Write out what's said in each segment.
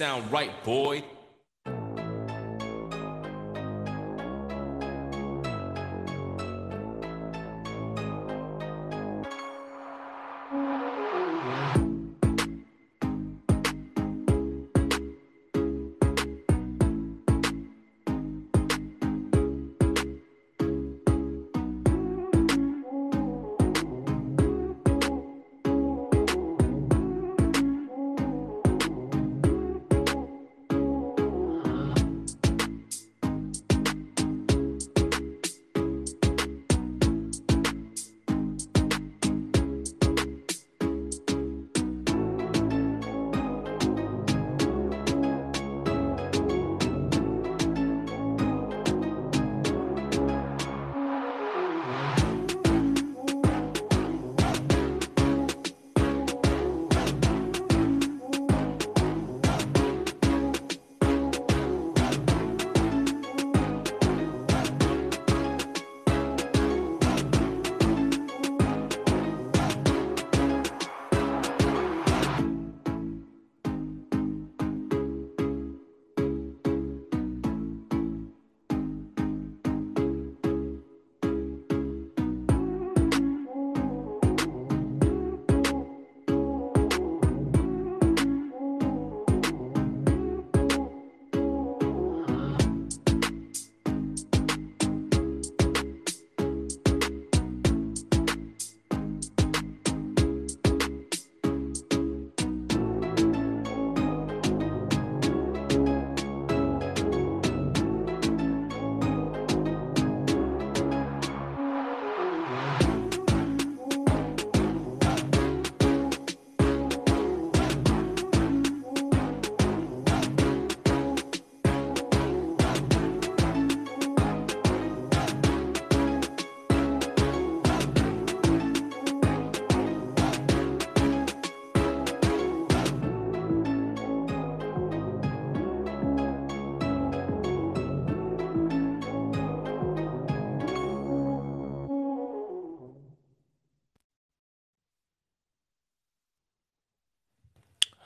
Sound right, boy.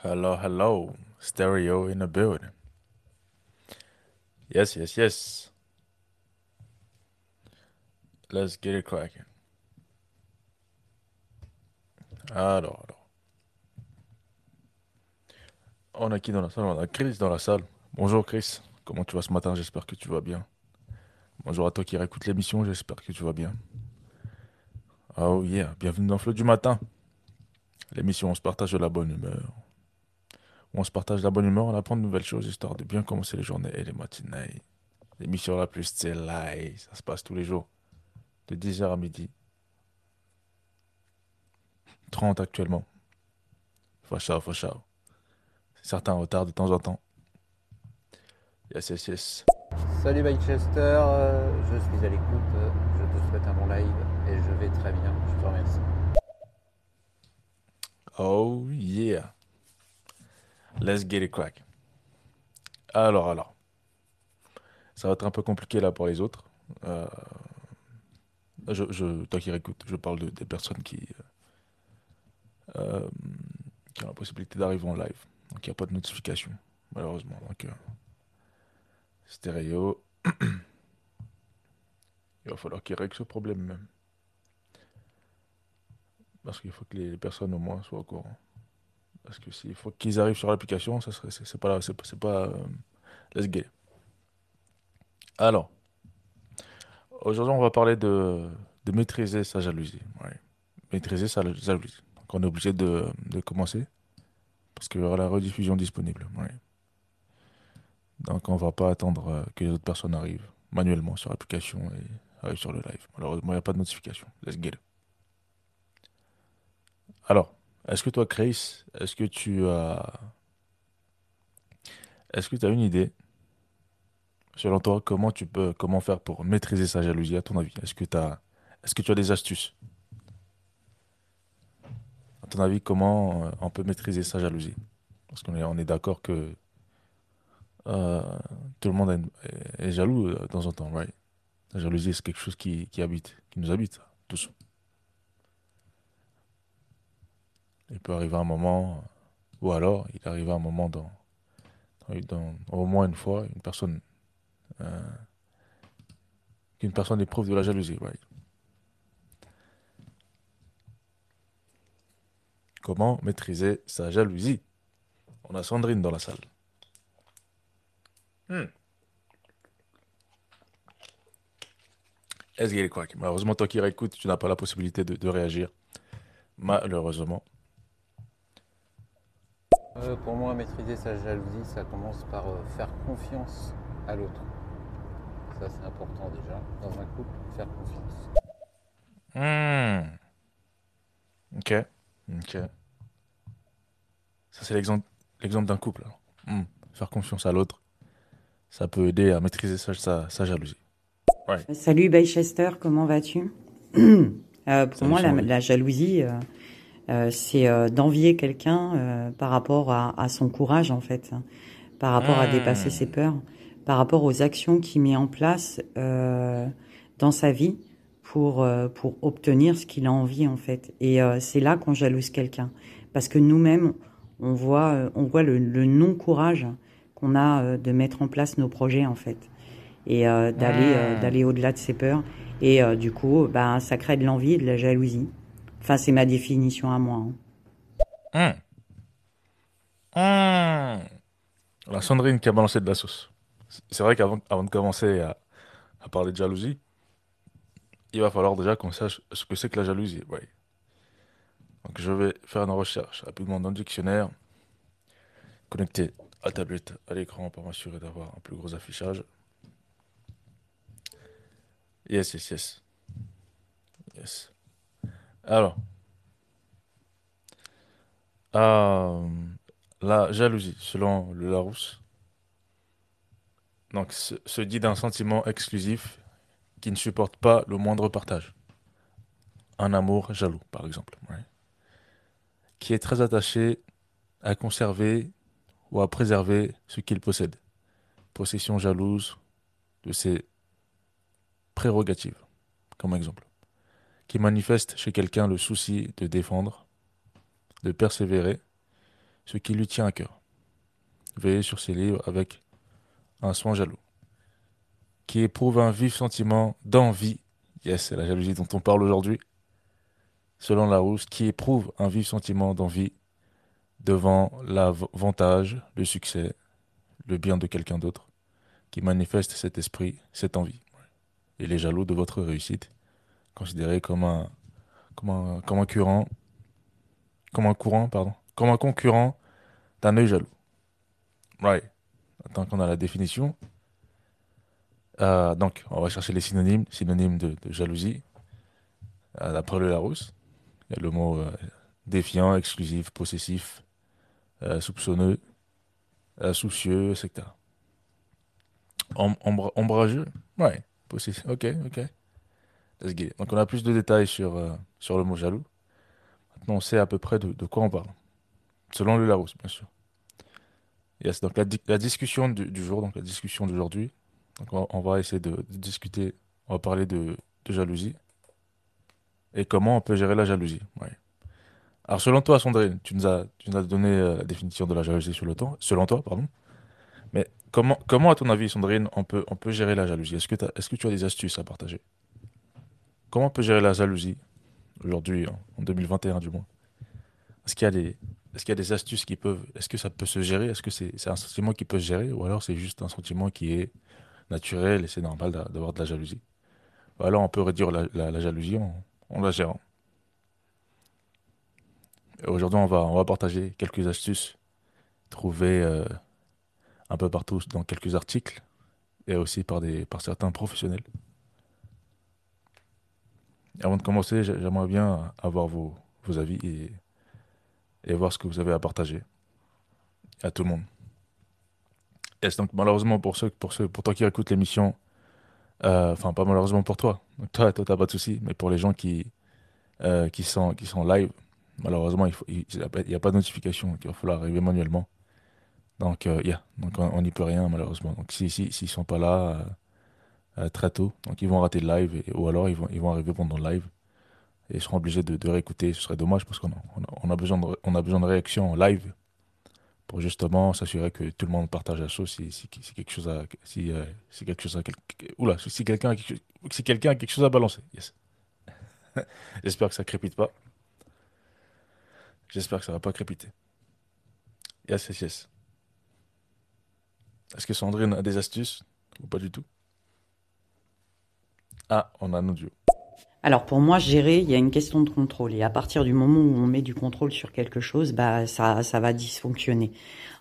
Hello, hello. Stereo in the building. Yes, yes, yes. Let's get it cracking. Alors, alors. On a qui dans la salle? On a Chris dans la salle. Bonjour Chris. Comment tu vas ce matin? J'espère que tu vas bien. Bonjour à toi qui réécoute l'émission. J'espère que tu vas bien. Oh yeah. Bienvenue dans le Flow du matin. L'émission, on se partage de la bonne humeur. On se partage la bonne humeur, on apprend de nouvelles choses, histoire de bien commencer les journées et les matinées. L'émission la plus stylée, ça se passe tous les jours, de 10h à midi. 30 actuellement. Fachao, fachao. Certains en retard de temps en temps. Yes, yes, yes. Salut Manchester, euh, je suis à l'écoute, euh, je te souhaite un bon live et je vais très bien, je te remercie. Oh yeah. Let's get it crack. Alors, alors. Ça va être un peu compliqué là pour les autres. Euh, je, je, toi qui réécoutes, je parle de, des personnes qui, euh, qui ont la possibilité d'arriver en live. Donc il n'y a pas de notification, malheureusement. Donc, euh, stéréo. Il va falloir qu'ils règlent ce problème même. Parce qu'il faut que les personnes au moins soient au courant. Parce que s'il faut qu'ils arrivent sur l'application, ça serait, c'est, pas c'est, pas- euh, let's get. Alors, aujourd'hui, on va parler de, de maîtriser sa jalousie. Maîtriser sa jalousie. Donc, on est obligé de, de commencer parce qu'il y aura la rediffusion disponible. Donc, on va pas attendre euh, que les autres personnes arrivent manuellement sur l'application et arrivent sur le live. Malheureusement, il n'y a pas de notification. Let's get. Alors, est-ce que toi, Chris, est-ce que tu as, est-ce que tu as une idée, selon toi, comment tu peux, comment faire pour maîtriser sa jalousie, à ton avis? Est-ce que tu as, des astuces? À ton avis, comment euh, on peut maîtriser sa jalousie? Parce qu'on est, est d'accord que euh, tout le monde est, jaloux euh, de temps en temps, right? La jalousie, c'est quelque chose qui habite, qui nous habite, tous. Il peut arriver un moment, ou alors il arrive un moment dans, au moins une fois, une personne, euh, qu'une personne éprouve de la jalousie? Comment maîtriser sa jalousie? On a Sandrine dans la salle. Hmm. Est-ce qu'il est quoi? Malheureusement, toi qui réécoutes, tu n'as pas la possibilité de réagir? Malheureusement. Euh, pour moi, maîtriser sa jalousie, ça commence par euh, faire confiance à l'autre. Ça, c'est important déjà. Dans un couple, faire confiance. Hmm. Ok. Ok. Ça, c'est l'exemple, l'exemple d'un couple. Hmm. Faire confiance à l'autre, ça peut aider à maîtriser sa, sa, sa jalousie. Ouais. Salut Baychester, comment vas-tu? Euh, pour Salut moi, la jalousie, euh, c'est euh, d'envier quelqu'un euh, par rapport à, à son courage, en fait, hein, par rapport à dépasser ses Hmm. peurs, par rapport aux actions qu'il met en place euh, dans sa vie pour, euh, pour obtenir ce qu'il a envie, en fait. Et euh, c'est là qu'on jalouse quelqu'un. Parce que nous-mêmes, on voit, on voit le, le non-courage qu'on a euh, de mettre en place nos projets, en fait et euh, d'aller Hmm. d'aller au-delà de ses peurs et euh, du coup ben ça crée de l'envie et de la jalousie enfin c'est ma définition à moi hein. Hmm. Hmm. La Sandrine qui a balancé de la sauce. C'est vrai qu'avant avant de commencer à, parler de jalousie, il va falloir déjà qu'on sache ce que c'est que la jalousie. ouais. Donc je vais faire une recherche rapidement dans le dictionnaire, connecté à tablette, à l'écran pour m'assurer d'avoir un plus gros affichage. Yes, yes, yes. Yes. Alors, euh, la jalousie, selon le Larousse, se, dit d'un sentiment exclusif qui ne supporte pas le moindre partage. Un amour jaloux, par exemple, qui est très attaché à conserver ou à préserver ce qu'il possède. Possession jalouse de ses prérogatives, comme exemple. Qui manifeste chez quelqu'un le souci de défendre, de persévérer ce qui lui tient à cœur. Veillez sur ses livres avec un soin jaloux. Qui éprouve un vif sentiment d'envie. Yes, c'est la jalousie dont on parle aujourd'hui. Selon Larousse, qui éprouve un vif sentiment d'envie devant l'avantage, le succès, le bien de quelqu'un d'autre, qui manifeste cet esprit, cette envie. Il est jaloux de votre réussite, considéré comme un, comme un, comme un comme un courant, pardon, comme un concurrent d'un œil jaloux. Right. Tant qu'on a la définition. Euh, donc, on va chercher les synonymes, synonymes de, jalousie. Euh, d'après le Larousse, il y a le mot euh, défiant, exclusif, possessif, soupçonneux, soucieux, etc. ombrageux, ouais, possessif, ok, ok. Donc on a plus de détails sur, sur le mot jaloux. Maintenant, on sait à peu près de, quoi on parle. Selon le Larousse, bien sûr. Yes, donc la, discussion du, jour, donc la discussion d'aujourd'hui, on, va essayer de, discuter, on va parler de, jalousie et comment on peut gérer la jalousie. Alors selon toi, Sandrine, tu nous as, tu nous donné euh, la définition de la jalousie sur le temps, selon toi, pardon. Mais comment, à ton avis, Sandrine, on peut, on peut gérer la jalousie? Est-ce que, est que tu as des astuces à partager? Comment on peut gérer la jalousie aujourd'hui, en 2021 du moins? Est-ce qu'il y a des, astuces qui peuvent. Est-ce que ça peut se gérer? Est-ce que c'est un sentiment qui peut se gérer? Ou alors c'est juste un sentiment qui est naturel et c'est normal d'avoir de la jalousie? Ou alors on peut réduire la, jalousie en, la gérant. Aujourd'hui, on va, partager quelques astuces trouvées euh, un peu partout dans quelques articles et aussi par certains professionnels. Avant de commencer, j'aimerais bien avoir vos, avis et voir ce que vous avez à partager à tout le monde. Et donc malheureusement pour ceux, pour ceux, pour toi qui écoutes l'émission, euh, enfin pas malheureusement pour toi, toi, toi t'as pas de souci, mais pour les gens qui euh, qui sont qui sont live, malheureusement il n'y a, pas de notification, donc il va falloir arriver manuellement. Donc euh, yeah, donc on n'y peut rien malheureusement. Donc si si s'ils sont pas là très tôt, donc ils vont rater le live ou alors ils vont ils vont arriver pendant le live et seront obligés de, de réécouter. Ce serait dommage parce qu'on a, on a, besoin de, on a besoin de réactions en live pour justement s'assurer que tout le monde partage la chose si, si, quelque chose a, si, euh, si quelque chose a, oula, si quelqu'un a, si quelqu'un a quelque chose à balancer. Yes. J'espère que ça crépite pas. J'espère que ça va pas crépiter. Yes, yes, yes. Est-ce que Sandrine a des astuces ou pas du tout? Ah, on a un audio. Alors pour moi, gérer, il y a une question de contrôle. Et à partir du moment où on met du contrôle sur quelque chose, bah ça, ça va dysfonctionner.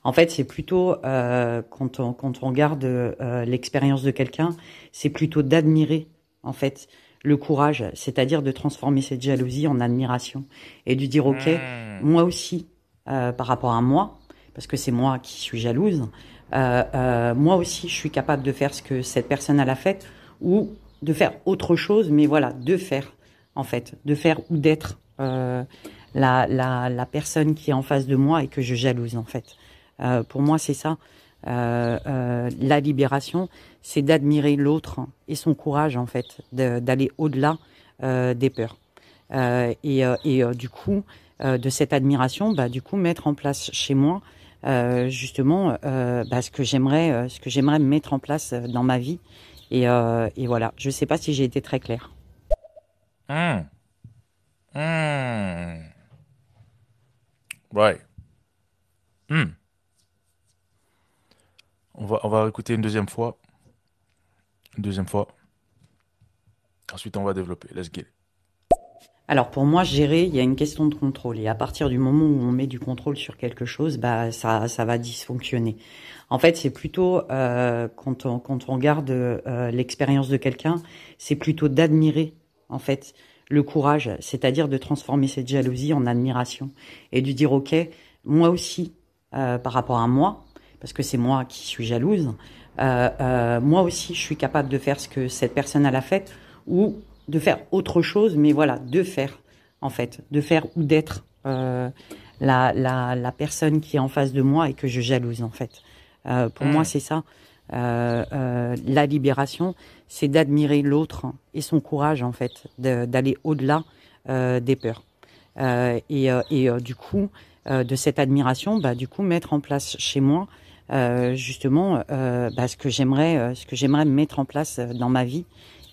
En fait, c'est plutôt euh, quand on quand on regarde euh, l'expérience de quelqu'un, c'est plutôt d'admirer en fait le courage, c'est-à-dire de transformer cette jalousie en admiration et de dire ok, mmh. moi aussi euh, par rapport à moi, parce que c'est moi qui suis jalouse, moi aussi je suis capable de faire ce que cette personne a fait ou de faire autre chose, mais voilà, de faire, en fait, de faire ou d'être euh, la, la, la, personne qui est en face de moi et que je jalouse, en fait. Euh, pour moi, c'est ça. Euh, euh la libération, c'est d'admirer l'autre et son courage, en fait, d'aller au-delà euh, des peurs. Euh, et, et du coup, de cette admiration, bah, du coup, mettre en place chez moi, justement, bah, ce que j'aimerais, ce que j'aimerais mettre en place dans ma vie euh, et, voilà, je ne sais pas si j'ai été très claire. Mmh. Mmh. Ouais. Mmh. On va, on va écouter une deuxième fois. Une deuxième fois. Ensuite, on va développer. Let's get alors pour moi, gérer, il y a une question de contrôle. Et à partir du moment où on met du contrôle sur quelque chose, bah ça, ça va dysfonctionner. En fait, c'est plutôt euh, quand on quand on regarde euh, l'expérience de quelqu'un, c'est plutôt d'admirer en fait le courage, c'est-à-dire de transformer cette jalousie en admiration et de dire ok, moi aussi euh, par rapport à moi, parce que c'est moi qui suis jalouse, moi aussi je suis capable de faire ce que cette personne a fait ou de faire autre chose, mais voilà, de faire, en fait, de faire ou d'être euh, la, la, la, personne qui est en face de moi et que je jalouse, en fait. Euh, pour moi, c'est ça. Euh, euh la libération, c'est d'admirer l'autre et son courage, en fait, d'aller au-delà euh, des peurs. et, et du coup, euh, de cette admiration, bah, du coup, mettre en place chez moi euh, justement euh, bah, ce que j'aimerais, euh, ce que j'aimerais mettre en place euh, dans ma vie.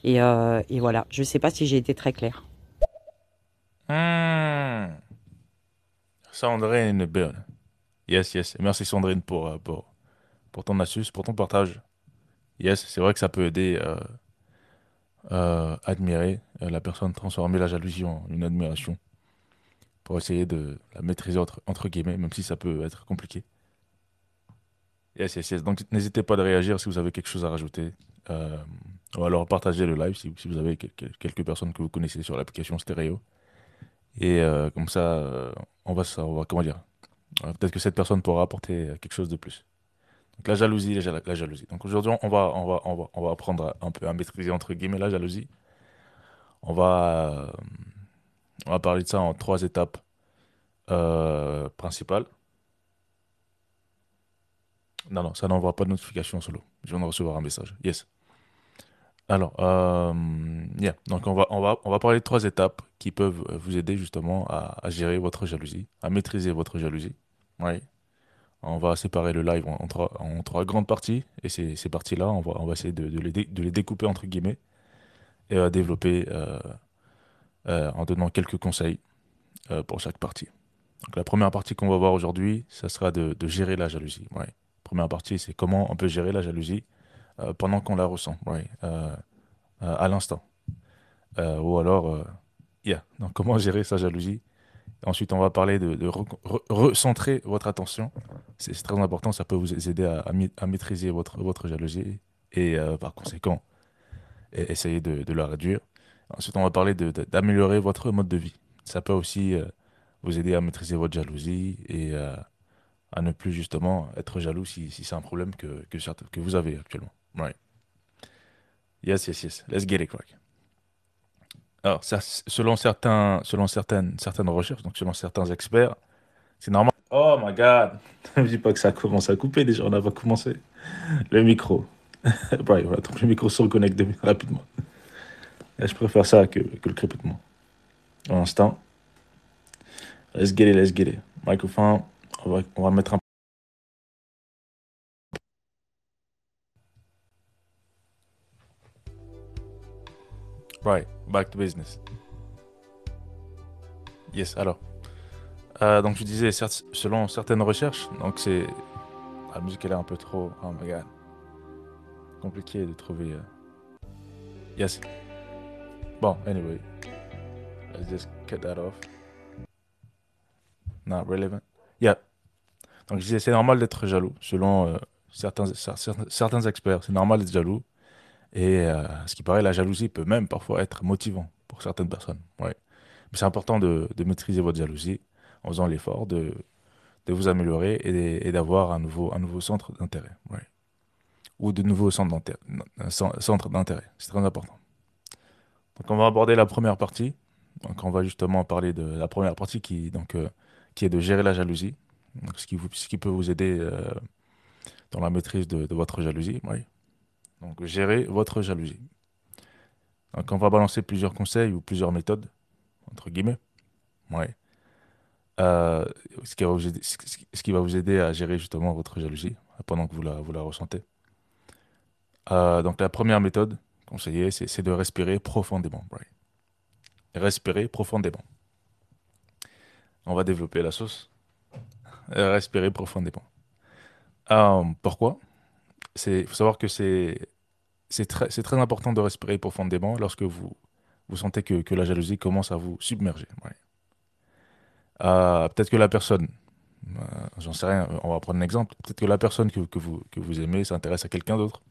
Et, euh, et voilà. Je sais pas si j'ai été très claire. Hmm. Sandrine Byrne. Yes, yes. Merci Sandrine pour, euh, pour, pour ton astuce, pour ton partage. Yes, c'est vrai que ça peut aider euh, euh, admirer euh, la personne, transformer la jalousie en une admiration pour essayer de la maîtriser entre, guillemets, même si ça peut être compliqué. Yes, yes, yes. Donc n'hésitez pas à réagir si vous avez quelque chose à rajouter. Ou alors partagez le live si, vous avez quel- quel- quelques personnes que vous connaissez sur l'application stéréo. Et euh, comme ça, euh, on va, on va, comment dire, euh, peut-être que cette personne pourra apporter quelque chose de plus. Donc la jalousie, la, la jalousie. Donc aujourd'hui, on va, on va, on va, on va apprendre un peu à maîtriser entre guillemets la jalousie. On va, on va parler de ça en trois étapes principales. Non, non, ça n'envoie pas de notification solo. Je viens de recevoir un message. Yes. Alors, euh. Donc on va, on va, on va parler de trois étapes qui peuvent euh, vous aider justement à, gérer votre jalousie, à maîtriser votre jalousie. On va séparer le live en, trois, en trois grandes parties et ces, ces parties-là, on va, on va essayer de, les, de les découper entre guillemets et à développer euh, euh, en donnant quelques conseils euh, pour chaque partie. Donc la première partie qu'on va voir aujourd'hui, ça sera de, de gérer la jalousie. Ouais. Première partie, c'est comment on peut gérer la jalousie euh, pendant qu'on la ressent, ouais. Euh, euh, à l'instant. Ou alors, yeah. Donc comment gérer sa jalousie? Ensuite, on va parler de, de re- re- recentrer votre attention. C'est très important, ça peut vous aider à, maîtriser votre, votre jalousie et par conséquent, e- essayer de, la réduire. Ensuite, on va parler d'améliorer votre mode de vie. Ça peut aussi vous aider à maîtriser votre jalousie et à ne plus justement être jaloux si, c'est un problème que, que vous avez actuellement. Right. Yes, yes, yes. Let's get it, crack. Alors, selon, certains, selon certaines, certaines recherches, donc selon certains experts, c'est normal. Oh my God! Ne me dis pas que ça commence à couper déjà, on n'a pas commencé. Le micro. Right, voilà, donc le micro se reconnecte de- rapidement. Je préfère ça que, que le crépitement. Un instant. Let's get it, let's get it. Microphone, on va, on va mettre un Right, back to business. Yes, alors. Euh, donc je disais, selon certaines recherches, donc c'est... La musique elle est un peu trop... Oh my god. Compliqué de trouver... euh, Yes. Bon, anyway. Let's just cut that off. Not relevant. Yeah. Donc je disais, c'est normal d'être jaloux, selon euh, certains, cer- certains, certains experts. C'est normal d'être jaloux. Et euh, ce qui paraît, la jalousie peut même parfois être motivant pour certaines personnes. Ouais. Mais c'est important de, maîtriser votre jalousie en faisant l'effort de, de vous améliorer et, d'avoir un nouveau, un nouveau centre d'intérêt. Ouais. Ou de nouveaux centres d'intérêt. C'est très important. Donc on va aborder la première partie. Donc on va justement parler de la première partie qui, donc, euh, qui est de gérer la jalousie. Ce, qui vous, ce qui peut vous aider euh, dans la maîtrise de, de votre jalousie. Ouais. Donc, gérer votre jalousie. Donc, on va balancer plusieurs conseils ou plusieurs méthodes, entre guillemets. Ouais. Euh, ce qui va vous aider, à gérer justement votre jalousie pendant que vous la, vous ressentez. Euh, donc, la première méthode conseillée, c'est de respirer profondément. Respirer profondément. On va développer la sauce. Respirer profondément. Euh, pourquoi? C'est, faut savoir que c'est c'est très, très important de respirer profondément lorsque vous, vous sentez que, que la jalousie commence à vous submerger. Euh, peut-être que la personne, euh, j'en sais rien, on va prendre un exemple, peut-être que la personne que, que vous, que vous aimez s'intéresse à quelqu'un d'autre.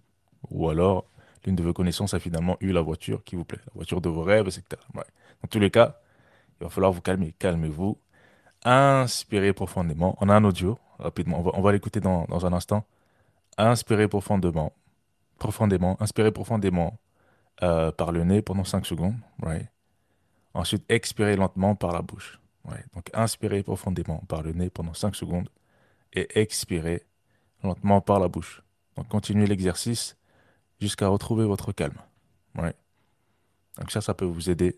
Ou alors, l'une de vos connaissances a finalement eu la voiture qui vous plaît, la voiture de vos rêves, etc. Dans tous les cas, il va falloir vous calmer. Calmez-vous. Inspirez profondément. On a un audio, rapidement. On va, on va l'écouter dans, dans un instant. Inspirez profondément profondément, profondément euh, par le nez pendant 5 secondes. Ensuite, expirez lentement par la bouche. Donc, inspirez profondément par le nez pendant 5 secondes et expirez lentement par la bouche. Donc, continuez l'exercice jusqu'à retrouver votre calme. Donc, ça, ça peut vous aider.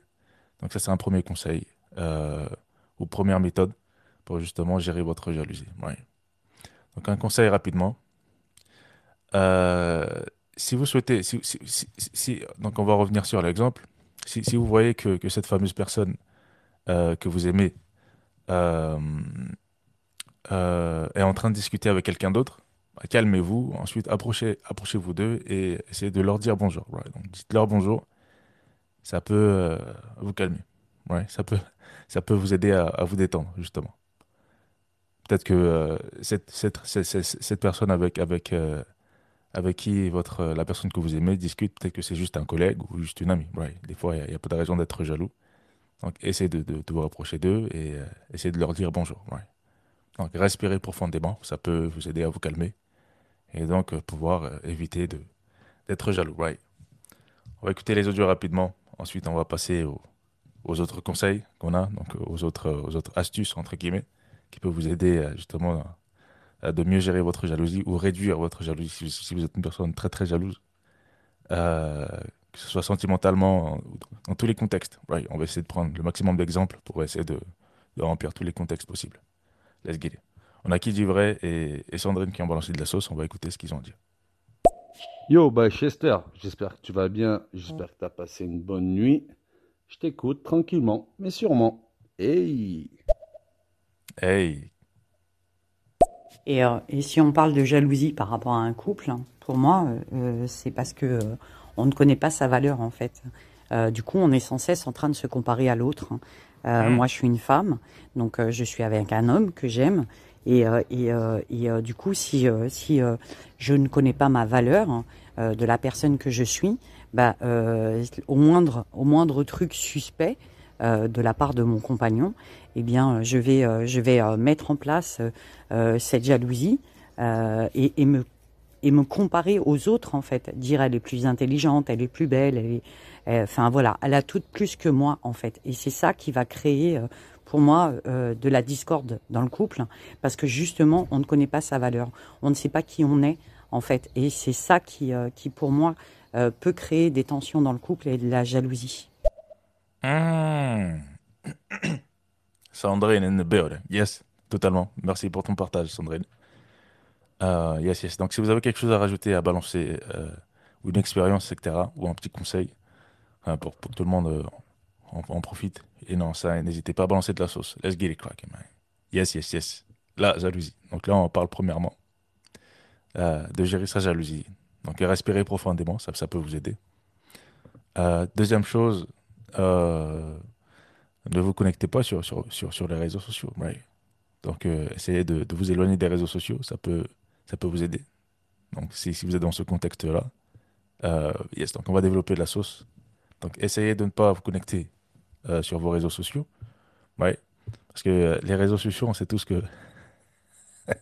Donc, ça, c'est un premier conseil euh, ou première méthode pour justement gérer votre jalousie. Donc un conseil rapidement. Euh, si vous souhaitez, donc on va revenir sur l'exemple. Si, vous voyez que, cette fameuse personne euh, que vous aimez euh, est en train de discuter avec quelqu'un d'autre, bah, calmez-vous. Ensuite, approchez, approchez-vous d'eux et essayez de leur dire bonjour. Dites-leur bonjour. Ça peut vous calmer. Ça peut, vous aider à, vous détendre, justement. Peut-être que cette, personne avec, avec qui votre, la personne que vous aimez discute, peut-être que c'est juste un collègue ou juste une amie. Right. Des fois, il n'y a, pas de raison d'être jaloux. Donc, essayez de, vous rapprocher d'eux et euh, essayez de leur dire bonjour. Right. Donc, respirez profondément. Ça peut vous aider à vous calmer et donc euh, pouvoir euh, éviter d'être jaloux. Right. On va écouter les audios rapidement. Ensuite, on va passer au- aux autres conseils qu'on a, donc euh, aux autres, aux autres astuces, entre guillemets, qui peuvent vous aider euh, justement de mieux gérer votre jalousie ou réduire votre jalousie si, si vous êtes une personne très très jalouse, euh, que ce soit sentimentalement, dans, dans tous les contextes. Right. On va essayer de prendre le maximum d'exemples pour essayer de, de remplir tous les contextes possibles. Let's get it. On a qui dit vrai et, et Sandrine qui ont balancé de la sauce. On va écouter ce qu'ils ont dit. Yo, bah Chester, j'espère que tu vas bien, j'espère que tu as passé une bonne nuit. Je t'écoute tranquillement, mais sûrement. Hey Hey, Et, euh, et si on parle de jalousie par rapport à un couple, hein, pour moi, euh, euh, c'est parce que euh, on ne connaît pas sa valeur en fait. Du coup, on est sans cesse en train de se comparer à l'autre. hein. Euh, Mm. Moi, je suis une femme, donc je suis avec un homme que j'aime. Et, et, et du coup, si, si je ne connais pas ma valeur hein, de la personne que je suis, bah, au moindre, au moindre truc suspect euh, de la part de mon compagnon, eh bien, euh, je vais, euh, je vais mettre en place cette jalousie et, me et me comparer aux autres en fait, dire elle est plus intelligente, elle est plus belle, elle est, enfin voilà, elle a tout plus que moi en fait, et c'est ça qui va créer pour moi de la discorde dans le couple, parce que justement on ne connaît pas sa valeur, on ne sait pas qui on est en fait, et c'est ça qui, qui pour moi peut créer des tensions dans le couple et de la jalousie. Hmm. Sandrine in the building. Yes, totalement. Merci pour ton partage, Sandrine. Euh, yes, yes. Donc, si vous avez quelque chose à rajouter, à balancer, euh, ou une expérience, etc., ou un petit conseil, euh, pour, pour tout le monde euh, en, profite, et non, ça, n'hésitez pas à balancer de la sauce. Let's get it cracking, man. Yes, yes, yes. La jalousie. Donc là, on parle premièrement euh, de gérer sa jalousie. Donc, respirer profondément, ça, peut vous aider. Euh, deuxième chose, euh, ne vous connectez pas sur, les réseaux sociaux. Donc, euh, essayez de, vous éloigner des réseaux sociaux, ça peut, vous aider. Donc, si, vous êtes dans ce contexte-là, euh, yes, donc on va développer de la sauce. Donc, essayez de ne pas vous connecter sur vos réseaux sociaux. Parce que les réseaux sociaux, on sait tous que.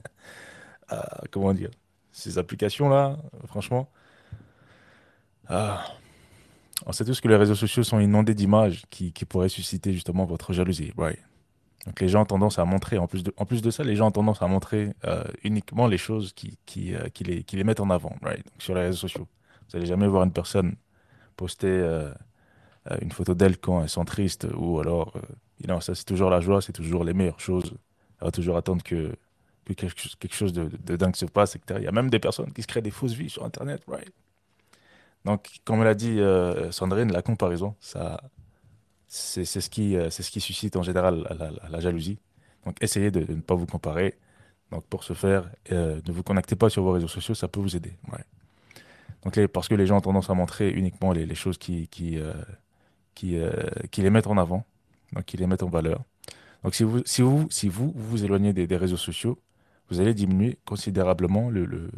Comment dire Ces applications-là, franchement. ah, on sait tous que les réseaux sociaux sont inondés d'images qui, pourraient susciter justement votre jalousie. Right. Donc les gens ont tendance à montrer, en plus de, ça, les gens ont tendance à montrer euh, uniquement les choses euh, qui, les, mettent en avant right. Donc, sur les réseaux sociaux. Vous n'allez jamais voir une personne poster euh, une photo d'elle quand elles sont tristes ou alors, know, ça c'est toujours la joie, c'est toujours les meilleures choses. Elle va toujours attendre que, que quelque, chose- quelque chose de, de dingue se passe, etc. Il y a même des personnes qui se créent des fausses vies sur Internet, right? Donc, comme l'a dit euh, Sandrine, la comparaison, ça, c'est ce qui, euh, c'est ce qui suscite en général la, jalousie. Donc, essayez de, ne pas vous comparer. Donc, pour ce faire, euh, ne vous connectez pas sur vos réseaux sociaux, ça peut vous aider. Donc, parce que les gens ont tendance à montrer uniquement les, choses qui, qui, qui, qui les mettent en avant, donc qui les mettent en valeur. Donc, si vous si vous, si vous, vous éloignez des, réseaux sociaux, vous allez diminuer considérablement le, le-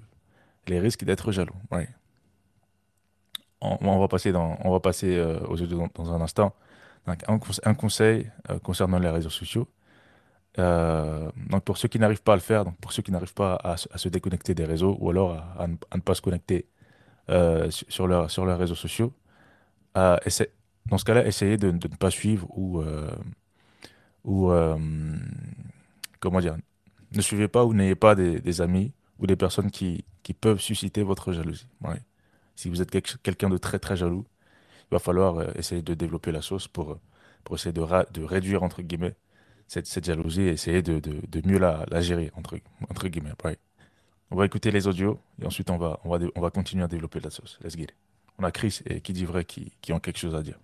les risques d'être jaloux. On, va passer, dans, on va passer euh, aux autres dans, un instant. Un, conse- un conseil euh, concernant les réseaux sociaux. Euh, donc pour ceux qui n'arrivent pas à le faire, donc pour ceux qui n'arrivent pas à, se- déconnecter des réseaux ou alors à, ne, pas se connecter sur, leur- sur leurs réseaux sociaux, dans ce cas-là, essayez de, ne pas suivre ou, ou comment dire, ne suivez pas ou n'ayez pas des, des amis ou des personnes qui, qui peuvent susciter votre jalousie. Ouais. Si vous êtes quel- quelqu'un de très très jaloux, il va falloir euh, essayer de développer la sauce pour, euh, pour essayer de, de réduire, entre guillemets, cette, cette jalousie et essayer de, de, mieux la, la gérer, entre, entre guillemets. On va écouter les audios et ensuite on va, on va, on va continuer à développer la sauce. Let's get it. On a Chris et qui dit vrai qui, qui ont quelque chose à dire.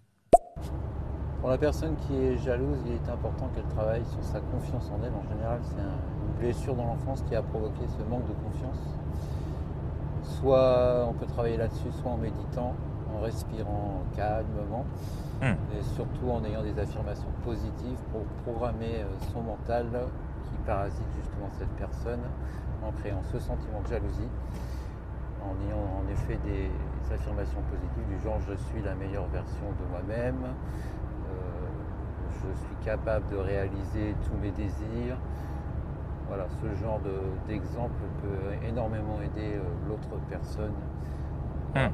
Pour la personne qui est jalouse, il est important qu'elle travaille sur sa confiance en elle. En général, c'est un- une blessure dans l'enfance qui a provoqué ce manque de confiance. Soit on peut travailler là-dessus, soit en méditant, en respirant calmement, Hmm. et surtout en ayant des affirmations positives pour programmer euh, son mental qui parasite justement cette personne en créant ce sentiment de jalousie, en ayant en effet des affirmations positives du genre je suis la meilleure version de moi-même, euh, je suis capable de réaliser tous mes désirs. Voilà, ce genre de- d'exemple peut énormément aider euh, l'autre personne. Hmm,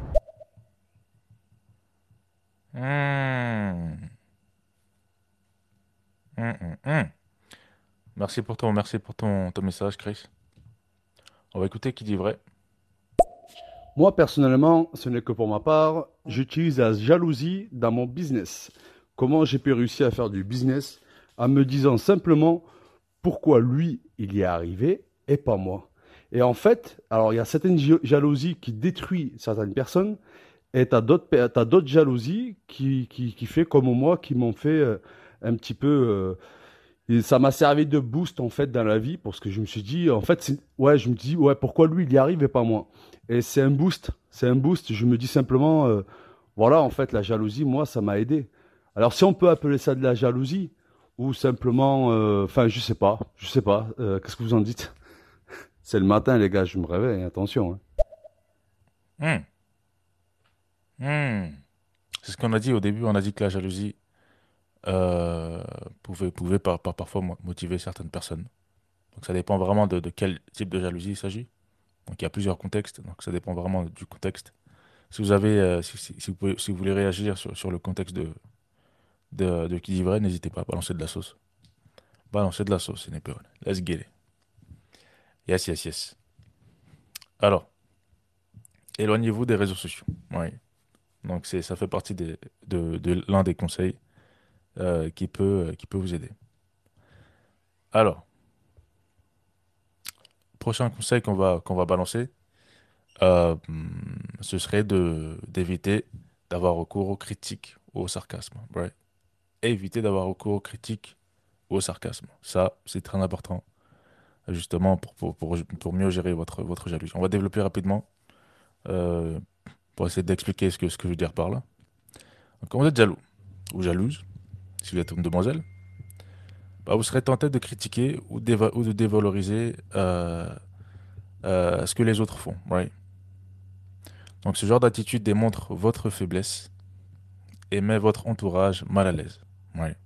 hmm, hmm. Merci pour ton, merci pour ton, ton message, Chris. On va écouter qui dit vrai. Moi, personnellement, ce n'est que pour ma part, j'utilise la jalousie dans mon business. Comment j'ai pu réussir à faire du business en me disant simplement pourquoi lui, il y est arrivé et pas moi. Et en fait, alors il y a certaines ja- jalousies qui détruisent certaines personnes et tu as d'autres jalousies qui, qui, qui fait comme moi, qui m'ont fait euh, un petit peu... euh, ça m'a servi de boost en fait dans la vie parce que je me suis dit, en fait, ouais, je me dis, ouais, pourquoi lui, il y arrive et pas moi? Et c'est un boost, c'est un boost. Je me dis simplement, euh, voilà, en fait, la jalousie, moi, ça m'a aidé. Alors, si on peut appeler ça de la jalousie, ou simplement, euh, enfin, je sais pas, je sais pas. euh, Qu'est-ce que vous en dites? C'est le matin, les gars, je me réveille, attention. hein. Hmm. Hmm. C'est ce qu'on a dit au début. On a dit que la jalousie euh, pouvait, pouvait par, par- parfois mo- motiver certaines personnes. Donc ça dépend vraiment de, quel type de jalousie il s'agit. Donc il y a plusieurs contextes. Donc ça dépend vraiment du contexte. Si vous avez, si, vous voulez réagir sur le contexte de, de, qui vrai, n'hésitez pas à balancer de la sauce. Balancer de la sauce, c'est pas Let's get it. Yes, yes, yes. Alors, éloignez-vous des réseaux sociaux. Oui. Donc ça fait partie des- de, l'un des conseils euh, qui peut, qui peut vous aider. Alors, prochain conseil qu'on va, qu'on va balancer, euh, ce serait d'éviter d'avoir recours aux critiques au sarcasme. Éviter d'avoir recours aux critiques ou au sarcasme. Ça, c'est très important, justement, pour, pour, pour, mieux gérer votre, votre jalousie. On va développer rapidement euh, pour essayer d'expliquer ce que, ce que je veux dire par là. Quand vous êtes jaloux ou jalouse, si vous êtes une demoiselle, bah, vous serez tenté de critiquer ou, de dévaloriser euh, euh, ce que les autres font. Donc ce genre d'attitude démontre votre faiblesse et met votre entourage mal à l'aise. Right?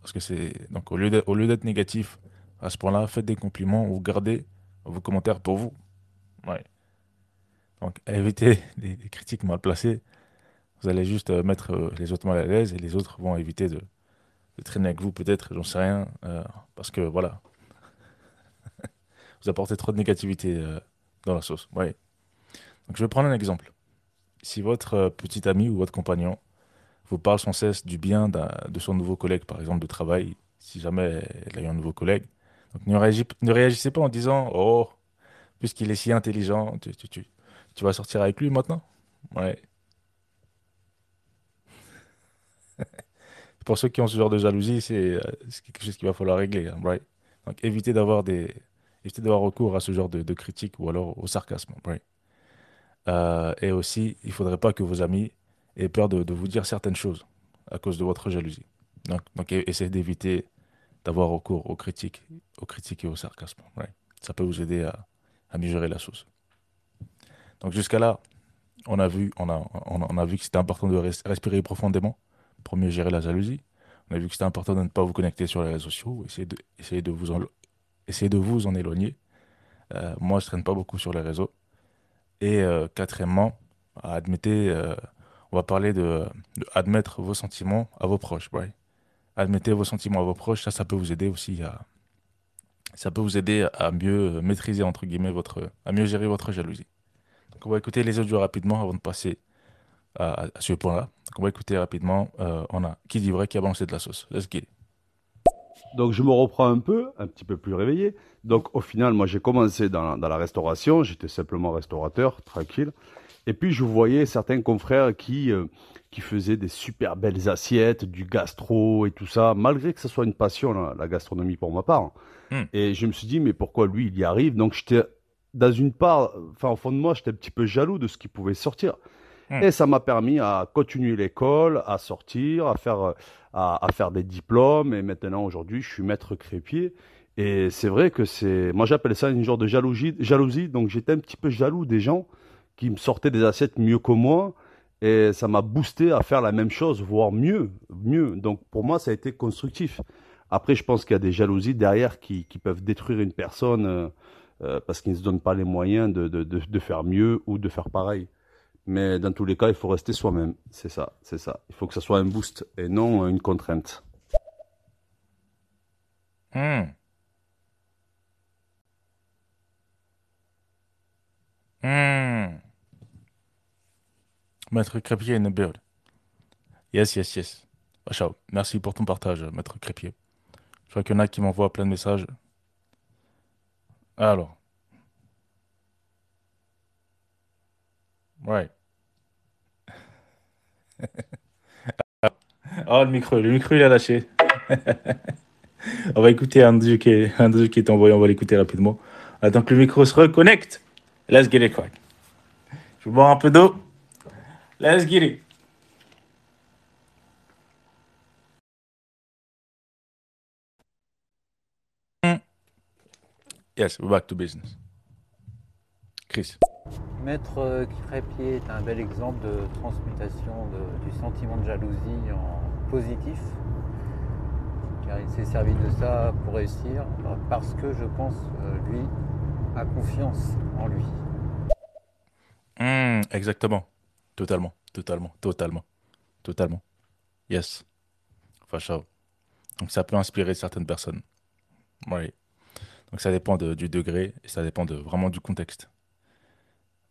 Parce que c'est donc au lieu d'être, négatif à ce point-là, faites des compliments ou gardez vos commentaires pour vous. right? Donc évitez des critiques mal placées. Vous allez juste euh, mettre euh, les autres mal à l'aise et les autres vont éviter de, de traîner avec vous peut-être, j'en sais rien, euh, parce que voilà, vous apportez trop de négativité dans la sauce. Ouais. Donc je vais prendre un exemple. Si votre petit ami ou votre compagnon vous parle sans cesse du bien de son nouveau collègue, par exemple de travail, si jamais elle a eu un nouveau collègue, donc ne, réagis- ne réagissez pas en disant Oh, puisqu'il est si intelligent, tu, vas sortir avec lui maintenant? Ouais. Pour ceux qui ont ce genre de jalousie, c'est euh, quelque chose qu'il va falloir régler. hein? Donc évitez d'avoir des, évitez d'avoir recours à ce genre de, de critiques ou alors au sarcasme. Euh, et aussi, il ne faudrait pas que vos amis aient peur de, vous dire certaines choses à cause de votre jalousie. Donc, donc essayez d'éviter d'avoir recours aux critiques, aux critiques et au sarcasme. Ça peut vous aider à, à mieux gérer la sauce. Donc jusqu'à là, on a vu, on a, on a, vu que c'était important de res- respirer profondément pour mieux gérer la jalousie. On a vu que c'était important de ne pas vous connecter sur les réseaux sociaux, essayer de, essayer de, vous, en, de vous en éloigner. Euh, moi, je traîne pas beaucoup sur les réseaux. Et euh, quatrièmement, admettez, euh, on va parler de, admettre vos sentiments à vos proches. right? Admettez vos sentiments à vos proches, ça, ça peut vous aider aussi à, ça peut vous aider à mieux maîtriser, entre guillemets, votre, à mieux gérer votre jalousie. Donc, on va écouter les audios rapidement avant de passer à, ce point-là. On va écouter rapidement. Euh, on a qui dit vrai qui a balancé de la sauce. Let's get. Donc je me reprends un peu, un petit peu plus réveillé. Donc au final, moi j'ai commencé dans la restauration, j'étais simplement restaurateur, tranquille. Et puis je voyais certains confrères qui, euh, qui faisaient des super belles assiettes, du gastro et tout ça, malgré que ce soit une passion, la, la gastronomie pour ma part. Hmm. Et je me suis dit, mais pourquoi lui, il y arrive? Donc j'étais, dans une part, enfin au fond de moi, j'étais un petit peu jaloux de ce qui pouvait sortir. Hmm. Et ça m'a permis à continuer l'école, à sortir, à faire, à, à faire des diplômes. Et maintenant, aujourd'hui, je suis maître crépier. Et c'est vrai que c'est, moi j'appelle ça une genre de jalousie, jalousie. Donc j'étais un petit peu jaloux des gens qui me sortaient des assiettes mieux que moi. Et ça m'a boosté à faire la même chose, voire mieux, mieux. Donc pour moi, ça a été constructif. Après, je pense qu'il y a des jalousies derrière qui, peuvent détruire une personne euh, euh, parce qu'ils ne se donnent pas les moyens de, faire mieux ou de faire pareil. Mais dans tous les cas, il faut rester soi-même. C'est ça, c'est ça. Il faut que ça soit un boost et non une contrainte. Hmm. Hmm. Maître Crépier in the. Yes, yes, yes. Ah, ciao. Merci pour ton partage, Maître Crépier. Je vois qu'il y en a qui m'envoient plein de messages. Alors. Ouais. Oh, le micro, le micro, il a lâché. On va écouter un audio qui est, qui est envoyé, on va l'écouter rapidement. Attends que le micro se reconnecte. Let's get it crack. Je vais boire un peu d'eau. Let's get it. Yes, we're back to business. Chris. Maître Crépier est un bel exemple de transmutation de- du sentiment de jalousie en positif, car il s'est servi de ça pour réussir, parce que je pense, euh, lui, a confiance en lui. Mm, exactement. Totalement, totalement, totalement, totalement. Yes. Sure. Donc ça peut inspirer certaines personnes. Oui. Donc ça dépend du degré et ça dépend vraiment du contexte.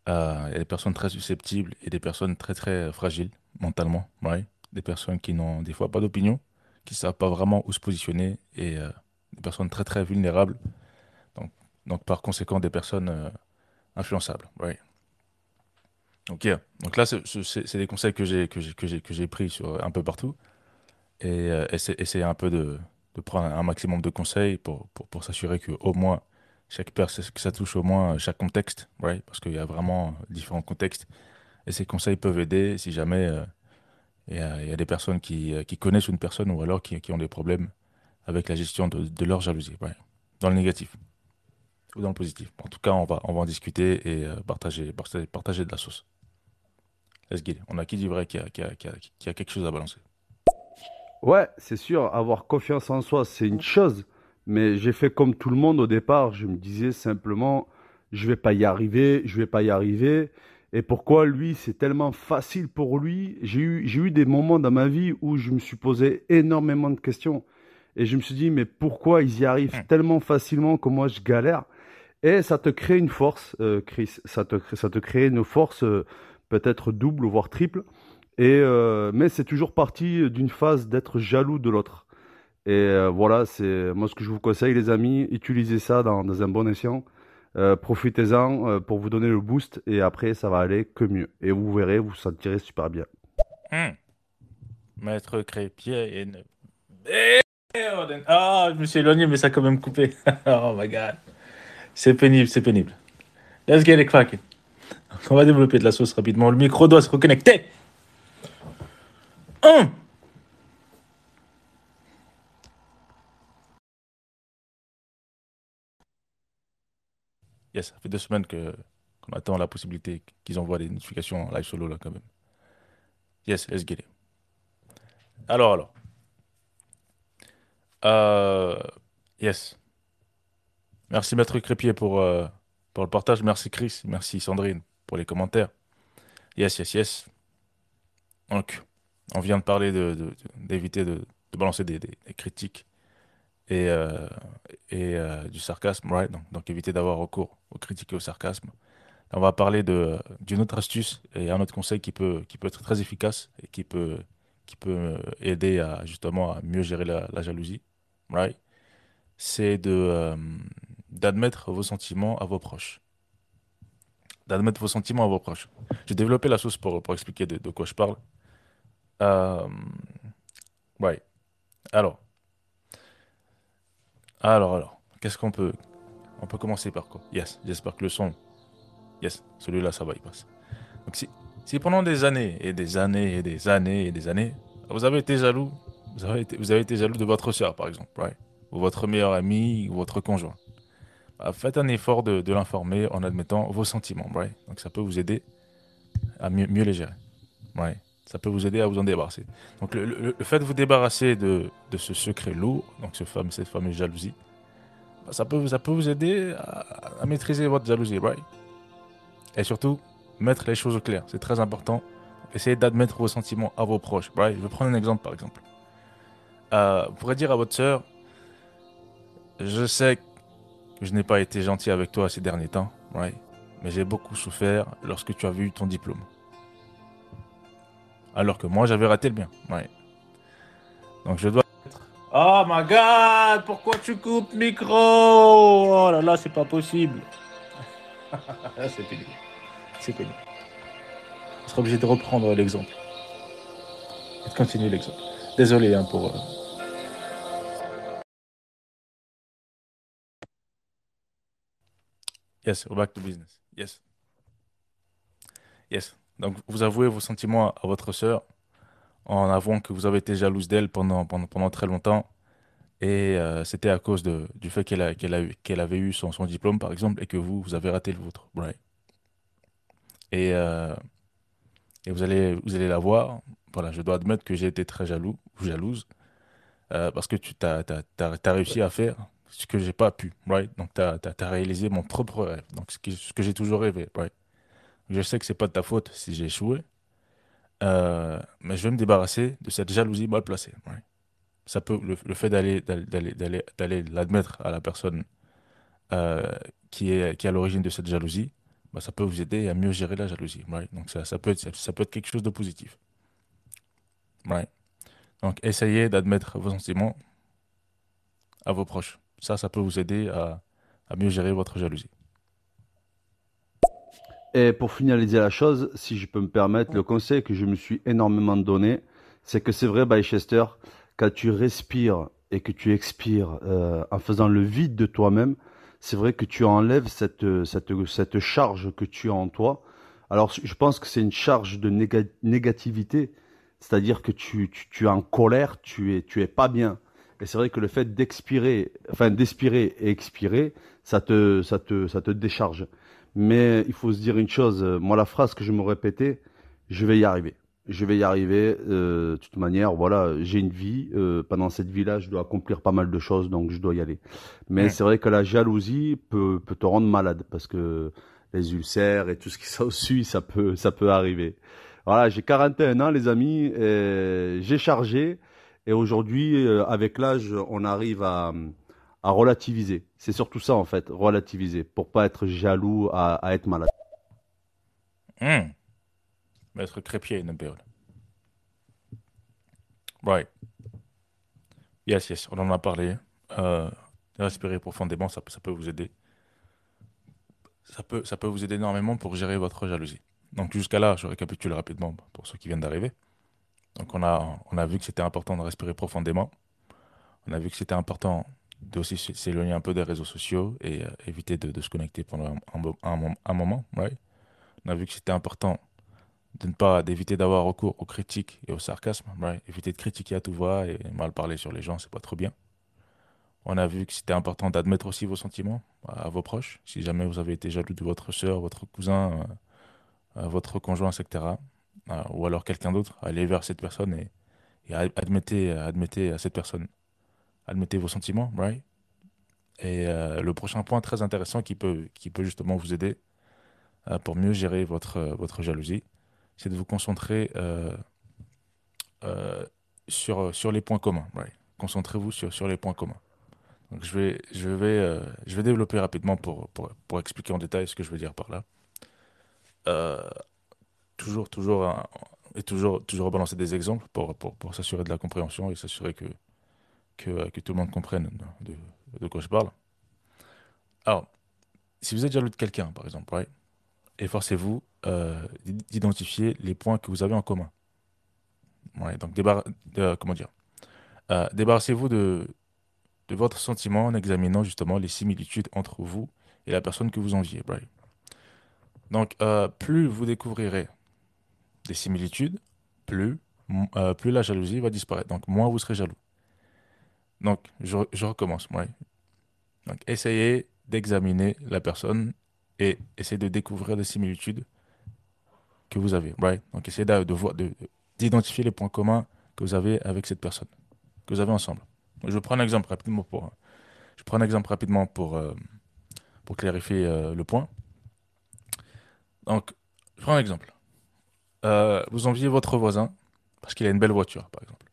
Euh, Il y a des personnes très susceptibles et des personnes très très fragiles mentalement. Oui. Des personnes qui n'ont des fois pas d'opinion, qui ne savent pas vraiment où se positionner et euh, des personnes très très vulnérables. Donc, donc par conséquent des personnes euh, influençables. Oui. Yeah. Donc là, c'est des conseils que j'ai que j'ai pris un peu partout et euh, essa- essayer un peu de, prendre un maximum de conseils pour pour, s'assurer que au moins chaque personne que ça touche au moins chaque contexte, right? Parce qu'il y a vraiment différents contextes et ces conseils peuvent aider si jamais euh, il y a, des personnes qui euh, connaissent une personne ou alors qui, ont des problèmes avec la gestion de, leur jalousie? Dans le négatif ou dans le positif. En tout cas, on va on va en discuter et euh, partager partager de la sauce. It. On a qui dit vrai qui a, qui a, qui a, qui a quelque chose à balancer. Ouais, c'est sûr, avoir confiance en soi, c'est une chose. Mais j'ai fait comme tout le monde au départ. Je me disais simplement, je vais pas y arriver, je vais pas y arriver. Et pourquoi lui, c'est tellement facile pour lui? J'ai eu, eu des moments dans ma vie où je me suis posé énormément de questions. Et je me suis dit, mais pourquoi ils y arrivent Hmm. tellement facilement que moi je galère? Et ça te crée une force, euh, Chris. Ça te, crée- ça te crée une force euh, peut-être double, voire triple. Et euh, mais c'est toujours parti d'une phase d'être jaloux de l'autre. Et euh, voilà, c'est moi ce que je vous conseille, les amis, utilisez ça dans, un bon escient. Euh, profitez-en pour vous donner le boost et après ça va aller que mieux. Et vous verrez, vous vous sentirez super bien. Hmm. Maître Crépier et une... Ah, je me suis éloigné, mais ça a quand même coupé. oh my god. C'est pénible, c'est pénible. Let's get it cracking. On va développer de la sauce rapidement. Le micro doit se reconnecter. Un. Yes, ça fait deux semaines que qu'on attend la possibilité qu'ils envoient des notifications en live solo là quand même. Yes, let's get it. Alors, alors. Euh, yes. Merci Maître Crépier pour, euh, pour le partage. Merci Chris. Merci Sandrine pour les commentaires. Yes, yes, yes. Donc, on vient de parler d'éviter de, de balancer des, critiques et, euh, euh, du sarcasme, right? Donc, éviter d'avoir recours aux critiques et au sarcasme. On va parler d'une autre astuce et un autre conseil qui peut, être très efficace et qui peut, euh, aider à justement à mieux gérer la, jalousie right? C'est de d'admettre vos sentiments à vos proches. D'admettre vos sentiments à vos proches. J'ai développé la sauce pour, pour expliquer de, quoi je parle. Euh, ouais. Alors. Alors, alors. Qu'est-ce qu'on peut. On peut commencer par quoi? Yes. J'espère que le son. Yes. Celui-là, ça va, il passe. Donc, si, si pendant des années et des années et des années et des années, vous avez été jaloux, vous avez été, vous avez été jaloux de votre soeur, par exemple, right? Ou votre meilleur ami, ou votre conjoint. Bah, faites un effort de, l'informer en admettant vos sentiments, right? Donc, ça peut vous aider à mieux, les gérer. Ouais. Ça peut vous aider à vous en débarrasser. Donc le, fait de vous débarrasser de, ce secret lourd, donc ce fameux, cette fameuse jalousie, bah, ça, peut, ça peut vous aider à, maîtriser votre jalousie, right? Et surtout, mettre les choses au clair. C'est très important. Essayez d'admettre vos sentiments à vos proches, right? Je vais prendre un exemple par exemple. Euh, vous pourrez dire à votre sœur, je sais je n'ai pas été gentil avec toi ces derniers temps? Mais j'ai beaucoup souffert lorsque tu avais eu ton diplôme. Alors que moi, j'avais raté le bien. Donc je dois. Oh my god, pourquoi tu coupes micro? Oh là là, c'est pas possible. c'est pénible. C'est pénible. Je serai obligé de reprendre l'exemple. Et de continuer l'exemple. Désolé hein, pour. euh, Yes, we're back to business. Yes. Yes. Donc vous avouez vos sentiments à votre sœur en avouant que vous avez été jalouse d'elle pendant, pendant, pendant très longtemps. Et euh, c'était à cause de, du fait qu'elle avait eu son, son diplôme, par exemple, et que vous, vous avez raté le vôtre. Right. Et, euh, et vous allez, vous allez la voir. Voilà, je dois admettre que j'ai été très jaloux ou jalouse euh, parce que tu t'as- t'as réussi à faire ce que j'ai pas pu. Right? Donc, tu as, réalisé mon propre rêve. Donc, ce, que j'ai toujours rêvé. Right? Je sais que c'est pas de ta faute si j'ai échoué. Euh, mais je vais me débarrasser de cette jalousie mal placée. ouais. Ça peut, le, fait d'aller l'admettre à la personne euh, qui est qui est à l'origine de cette jalousie, bah, ça peut vous aider à mieux gérer la jalousie. right? Donc ça, ça peut être, ça peut être quelque chose de positif. right? Donc essayez d'admettre vos sentiments à vos proches. Ça, ça peut vous aider à, à mieux gérer votre jalousie. Et pour finaliser la chose, si je peux me permettre, le conseil que je me suis énormément donné, c'est que c'est vrai, Chester, quand tu respires et que tu expires euh, en faisant le vide de toi-même, c'est vrai que tu enlèves cette, cette, cette charge que tu as en toi. Alors, je pense que c'est une charge de néga- négativité, c'est-à-dire que tu, tu, tu es en colère, tu es, tu es pas bien. Et c'est vrai que le fait d'expirer, enfin d'expirer et expirer, ça te, ça te, ça te décharge. Mais il faut se dire une chose, moi la phrase que je me répétais, je vais y arriver. Je vais y arriver. euh, de toute manière, voilà, j'ai une vie. euh, pendant cette vie-là, je dois accomplir pas mal de choses, donc je dois y aller. Mais c'est vrai que la jalousie peut, peut te rendre malade parce que les ulcères et tout ce qui s'ensuit, ça peut, ça peut arriver. Voilà, j'ai 41 ans, les amis. J'ai chargé. Et aujourd'hui, euh, avec l'âge, on arrive à, relativiser. C'est surtout ça, en fait, relativiser, pour pas être jaloux à, être malade. Hmm. Maître Crépier the building. Right. Yes, yes, on en a parlé. Euh, respirer profondément, ça, ça peut vous aider. Ça peut, ça peut vous aider énormément pour gérer votre jalousie. Donc jusqu'à là, je récapitule rapidement pour ceux qui viennent d'arriver. Donc on a, vu que c'était important de respirer profondément. On a vu que c'était important de aussi s'éloigner un peu des réseaux sociaux et euh, éviter de, se connecter pendant un, un mo- un mom- un moment. On a vu que c'était important de ne pas d'éviter d'avoir recours aux critiques et au sarcasme, right? Éviter de critiquer à tout va et mal parler sur les gens, c'est pas trop bien. On a vu que c'était important d'admettre aussi vos sentiments à, à vos proches. Si jamais vous avez été jaloux de votre soeur, votre cousin, euh, euh, votre conjoint, etc. euh, ou alors quelqu'un d'autre, allez vers cette personne et, et ad- admettez, admettez à cette personne, admettez vos sentiments, right? Et euh, le prochain point très intéressant qui peut, qui peut justement vous aider euh, pour mieux gérer votre, votre jalousie, c'est de vous concentrer sur, sur les points communs. right? Concentrez-vous sur, sur les points communs. Donc je vais, je vais, je vais développer rapidement pour, pour, pour expliquer en détail ce que je veux dire par là. Toujours, toujours, un- et toujours, toujours balancer des exemples pour, pour, pour s'assurer de la compréhension et s'assurer que, que, que tout le monde comprenne de, de quoi je parle. Alors, si vous êtes jaloux de quelqu'un, par exemple, efforcez-vous euh, d'identifier les points que vous avez en commun. Donc, comment dire euh, Débarrassez-vous de, de votre sentiment en examinant justement les similitudes entre vous et la personne que vous enviez. Right? Donc, euh, plus vous découvrirez des similitudes, plus, euh, plus la jalousie va disparaître. Donc, moins vous serez jaloux. Donc, je, je recommence. Right? Donc, essayez d'examiner la personne et essayez de découvrir des similitudes que vous avez. Right? Donc, essayez de, de de, d'identifier les points communs que vous avez avec cette personne, que vous avez ensemble. Je prends un exemple rapidement pour, je prends un exemple rapidement pour, euh, pour clarifier euh, le point. Donc, je prends un exemple. Euh, vous enviez votre voisin parce qu'il a une belle voiture, par exemple.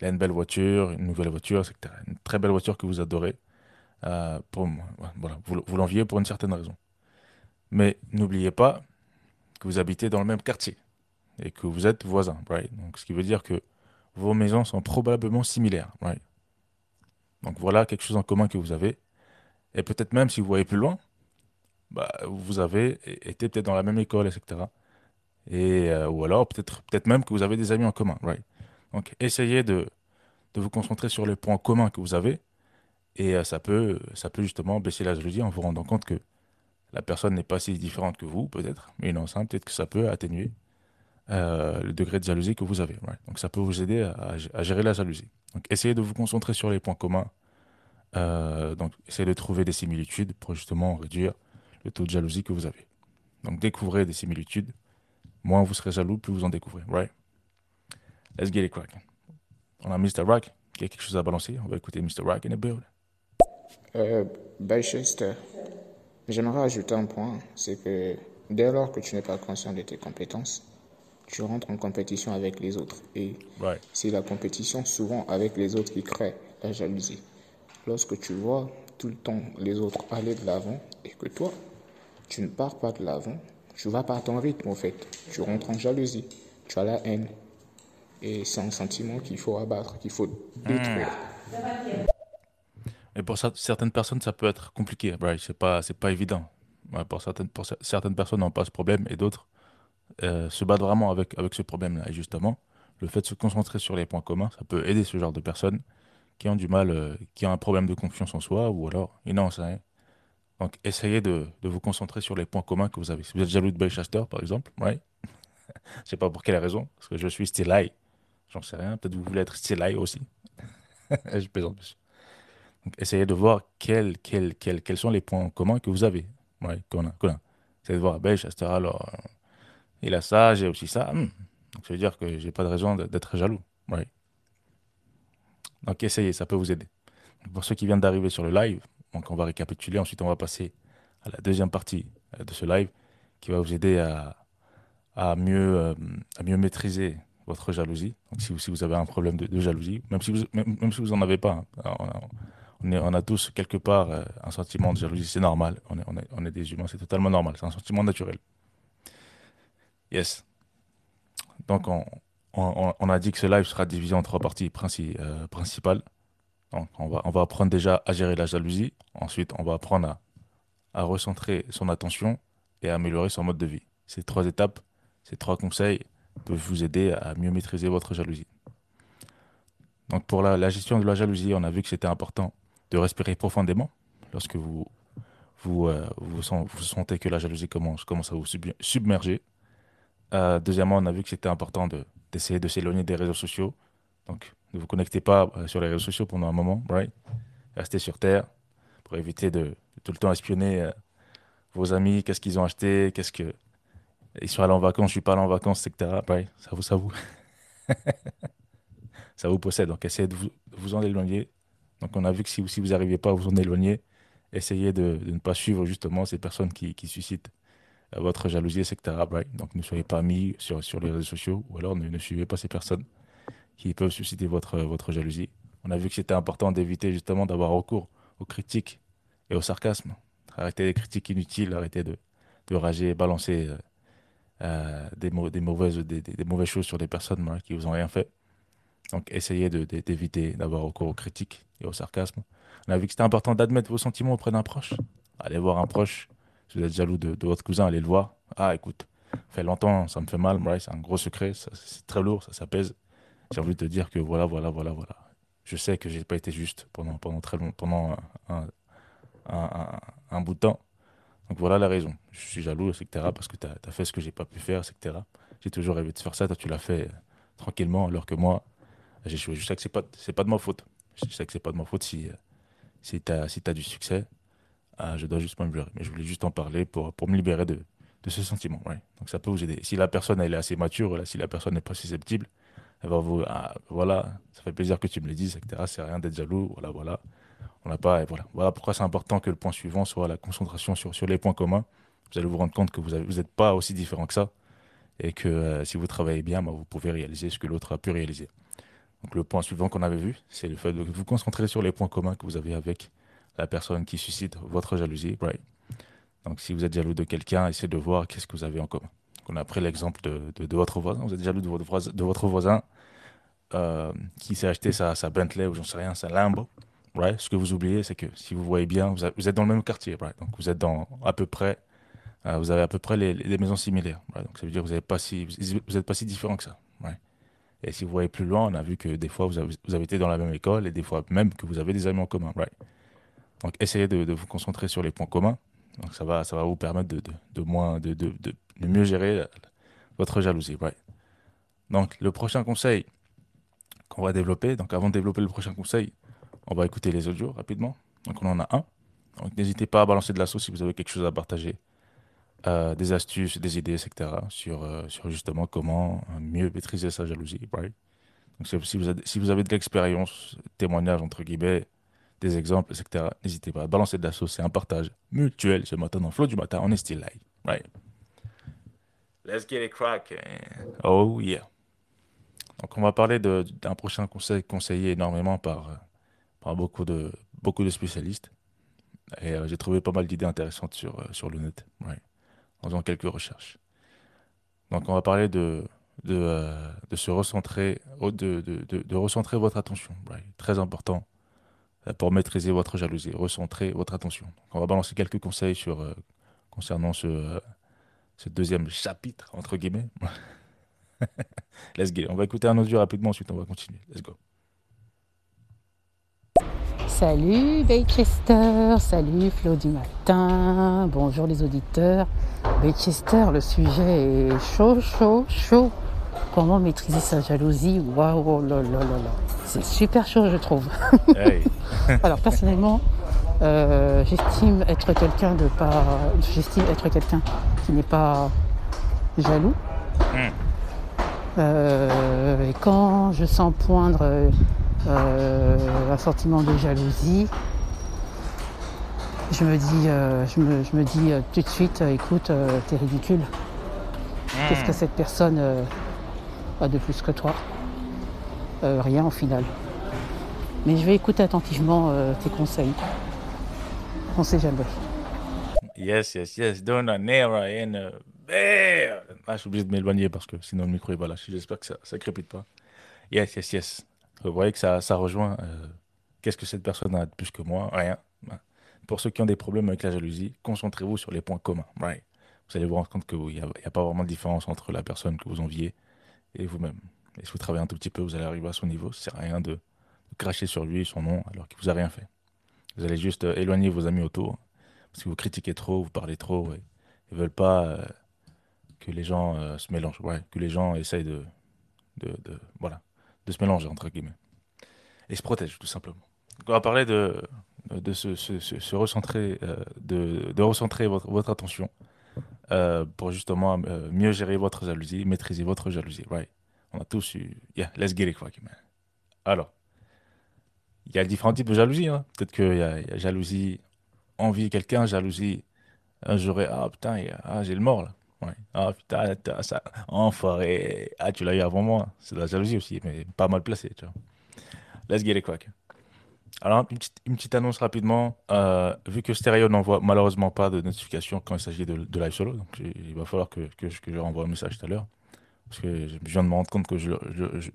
Il a une belle voiture, une nouvelle voiture, etc. Une très belle voiture que vous adorez. Euh, vous, l'enviez pour une certaine raison. Mais n'oubliez pas que vous habitez dans le même quartier et que vous êtes voisins. Donc, ce qui veut dire que vos maisons sont probablement similaires. Donc voilà quelque chose en commun que vous avez. Et peut-être même si vous voyez plus loin, bah, vous avez été peut-être dans la même école, etc. Euh, ou alors peut-être peut-être même que vous avez des amis en commun. Right. Donc essayez de, de vous concentrer sur les points communs que vous avez. Et euh, ça, peut, ça peut justement baisser la jalousie en vous rendant compte que la personne n'est pas si différente que vous, peut-être. Mais non, ça, peut-être que ça peut atténuer euh, le degré de jalousie que vous avez. Right. Donc ça peut vous aider à, à, gérer la jalousie. Donc essayez de vous concentrer sur les points communs. Donc essayez de trouver des similitudes pour justement réduire le taux de jalousie que vous avez. Donc découvrez des similitudes. Moins vous serez jaloux, plus vous en découvrez. Right? Let's get it cracking. On a Mr. Rock qui a quelque chose à balancer. On va écouter Mr. Rock in the build. Euh, Bachester, j'aimerais ajouter un point, c'est que dès lors que tu n'es pas conscient de tes compétences, tu rentres en compétition avec les autres. Et Right. c'est la compétition souvent avec les autres qui crée la jalousie. Lorsque tu vois tout le temps les autres aller de l'avant et que toi, tu ne pars pas de l'avant, tu vas pas à ton rythme en fait. Tu rentres en jalousie, tu as la haine. Et c'est un sentiment qu'il faut abattre, qu'il faut détruire. Et pour cer- certaines personnes, ça peut être compliqué. Right? C'est pas, pas évident. Pour, certaines, pour cer- certaines personnes, n'ont pas ce problème et d'autres euh, se battent vraiment avec, avec ce problème-là. Et justement, le fait de se concentrer sur les points communs, ça peut aider ce genre de personnes qui ont du mal, euh, qui ont un problème de confiance en soi ou alors n'en savent rien. Donc, essayez de, de vous concentrer sur les points communs que vous avez. Si vous êtes jaloux de Bellchester, par exemple, right? je sais pas pour quelle raison, parce que je suis still. J'en sais rien. Peut-être que vous voulez être still high aussi. je plaisante. Donc, essayez de voir quels, quels, quels, quels sont les points communs que vous avez. Ouais, qu'on a. Essayez de voir, Bellchester, alors, euh, il a ça, j'ai aussi ça. Hmm. Donc, ça veut dire que j'ai pas de raison d'être jaloux. Donc, essayez, ça peut vous aider. Pour ceux qui viennent d'arriver sur le live, donc on va récapituler. Ensuite, on va passer à la deuxième partie euh, de ce live qui va vous aider à, à mieux, euh, à mieux maîtriser votre jalousie. Donc, si vous, si vous avez un problème de, jalousie, même si vous, même, même si avez pas, hein, on, a, tous quelque part euh, un sentiment de jalousie, c'est normal. On est, on est, des humains, c'est totalement normal. C'est un sentiment naturel. Yes. Donc, on, on, a dit que ce live sera divisé en trois parties princi- principales. Donc, on va, on va apprendre déjà à gérer la jalousie. Ensuite, on va apprendre à, à recentrer son attention et à améliorer son mode de vie. Ces trois étapes, ces trois conseils peuvent vous aider à mieux maîtriser votre jalousie. Donc, pour la, gestion de la jalousie, on a vu que c'était important de respirer profondément lorsque vous, vous, euh, vous, sent- vous sentez que la jalousie commence, commence à vous sub- submerger. Euh, deuxièmement, on a vu que c'était important de- d'essayer de s'éloigner des réseaux sociaux. Donc, ne vous connectez pas euh, sur les réseaux sociaux pendant un moment, right? Restez sur Terre pour éviter de, tout le temps espionner euh, vos amis, qu'est-ce qu'ils ont acheté, qu'est-ce que ils sont allés en vacances, je suis pas allé en vacances, etc. Right? Ça vous, ça vous, ça vous possède. Donc, essayez de vous, vous en éloigner. Donc, on a vu que si, si vous n'arrivez pas à vous en éloigner, essayez de, ne pas suivre justement ces personnes qui, qui suscitent euh, votre jalousie, etc. Right? Donc, ne soyez pas mis sur, sur les réseaux sociaux ou alors ne suivez pas ces personnes qui peuvent susciter votre, votre jalousie. On a vu que c'était important d'éviter justement d'avoir recours aux critiques et au sarcasme. Arrêtez les critiques inutiles, arrêtez de, de rager, balancer euh, euh, des, des, mauvaises, des, mauvaises choses sur des personnes voilà, qui vous ont rien fait. Donc, essayez d'éviter d'avoir recours aux critiques et au sarcasme. On a vu que c'était important d'admettre vos sentiments auprès d'un proche. Allez voir un proche. Si vous êtes jaloux de, votre cousin, allez le voir. Ah, écoute, ça fait longtemps, ça me fait mal. C'est un gros secret. ça- C'est très lourd, ça s'apaise. J'ai envie de te dire que voilà, voilà, voilà, voilà. Je sais que j'ai pas été juste pendant, pendant très long, pendant un, bout de temps. Donc voilà la raison. Je suis jaloux, etc. Parce que tu as, fait ce que j'ai pas pu faire, etc. J'ai toujours rêvé de faire ça. Toi, tu l'as fait euh, tranquillement, alors que moi, j'ai échoué. Je sais que c'est pas, pas de ma faute. Je sais que c'est pas de ma faute si, euh, si tu as, si t'as du succès. Ah, je dois juste m'améliorer. Mais je voulais juste en parler pour, pour me libérer de, de ce sentiment. ouais. Donc ça peut vous aider. Si la personne elle est assez mature, là, si la personne n'est pas susceptible, ah, voilà, ça fait plaisir que tu me le dises, etc. C'est rien d'être jaloux. Voilà, voilà. On n'a pas. et Voilà. voilà pourquoi c'est important que le point suivant soit la concentration sur, sur les points communs. Vous allez vous rendre compte que vous n'êtes pas aussi différent que ça. Et que euh, si vous travaillez bien, bah, vous pouvez réaliser ce que l'autre a pu réaliser. Donc le point suivant qu'on avait vu, c'est le fait de vous concentrer sur les points communs que vous avez avec la personne qui suscite votre jalousie. Right? Donc si vous êtes jaloux de quelqu'un, essayez de voir qu'est-ce que vous avez en commun. On a pris l'exemple de, votre voisin. Vous êtes jaloux de de votre voisin euh, qui s'est acheté sa, Bentley ou j'en sais rien, sa Lambo. Ce que vous oubliez, c'est que si vous voyez bien, vous, êtes dans le même quartier. Donc vous êtes dans à peu près, euh, vous avez à peu près les, maisons similaires. Donc ça veut dire que vous n'êtes pas si, pas si différent que ça. Et si vous voyez plus loin, on a vu que des fois vous avez, vous été dans la même école et des fois même que vous avez des amis en commun. Donc essayez de, vous concentrer sur les points communs. Donc ça va, ça va vous permettre de, de, de moins, de, de, mieux gérer votre jalousie. Right. Donc le prochain conseil qu'on va développer, donc avant de développer le prochain conseil, on va écouter les audios rapidement. Donc on en a un. Donc n'hésitez pas à balancer de la sauce si vous avez quelque chose à partager. Euh, des astuces, des idées, etc. sur, euh, sur justement comment euh, mieux maîtriser sa jalousie. Right. Donc si vous avez, si vous avez de l'expérience, témoignages entre guillemets, des exemples, etc. N'hésitez pas à balancer de la sauce. C'est un partage mutuel ce matin dans Flow du matin. On est still live. Right. Let's get it cracking. Oh yeah. Donc on va parler d'un prochain conseil conseillé énormément par, euh, par beaucoup, de, beaucoup de spécialistes. Et euh, j'ai trouvé pas mal d'idées intéressantes sur, euh, sur le net. En faisant quelques recherches. Donc on va parler de, de, de se recentrer, de, de, de, recentrer votre attention. Très important pour maîtriser votre jalousie, recentrer votre attention. On va balancer quelques conseils sur, concernant ce, ce deuxième chapitre, entre guillemets. Let's it. On va écouter un audio rapidement, ensuite on va continuer. Let's go. Salut Baychester, salut Flo du matin, bonjour les auditeurs. Baychester, le sujet est chaud, chaud, chaud. Comment maîtriser sa jalousie? Waouh, oh là là là là. C'est super chaud, je trouve. Hey. Alors personnellement, euh, j'estime être quelqu'un de pas, j'estime être quelqu'un qui n'est pas jaloux. Hmm. Euh, et quand je sens poindre euh, un sentiment de jalousie, je me dis, je me, je me dis tout de suite, écoute, t'es ridicule. Qu'est-ce que cette personne a de plus que toi? Rien au final. Mais je vais écouter attentivement tes conseils. On sait jamais. Yes, yes, yes. Don't an era in a bear. Ah, je suis obligé de m'éloigner parce que sinon le micro est pas lâché. J'espère que ça ne crépite pas. Yes, yes, yes. Vous voyez que ça, ça rejoint. euh, Qu'est-ce que cette personne a de plus que moi? Rien. Pour ceux qui ont des problèmes avec la jalousie, concentrez-vous sur les points communs. Right? Vous allez vous rendre compte qu'il n'y a, pas vraiment de différence entre la personne que vous enviez et vous-même. Et si vous travaillez un tout petit peu, vous allez arriver à son niveau. À rien de, de cracher sur lui, son nom, alors qu'il vous a rien fait. Vous allez juste euh, éloigner vos amis autour. Parce que vous critiquez trop, vous parlez trop. Et ils veulent pas euh, que les gens euh, se mélangent. Ouais, que les gens essayent de, de, voilà, de se mélanger, entre guillemets. Et se protègent, tout simplement. On va parler de, de se, se- se- recentrer, de, de recentrer votre, attention pour justement mieux gérer votre jalousie, maîtriser votre jalousie. Right. On a tous eu. Yeah, let's get it, man. Alors, il y a différents types de jalousie. hein. Peut-être qu'il y, a jalousie, envie quelqu'un, jalousie, j'aurais, ah putain, ah, j'ai le mort là. Ah putain, ça, enfoiré. Ah, tu l'as eu avant moi. C'est de la jalousie aussi, mais pas mal placé, tu vois. Let's get it, crack. Alors, une petite, une petite annonce rapidement. Euh, vu que Stereo n'envoie malheureusement pas de notification quand il s'agit de, live solo, donc il va falloir que, que, que je renvoie un message tout à l'heure. Parce que je viens de me rendre compte que je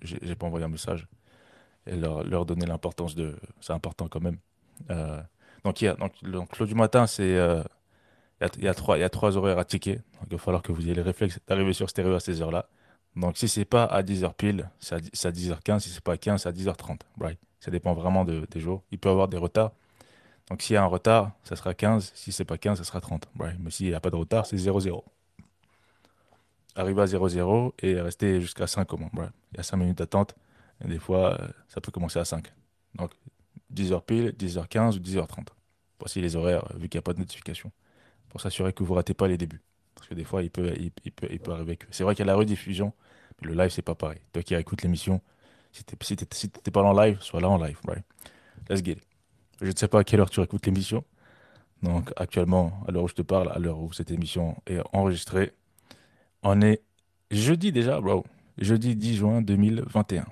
j'ai pas envoyé un message. Et leur, leur donner l'importance de. C'est important quand même. Euh, donc, il y a, donc, donc, du matin, c'est. euh, il y a, trois, il y a trois horaires à. Donc, il va falloir que vous ayez le réflexe d'arriver sur stéréo à ces heures-là. Donc, si c'est pas à 10h pile, c'est à, 10 c'est à 10h15. Si c'est pas à 15, c'est à 10h30. Right. Ça dépend vraiment de- des jours. Il peut y avoir des retards. Donc, s'il y a un retard, ça sera 15. Si c'est pas 15, ça sera 30. Right. Mais s'il n'y a pas de retard, c'est 0-0. Arriver à 0-0 et rester jusqu'à 5 au moins. Right. Il y a 5 minutes d'attente. Et des fois, euh, ça peut commencer à 5. Donc, 10h pile, 10h15 ou 10h30. Voici les horaires, euh, vu qu'il n'y a pas de notification. Pour s'assurer que vous ratez pas les débuts. Parce que des fois, il peut, il, peut, il peut arriver que. C'est vrai qu'il y a la rediffusion, mais le live, c'est pas pareil. Toi qui écoutes l'émission, si si t'étais pas là en live, sois là en live. Right? Let's get. Je ne sais pas à quelle heure tu écoutes l'émission. Donc, actuellement, à l'heure où je te parle, à l'heure où cette émission est enregistrée, on est jeudi déjà, bro. Jeudi 10 juin 2021.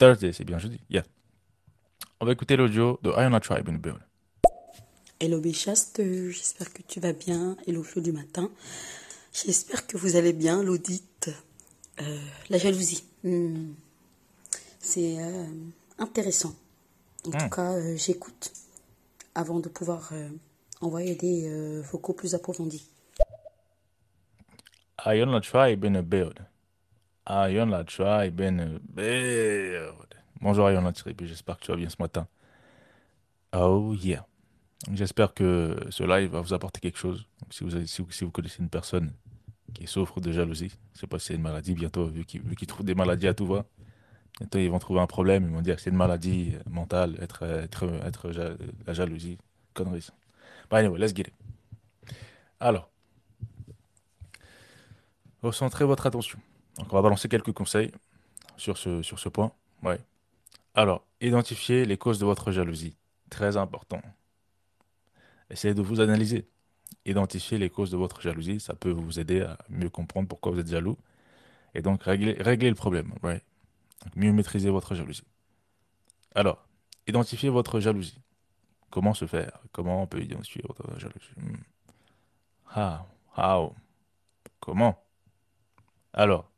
Thursday, c'est bien jeudi. Yeah. On va écouter l'audio de Iona Tribe in building. Hello Béchaste, j'espère que tu vas bien. Hello Flo du matin. J'espère que vous allez bien, l'audite. Euh, la jalousie. Hmm. C'est euh, intéressant. En tout cas, euh, j'écoute avant de pouvoir envoyer des vocaux plus approfondis. Iona Tribe in the building. Iona Tribe in the building. Bonjour Iona Tribe, j'espère que tu vas bien ce matin. Oh yeah. J'espère que ce live va vous apporter quelque chose. Si, vous si, vous, connaissez une personne qui souffre de jalousie, je sais pas si c'est une maladie bientôt, vu qu'ils trouvent des maladies à tout va. Bientôt, ils vont trouver un problème, ils vont dire que c'est une maladie euh, mentale, être, euh, être, euh, être la jalousie. Conneries. But anyway, let's get it. Alors, recentrez votre attention. Donc, on va balancer quelques conseils sur ce, sur ce point. Ouais. Alors, identifiez les causes de votre jalousie. Très important. Essayez de vous analyser. Identifier les causes de votre jalousie, ça peut vous aider à mieux comprendre pourquoi vous êtes jaloux et donc régler, régler le problème. right? Donc, mieux maîtriser votre jalousie. Alors, identifiez votre jalousie. Comment se faire? Comment on peut identifier votre jalousie? Hmm. How How? Comment? Alors.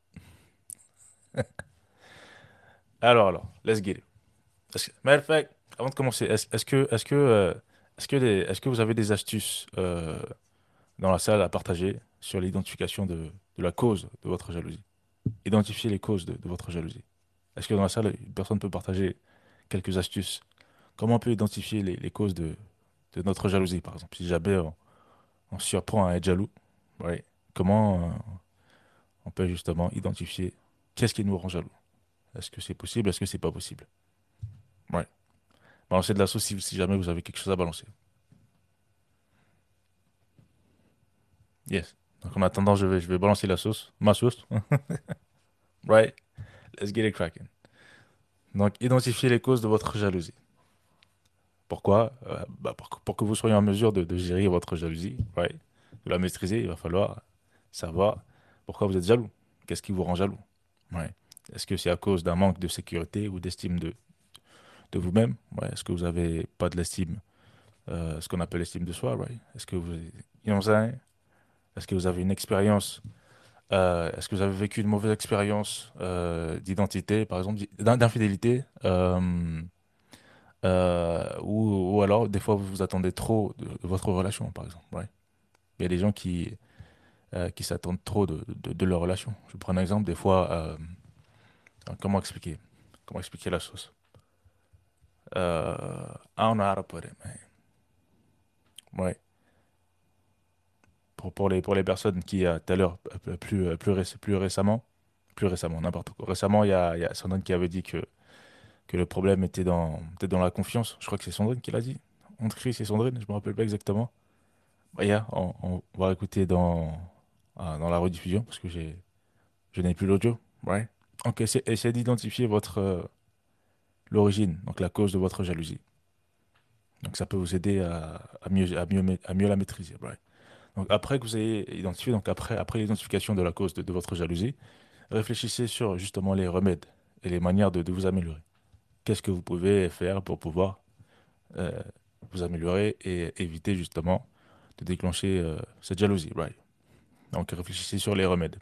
alors, alors, let's get it. Avant de commencer, est-ce que, est-ce que, euh, est-ce que, des- est-ce que vous avez des astuces euh, dans la salle à partager sur l'identification de, la cause de votre jalousie? Identifier les causes de, votre jalousie. Est-ce que dans la salle, une personne peut partager quelques astuces? Comment on peut identifier les, causes de, notre jalousie, par exemple? Si jamais on, surprend à être jaloux, comment euh, on peut justement identifier qu'est-ce qui nous rend jaloux? Est-ce que c'est possible? Est-ce que c'est pas possible? Balancez de la sauce si, jamais vous avez quelque chose à balancer. Yes. Donc en attendant, je vais, je vais balancer la sauce. Ma sauce. right? Let's get it cracking. Donc, identifiez les causes de votre jalousie. Pourquoi? Euh, bah, pour, pour que vous soyez en mesure de, de gérer votre jalousie, right? De la maîtriser, il va falloir savoir pourquoi vous êtes jaloux. Qu'est-ce qui vous rend jaloux? Ouais. Est-ce que c'est à cause d'un manque de sécurité ou d'estime de, de vous-même? Ouais. Est-ce que vous n'avez pas de l'estime, euh, ce qu'on appelle l'estime de soi? Right? Est-ce que vous? Est-ce que vous avez une expérience, euh, est-ce que vous avez vécu une mauvaise expérience euh, d'identité, par exemple, d'in- d'infidélité, ou, ou alors des fois vous vous attendez trop de, votre relation, par exemple? Il y a des gens qui, euh, qui s'attendent trop de, de, leur relation. Je prends un exemple, des fois, euh, comment expliquer? Comment expliquer la sauce? Euh, man. Ouais. Pour, pour les, pour les personnes qui, tout à l'heure, plus, plus, réc- plus récemment, plus récemment, n'importe quoi. Récemment, il y a, y a Sandrine qui avait dit que, que le problème était dans, était dans la confiance. Je crois que c'est Sandrine qui l'a dit. Entre Chris et Sandrine, je me rappelle pas exactement. Bah, yeah, on, on va écouter dans, ah, dans la rediffusion parce que je n'ai plus l'audio. Right? Donc, essayez, d'identifier votre, euh, l'origine, donc la cause de votre jalousie. Donc, ça peut vous aider à, mieux, à mieux, à mieux la maîtriser. Right? Donc, après que vous ayez identifié, donc après, après l'identification de la cause de, de votre jalousie, réfléchissez sur justement les remèdes et les manières de, de vous améliorer. Qu'est-ce que vous pouvez faire pour pouvoir euh, vous améliorer et éviter justement de déclencher euh, cette jalousie, right? Donc réfléchissez sur les remèdes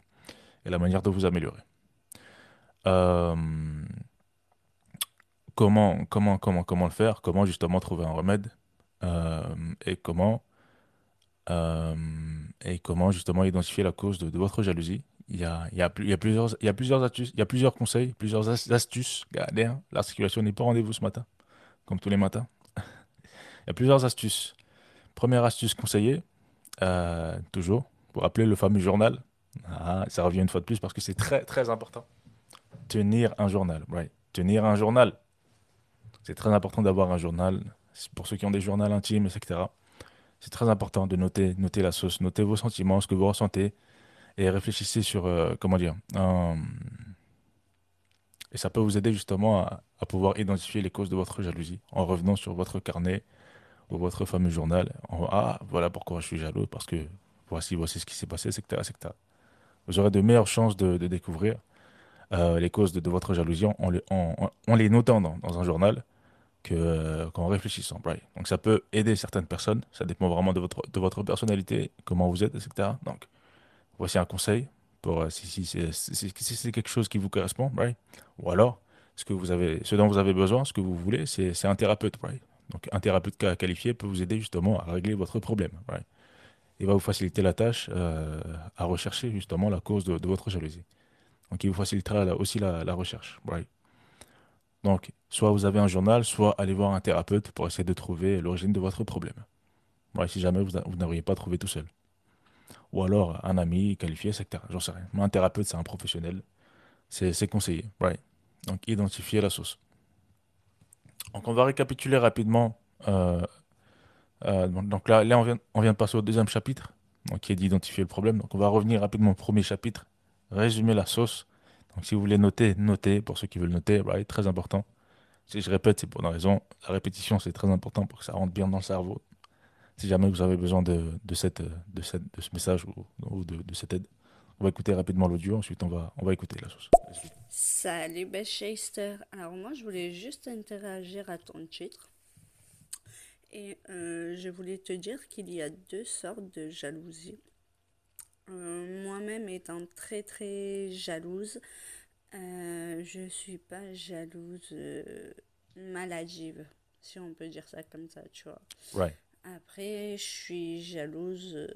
et la manière de vous améliorer. Euh, comment, le faire, comment justement trouver un remède euh, et comment euh, et comment justement identifier la cause de, votre jalousie? Il y a, plusieurs, plusieurs astuces, conseils, plusieurs astuces. Regardez, hein, la circulation n'est pas rendez-vous ce matin, comme tous les matins. il y a plusieurs astuces. Première astuce conseillée, toujours, pour appeler le fameux journal. Ah, ça revient une fois de plus parce que c'est très très important. Tenir un journal, right. Tenir un journal. C'est très important d'avoir un journal. Pour ceux qui ont des journaux intimes, etc. C'est très important de noter, noter la sauce, noter vos sentiments, ce que vous ressentez, et réfléchissez sur, euh, comment dire, euh, et ça peut vous aider justement à, pouvoir identifier les causes de votre jalousie en revenant sur votre carnet ou votre fameux journal. Ah, voilà pourquoi je suis jaloux, parce que voici, voici ce qui s'est passé, etc., etc. Vous aurez de meilleures chances de, découvrir euh, les causes de, votre jalousie en, les, en, en les notant dans, un journal euh, qu'en réfléchissant. Donc ça peut aider certaines personnes, ça dépend vraiment de votre, de votre personnalité, comment vous êtes, etc. Donc voici un conseil pour euh, si, si, c'est quelque chose qui vous correspond, ou alors ce, que vous avez, ce dont vous avez besoin, ce que vous voulez, c'est, c'est un thérapeute. Donc un thérapeute qualifié peut vous aider justement à régler votre problème. Il va vous faciliter la tâche euh, à rechercher justement la cause de, votre jalousie. Donc il vous facilitera aussi la, recherche. Right? Donc soit vous avez un journal, soit allez voir un thérapeute pour essayer de trouver l'origine de votre problème. Right? Si jamais vous, vous n'arrivez pas à trouver tout seul. Ou alors un ami qualifié, etc. J'en sais rien. Mais un thérapeute, c'est un professionnel. C'est, c'est conseillé. Right? Donc identifier la source. Donc on va récapituler rapidement. Euh, euh, donc là, là on, vient, de passer au deuxième chapitre, donc, qui est d'identifier le problème. Donc on va revenir rapidement au premier chapitre, résumer la sauce. Donc si vous voulez noter, notez, pour ceux qui veulent noter, right, très important. Si je répète, c'est pour une raison. La répétition, c'est très important pour que ça rentre bien dans le cerveau. Si jamais vous avez besoin de, cette, de, cette, de ce message ou, de, cette aide. On va écouter rapidement l'audio, ensuite on va, on va écouter la sauce. Salut Bestchaster. Alors moi je voulais juste interagir à ton titre. Et euh, je voulais te dire qu'il y a deux sortes de jalousie. Euh, Moi-même étant très très jalouse, euh, je suis pas jalouse maladive, si on peut dire ça comme ça, tu vois. Right. Après, je suis jalouse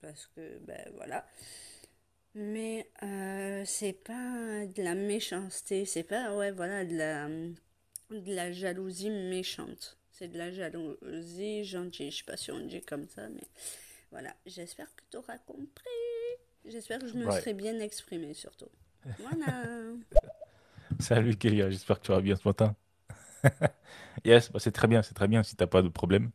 parce que, ben voilà. Mais c'est pas de la méchanceté, c'est pas, ouais, voilà, de la, de la jalousie méchante. C'est de la jalousie gentille. Je sais pas si on dit comme ça, mais voilà. J'espère que tu auras compris. J'espère que je me Ouais. serai bien exprimée, surtout. Voilà. Salut Kélia, j'espère que tu vas bien ce matin. yes, bah c'est très bien, c'est très bien si t'as pas de problème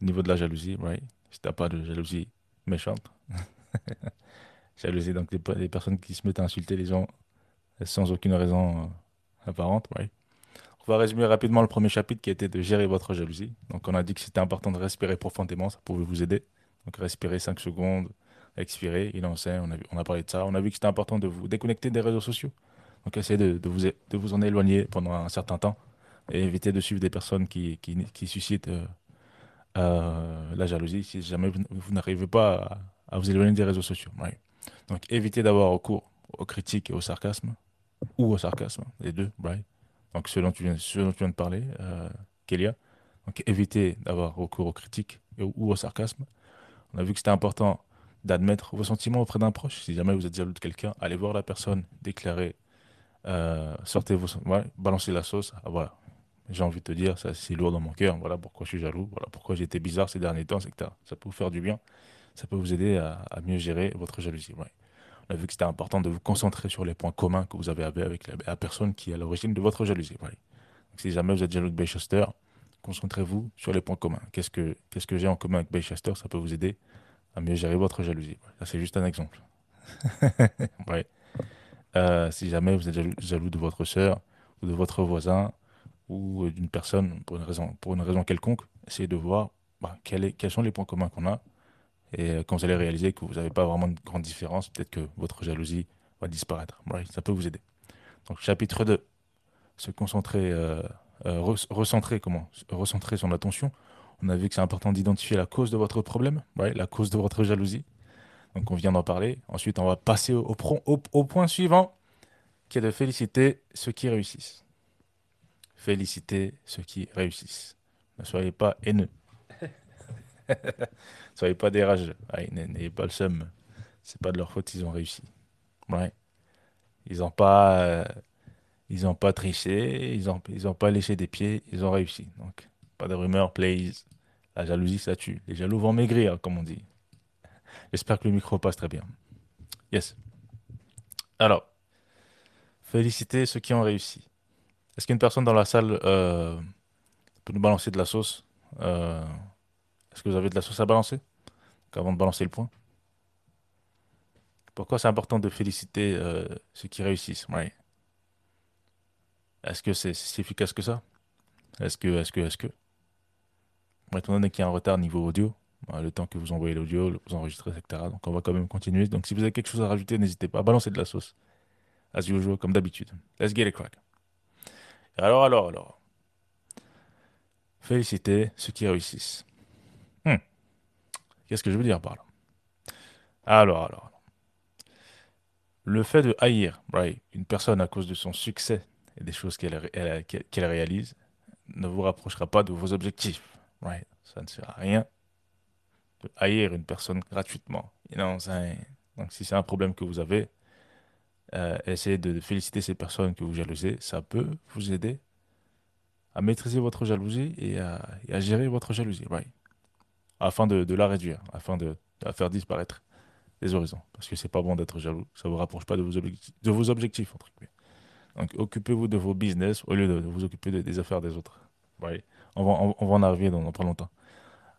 au niveau de la jalousie, right? Si t'as pas de jalousie méchante. jalousie, donc des, des, personnes qui se mettent à insulter les gens sans aucune raison euh, apparente, right? On va résumer rapidement le premier chapitre qui était de gérer votre jalousie. Donc on a dit que c'était important de respirer profondément, ça pouvait vous aider. Donc respirer 5 secondes, expirer, il en sait, on a, parlé de ça. On a vu que c'était important de vous déconnecter des réseaux sociaux. Donc essayez de, vous, en éloigner pendant un certain temps et éviter de suivre des personnes qui, suscitent euh, euh, la jalousie si jamais vous, n'arrivez pas à, vous éloigner des réseaux sociaux. Donc évitez d'avoir recours aux critiques et au sarcasme ou au sarcasme, les deux? Donc ce dont tu viens, tu viens de parler, euh, Kélia. Donc évitez d'avoir recours aux critiques ou au sarcasme. On a vu que c'était important d'admettre vos sentiments auprès d'un proche. Si jamais vous êtes jaloux de quelqu'un, allez voir la personne, déclarez, euh, sortez vos, ouais, balancez la sauce. Ah, voilà, j'ai envie de te dire, ça c'est lourd dans mon cœur. Voilà pourquoi je suis jaloux. Voilà pourquoi j'ai été bizarre ces derniers temps, etc. Ça peut vous faire du bien. Ça peut vous aider à, mieux gérer votre jalousie. On a vu que c'était important de vous concentrer sur les points communs que vous avez avec la, la personne qui est à l'origine de votre jalousie. Donc, si jamais vous êtes jaloux de Baychester, concentrez-vous sur les points communs. Qu'est-ce que, qu'est-ce que j'ai en commun avec Baychester Ça peut vous aider à mieux gérer votre jalousie. Ça, c'est juste un exemple. ouais. Euh, si jamais vous êtes jaloux, jaloux de votre sœur ou de votre voisin ou d'une personne pour une raison, pour une raison quelconque, essayez de voir bah, quel est, quels sont les points communs qu'on a. Et quand vous allez réaliser que vous n'avez pas vraiment de grande différence, peut-être que votre jalousie va disparaître. Ça peut vous aider. Donc, chapitre 2, se concentrer, euh, euh, re recentrer, comment? Recentrer son attention. On a vu que c'est important d'identifier la cause de votre problème, la cause de votre jalousie. Donc, on vient d'en parler. Ensuite, on va passer au, au, point suivant, qui est de féliciter ceux qui réussissent. félicitez ceux qui réussissent. Ne soyez pas haineux. soyez pas des rageux. N'ayez pas le seum. C'est pas de leur faute, ils ont réussi. Ouais. Ils n'ont pas, euh, ils ont pas triché, ils n'ont ils ont pas léché des pieds, ils ont réussi. Donc, pas de rumeurs, please. La jalousie, ça tue. Les jaloux vont maigrir, comme on dit. J'espère que le micro passe très bien. Yes. Alors, félicitez ceux qui ont réussi. Est-ce qu'une personne dans la salle euh, peut nous balancer de la sauce? Euh, Est-ce que vous avez de la sauce à balancer avant de balancer le point? Pourquoi c'est important de féliciter euh, ceux qui réussissent? Est-ce que c'est si efficace que ça? Est-ce que, est-ce que, est-ce que? Étant donné qu'il y a un retard niveau audio, bah, le temps que vous envoyez l'audio, vous enregistrez, etc. Donc on va quand même continuer. Donc si vous avez quelque chose à rajouter, n'hésitez pas à balancer de la sauce. As usual, comme d'habitude. Let's get it crack. Alors, alors, alors. Félicitez ceux qui réussissent. Qu'est-ce que je veux dire par là? Alors, alors. Le fait de haïr une personne à cause de son succès et des choses qu'elle réalise ne vous rapprochera pas de vos objectifs. Right? Ça ne sert à rien de haïr une personne gratuitement. Donc, si c'est un problème que vous avez, euh, essayez de féliciter ces personnes que vous jalousez. Ça peut vous aider à maîtriser votre jalousie et à, gérer votre jalousie, right? Afin de, la réduire, afin de, la faire disparaître des horizons. Parce que c'est pas bon d'être jaloux. Ça vous rapproche pas de vos, objectifs. Entre Donc, occupez-vous de vos business au lieu de, vous occuper des affaires des autres. Right. On, va, on, va en arriver dans, dans pas longtemps.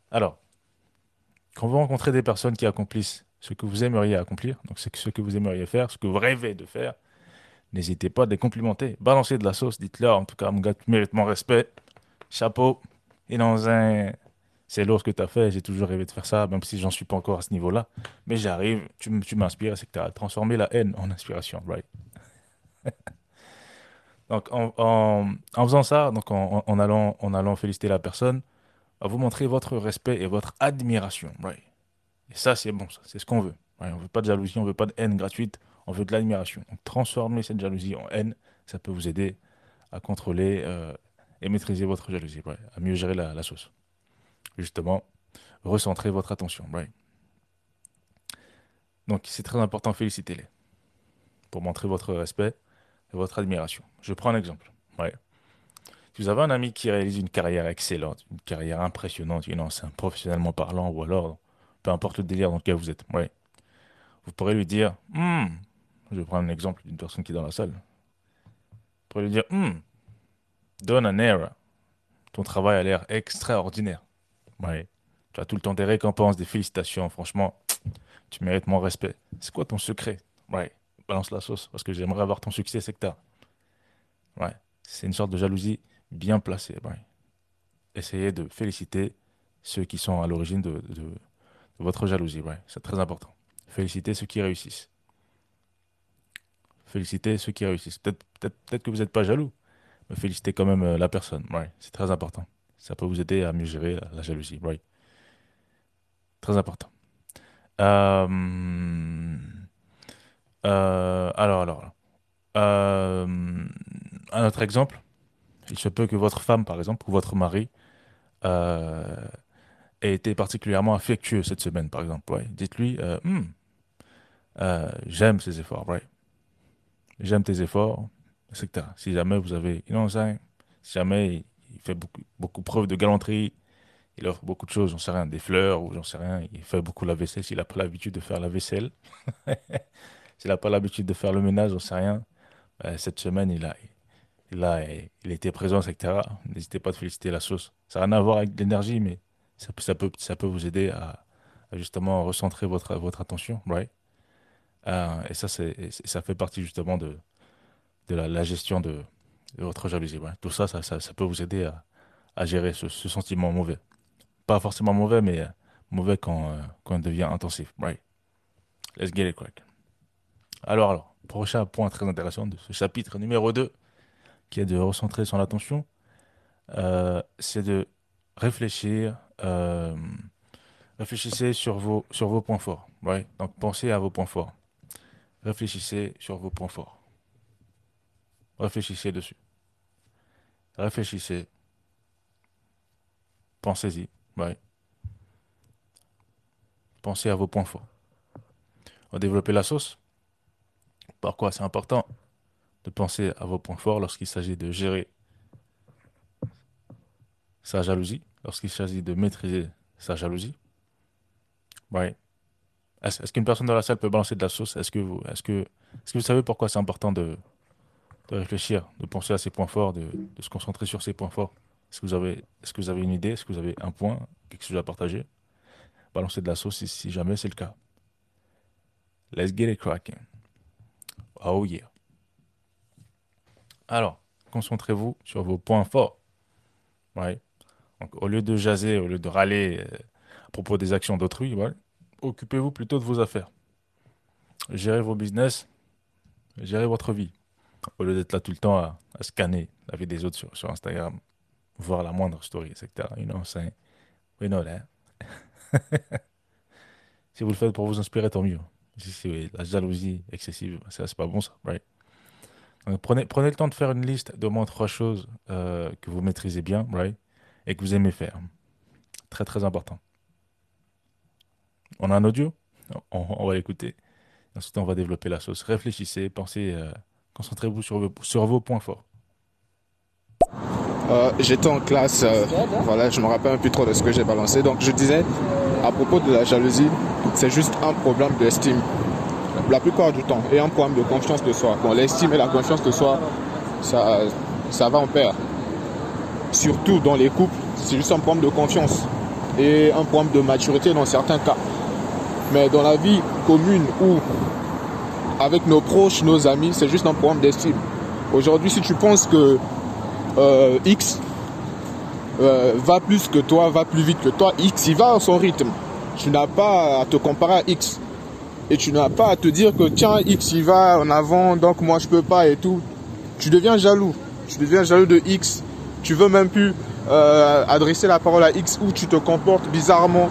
Alors, quand vous rencontrez des personnes qui accomplissent ce que vous aimeriez accomplir, donc ce que vous aimeriez faire, ce que vous rêvez de faire, n'hésitez pas à les complimenter. Balancez de la sauce, dites-leur, en tout cas, mon gars, tu mérites mon respect. Chapeau. Et dans un. C'est lourd ce que tu as fait, j'ai toujours rêvé de faire ça, même si j'en suis pas encore à ce niveau-là. Mais j'arrive, tu, tu m'inspires, etc. Transformer la haine en inspiration, right? donc, en, faisant ça, donc en, allant, en allant féliciter la personne, vous montrer votre respect et votre admiration. Et ça, c'est bon, c'est ce qu'on veut. on ne veut pas de jalousie, on veut pas de haine gratuite, on veut de l'admiration. Transformer cette jalousie en haine, ça peut vous aider à contrôler euh, et maîtriser votre jalousie, à mieux gérer la, sauce. Justement, recentrer votre attention. Donc c'est très important, félicitez-les pour montrer votre respect et votre admiration. Je prends un exemple. Si vous avez un ami qui réalise une carrière excellente, une carrière impressionnante, une enceinte professionnellement parlant, ou alors, peu importe le délire dans lequel vous êtes, vous pourrez lui dire, hmm, je vais prendre un exemple d'une personne qui est dans la salle. Vous pourrez lui dire, hmm, donne un air. Ton travail a l'air extraordinaire. Ouais. Tu as tout le temps des récompenses, des félicitations. Franchement, tu mérites mon respect. C'est quoi ton secret? Ouais, balance la sauce parce que j'aimerais avoir ton succès, que Ouais, c'est une sorte de jalousie bien placé. Essayez de féliciter ceux qui sont à l'origine de, votre jalousie. C'est très important. Félicitez ceux qui réussissent. Félicitez ceux qui réussissent. Peut-être que vous n'êtes pas jaloux, mais félicitez quand même euh, la personne. C'est très important. Ça peut vous aider à mieux gérer la, jalousie. Très important. Euh, euh, alors, alors. un autre exemple il se peut que votre femme, par exemple, ou votre mari euh, ait été particulièrement affectueux cette semaine, par exemple. Ouais. Dites-lui, euh, hmm, euh, j'aime ses efforts, right? j'aime tes efforts, etc. Si jamais vous avez une enceinte, si jamais il fait beaucoup, beaucoup preuve de galanterie, il offre beaucoup de choses, j'en sais rien, des fleurs ou j'en sais rien, il fait beaucoup la vaisselle, s'il n'a pas l'habitude de faire la vaisselle, s'il n'a pas l'habitude de faire le ménage, j'en sais rien, cette semaine, il a, là, il était présent, etc. N'hésitez pas à féliciter la sauce. Ça n'a rien à voir avec l'énergie, mais ça, ça, peut, ça peut vous aider à, justement recentrer votre, votre attention, right? Euh, et ça, c'est, ça fait partie justement de, de la, gestion de, votre jalousie. Tout ça ça, peut vous aider à, gérer ce, sentiment mauvais. Pas forcément mauvais, mais mauvais quand, euh, quand il devient intensif. Right? Let's get it quick. Alors, alors, prochain point très intéressant de ce chapitre numéro 2 qui est de recentrer son attention, euh, c'est de réfléchir, euh, réfléchissez sur vos, sur vos points forts. Ouais? Donc pensez à vos points forts. Réfléchissez sur vos points forts. Réfléchissez dessus. réfléchissez, pensez-y. Pensez à vos points forts. On va développer la sauce. Pourquoi c'est important de penser à vos points forts lorsqu'il s'agit de gérer sa jalousie, lorsqu'il s'agit de maîtriser sa jalousie. Ouais. Est-ce qu'une personne dans la salle peut balancer de la sauce? Est-ce que vous savez pourquoi c'est important de, de réfléchir, de penser à ses points forts, de, se concentrer sur ses points forts Est-ce que vous avez, est-ce que vous avez une idée? Est-ce que vous avez un point, quelque chose à partager? Balancer de la sauce si, jamais c'est le cas. Let's get it cracking. Oh yeah. Alors, concentrez-vous sur vos points forts. Ouais. Donc, au lieu de jaser, au lieu de râler euh, à propos des actions d'autrui, occupez-vous plutôt de vos affaires. Gérez vos business, gérez votre vie. Au lieu d'être là tout le temps à, scanner la vie des autres sur, Instagram, voir la moindre story, etc. You know saying? We know that. si vous le faites pour vous inspirer, tant mieux. Si c'est la jalousie excessive, c'est pas bon ça, right? Prenez, prenez le temps de faire une liste d'au moins trois choses euh, que vous maîtrisez bien, right? Et que vous aimez faire. Très très important. On a un audio? On, on va l'écouter. Ensuite, on va développer la sauce. Réfléchissez, pensez, euh, concentrez-vous sur vos, points forts. Euh, J'étais en classe, euh, voilà, je me rappelle un peu trop de ce que j'ai balancé. Donc je disais, à propos de la jalousie, c'est juste un problème d'estime. La plupart du temps, et un problème de confiance de soi. Bon, l'estime et la confiance de soi, ça, ça va en pair. Surtout dans les couples, c'est juste un problème de confiance et un problème de maturité dans certains cas. Mais dans la vie commune ou avec nos proches, nos amis, c'est juste un problème d'estime. Aujourd'hui, si tu penses que euh, X euh, va plus que toi, va plus vite que toi, X, il va à son rythme. Tu n'as pas à te comparer à X. Et tu n'as pas à te dire que tiens, X, il va en avant, donc moi je peux pas et tout. Tu deviens jaloux. Tu deviens jaloux de X. Tu veux même plus euh, adresser la parole à X ou tu te comportes bizarrement.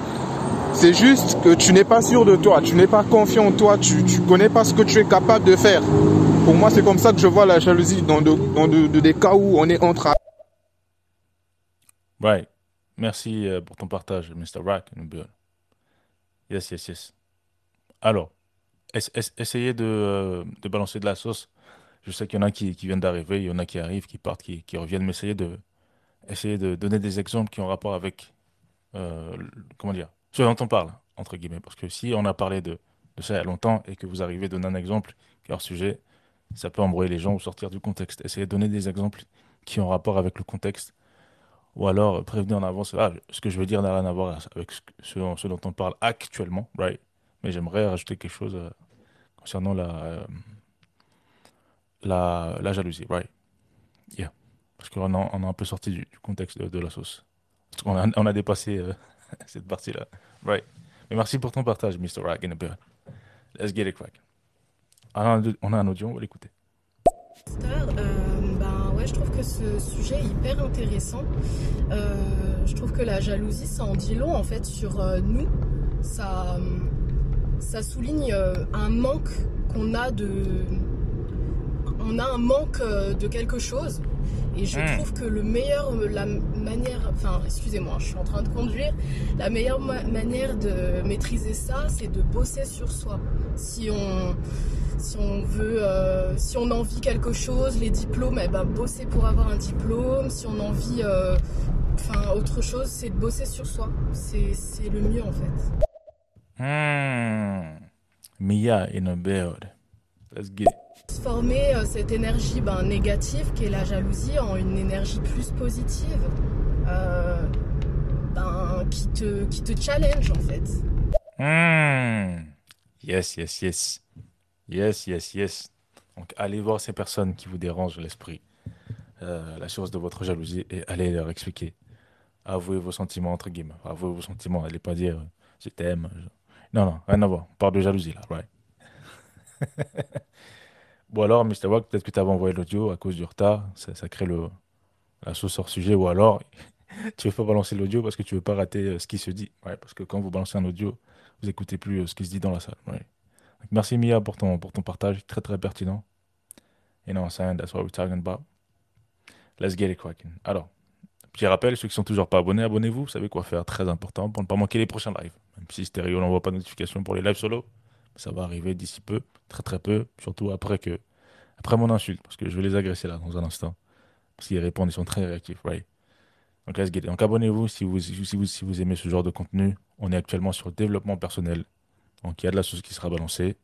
C'est juste que tu n'es pas sûr de toi, tu n'es pas confiant en toi, tu ne connais pas ce que tu es capable de faire. Pour moi, c'est comme ça que je vois la jalousie dans, de, dans de, de des cas où on est entre Right. Merci euh, pour ton partage, Mr. Rack. Yes, yes, yes. Alors, es- es- essayez de, euh, de balancer de la sauce. Je sais qu'il y en a qui, qui viennent d'arriver, il y en a qui arrivent, qui partent, qui, qui reviennent, mais essayez de, de donner des exemples qui ont rapport avec, euh, comment dire, ce dont on parle, entre guillemets. Parce que si on a parlé de, ça il y a longtemps et que vous arrivez à donner un exemple qui hors sujet, ça peut embrouiller les gens ou sortir du contexte. Essayez de donner des exemples qui ont rapport avec le contexte ou alors euh, prévenir en avance, ah, ce que je veux dire n'a rien à voir avec ce, dont on parle actuellement, right? Mais j'aimerais rajouter quelque chose euh, concernant la, euh, la, la jalousie, right? Yeah. Parce qu'on a, on a un peu sorti du, contexte de, la sauce. On a dépassé cette partie-là, right? Mais merci pour ton partage, Mr. Rack in the building. Let's get it crack. on a un- a audio, on va l'écouter. Euh, ben ouais, je trouve que ce sujet est hyper intéressant. Euh, je trouve que la jalousie, ça en dit long en fait sur euh, nous. Ça, euh, ça souligne euh, un manque qu'on a de, on a un manque euh, de quelque chose. Et je Hmm. trouve que le meilleur, la manière, enfin, excusez-moi, je suis en train de conduire. La meilleure ma- manière de maîtriser ça, c'est de bosser sur soi. Si on, si on veut, euh, si on envie quelque chose, les diplômes, eh ben, bosser pour avoir un diplôme. Si on envie, euh, enfin, autre chose, c'est de bosser sur soi. C'est, c'est le mieux en fait. Hmm. Mia in a build. Let's get it. Transformer euh, cette énergie ben, négative qui est la jalousie en une énergie plus positive, euh, ben, qui te, qui te challenge en fait. Hmm. Yes, yes, yes. Yes, yes, yes. Donc, allez voir ces personnes qui vous dérangent l'esprit, euh, la source de votre jalousie, et allez leur expliquer. Avouez vos sentiments, entre guillemets. Avouez vos sentiments. Allez pas dire je t'aime. Non, non, rien à voir. On parle de jalousie là, right? Bon, alors, Mr. Wack, peut-être que tu avais envoyé l'audio à cause du retard. Ça, crée le, la sauce hors sujet. Ou alors, tu veux pas balancer l'audio parce que tu veux pas rater euh, ce qui se dit. Ouais, parce que quand vous balancez un audio, vous écoutez plus euh, ce qui se dit dans la salle. Merci Mia pour ton, pour ton partage, très très pertinent. You know what? That's what we're talking about. Let's get it cracking. Alors, petit rappel, ceux qui sont toujours pas abonnés, abonnez-vous. Vous savez quoi faire, très important pour ne pas manquer les prochains lives. Même si Stéréo n'envoie pas de notification pour les lives solo, ça va arriver d'ici peu, très très peu, surtout après que après mon insulte, parce que je vais les agresser là dans un instant. Parce qu'ils répondent, ils sont très réactifs, right? Donc let's get it. Donc abonnez-vous si vous, si, vous, si vous aimez ce genre de contenu. On est actuellement sur le développement personnel. Donc il y a de la sauce qui sera balancée.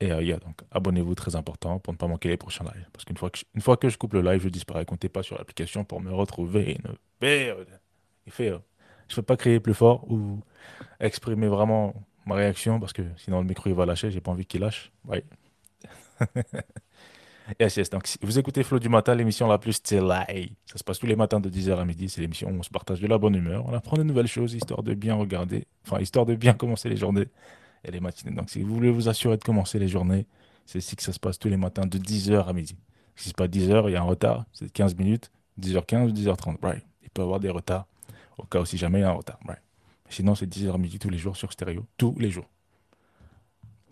Et euh, il y a donc abonnez-vous, très important, pour ne pas manquer les prochains lives. Parce qu'une fois, que je, une fois que je coupe le live, je disparais. Comptez pas sur l'application pour me retrouver. Une. Il fait, euh, je ne peux pas crier plus fort ou exprimer vraiment ma réaction parce que sinon le micro il va lâcher. J'ai pas envie qu'il lâche. Ouais. Yes, yes. Donc, si vous écoutez Flow du matin, l'émission la plus stylée. Ça se passe tous les matins de 10h à midi. C'est l'émission où on se partage de la bonne humeur. On apprend de nouvelles choses, histoire de bien regarder, enfin, histoire de bien commencer les journées et les matinées. Donc, si vous voulez vous assurer de commencer les journées, c'est ici que ça se passe tous les matins de 10h à midi. Si c'est pas 10h, il y a un retard. C'est 15 minutes, 10h15 ou 10h30. Right. Il peut y avoir des retards au cas où si jamais il y a un retard. Right. Sinon, c'est 10h à midi tous les jours sur stéréo. Tous les jours.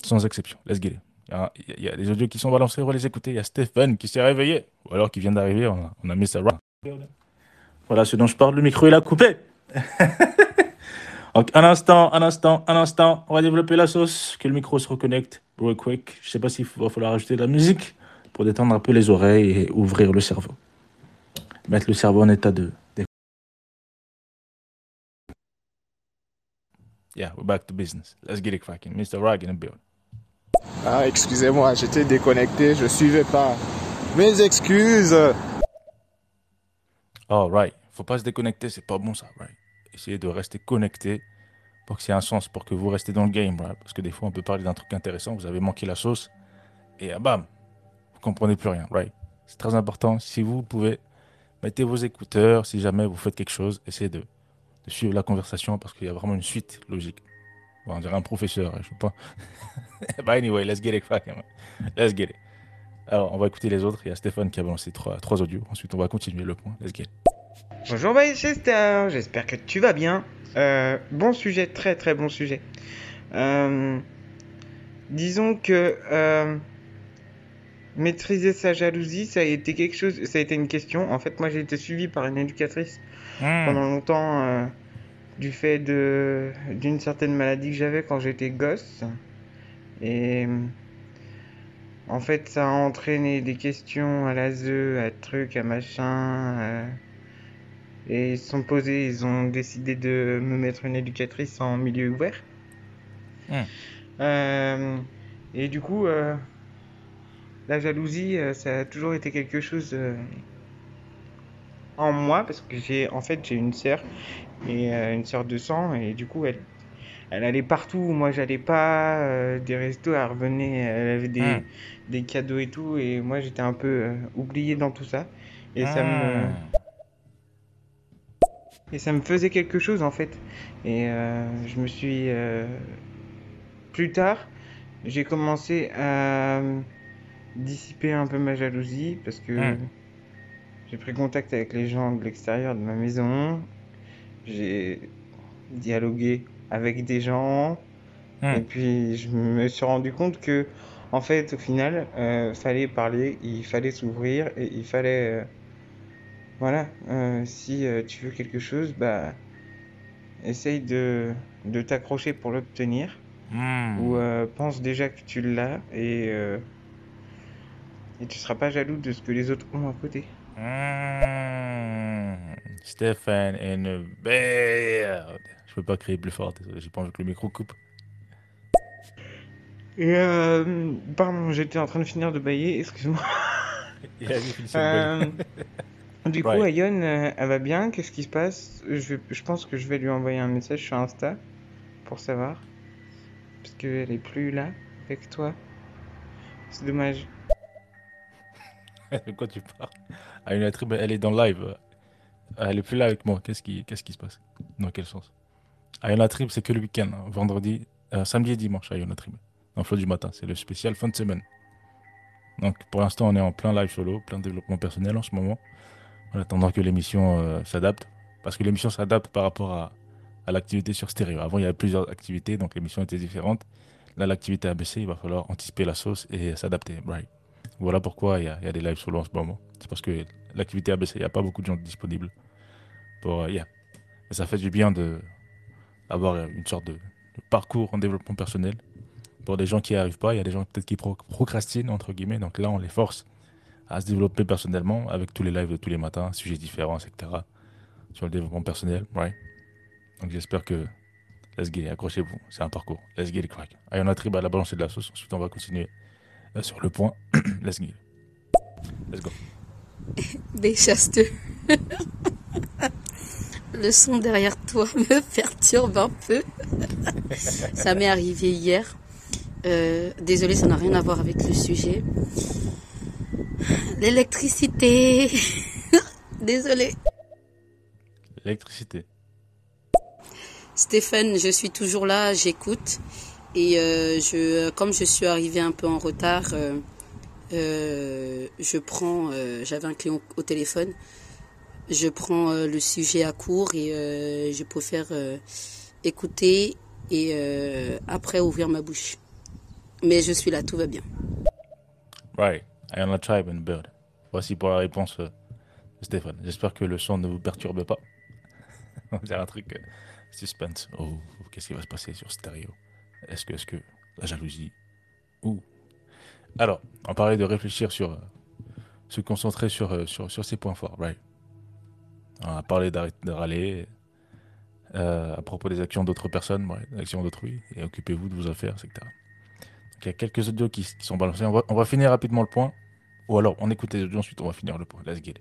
Sans exception. Let's get. Il y, a, des audios qui sont balancés, on va les écouter. Il y a Stéphane qui s'est réveillé, ou alors qui vient d'arriver, on a, mis ça. Voilà ce dont je parle, le micro il a coupé. Donc, un instant, un instant, un instant, on va développer la sauce, que le micro se reconnecte, real quick. Je sais pas s'il va falloir ajouter de la musique pour détendre un peu les oreilles et ouvrir le cerveau. Mettre le cerveau en état de. Yeah, we're back to business. Let's get it cracking. Mr. Rag in the build. Ah, excusez-moi, j'étais déconnecté, je suivais pas. Mes excuses. Oh, right. Faut pas se déconnecter, c'est pas bon ça, right? Essayez de rester connecté pour que ça ait un sens, pour que vous restez dans le game, right? Parce que des fois, on peut parler d'un truc intéressant, vous avez manqué la sauce, et ah, bam, vous comprenez plus rien, right? C'est très important. Si vous pouvez, mettez vos écouteurs, si jamais vous faites quelque chose, essayez de, de suivre la conversation parce qu'il y a vraiment une suite logique. On dirait un professeur, je sais pas. bah anyway, let's get it. Let's get it. Alors, on va écouter les autres. Il y a Stéphane qui a balancé trois, trois audios. Ensuite, on va continuer le point. Let's get it. Bonjour Chester, j'espère que tu vas bien. Euh, bon sujet, très très bon sujet. Euh, disons que euh, maîtriser sa jalousie, ça a été quelque chose, ça a été une question. En fait, moi j'ai été suivi par une éducatrice pendant longtemps euh, du fait de d'une certaine maladie que j'avais quand j'étais gosse. Et en fait, ça a entraîné des questions à l'ASE, à trucs, à machin. euh, et ils se sont posés, ils ont décidé de me mettre une éducatrice en milieu ouvert. Hmm. Euh, et du coup, euh, la jalousie, euh, ça a toujours été quelque chose euh, en moi parce que j'ai, en fait, j'ai une sœur et euh, une sœur de sang et du coup, elle, elle allait partout où moi j'allais pas, euh, des restos, elle revenait, elle avait des, Hmm. des cadeaux et tout et moi j'étais un peu euh, oublié dans tout ça et ça me Hmm. et ça me faisait quelque chose en fait. Et je me suis. Plus tard, j'ai commencé à dissiper un peu ma jalousie parce que Hmm. J'ai pris contact avec les gens de l'extérieur de ma maison. J'ai dialogué avec des gens. Hmm. Et puis je me suis rendu compte que, en fait, au final, euh, fallait parler, il fallait s'ouvrir et il fallait. euh, voilà, euh, si euh, tu veux quelque chose, bah, essaye de, de t'accrocher pour l'obtenir. Hmm. Ou pense déjà que tu l'as et, et tu seras pas jaloux de ce que les autres ont à côté. Hmm. Stéphane in the build. Je peux pas crier plus fort, désolé, j'ai pas envie que le micro coupe. Et euh, pardon, j'étais en train de finir de bailler, excuse-moi. Euh, du coup, Right. Ayon, euh, elle va bien, qu'est-ce qui se passe? Je, je pense que je vais lui envoyer un message sur Insta pour savoir. Parce qu'elle est plus là avec toi. C'est dommage. De quoi tu parles? Ah, une tribu, elle est dans le live. Elle est plus là avec moi. Qu'est-ce qui, qu'est-ce qui se passe? Dans quel sens? Ayona Trib, c'est que le week-end. hein. Vendredi, euh, samedi et dimanche, Ayona Trib. Dans Flow du matin. C'est le spécial fin de semaine. Donc pour l'instant, on est en plein live solo, plein développement personnel en ce moment. En attendant que l'émission euh, s'adapte. Parce que l'émission s'adapte par rapport à, à l'activité sur stéréo. Avant, il y avait plusieurs activités, donc l'émission était différente. Là, l'activité a baissé, il va falloir anticiper la sauce et s'adapter. Right. Voilà pourquoi il y, a, des lives solo en ce moment. C'est parce que l'activité a baissé. Il n'y a pas beaucoup de gens disponibles. Pour, euh, yeah. Et ça fait du bien de avoir une sorte de, parcours en développement personnel. Pour des gens qui n'y arrivent pas, il y a des gens peut-être qui pro- procrastinent, entre guillemets. Donc là, on les force à se développer personnellement avec tous les lives de tous les matins, sujets différents, etc. Sur le développement personnel, right? Donc j'espère que Let's get it, accrochez-vous, c'est un parcours. Let's get it crack. Allez, on a triba à la balance de la sauce. Ensuite, on va continuer euh, sur le point. Let's it. Let's go. Le son derrière toi me perturbe un peu. Ça m'est arrivé hier. Euh, désolée, ça n'a rien à voir avec le sujet. L'électricité. Désolée. L'électricité. Stéphane, je suis toujours là, j'écoute. Et euh, je, comme je suis arrivée un peu en retard, euh, je prends, euh, j'avais un client au téléphone, je prends euh, le sujet à court et euh, je préfère euh, écouter et euh, après ouvrir ma bouche. Mais je suis là, tout va bien. Right. I am a tribe and bird. Voici pour la réponse euh, de Stéphane. J'espère que le son ne vous perturbe pas. On dirait un truc euh, suspense. Oh, qu'est-ce qui va se passer sur stéréo? Est-ce que, est-ce que la jalousie Ouh. Alors, on parlait de réfléchir sur, euh, se concentrer sur, euh, sur, sur ses points forts, right On a parlé d'arrêter de râler euh, à propos des actions d'autres personnes, des actions d'autrui, et occupez-vous de vos affaires, etc. Il y a quelques audios qui, qui sont balancés. On va, on va finir rapidement le point. Ou alors, on écoute les audios, ensuite on va finir le point. Let's get it.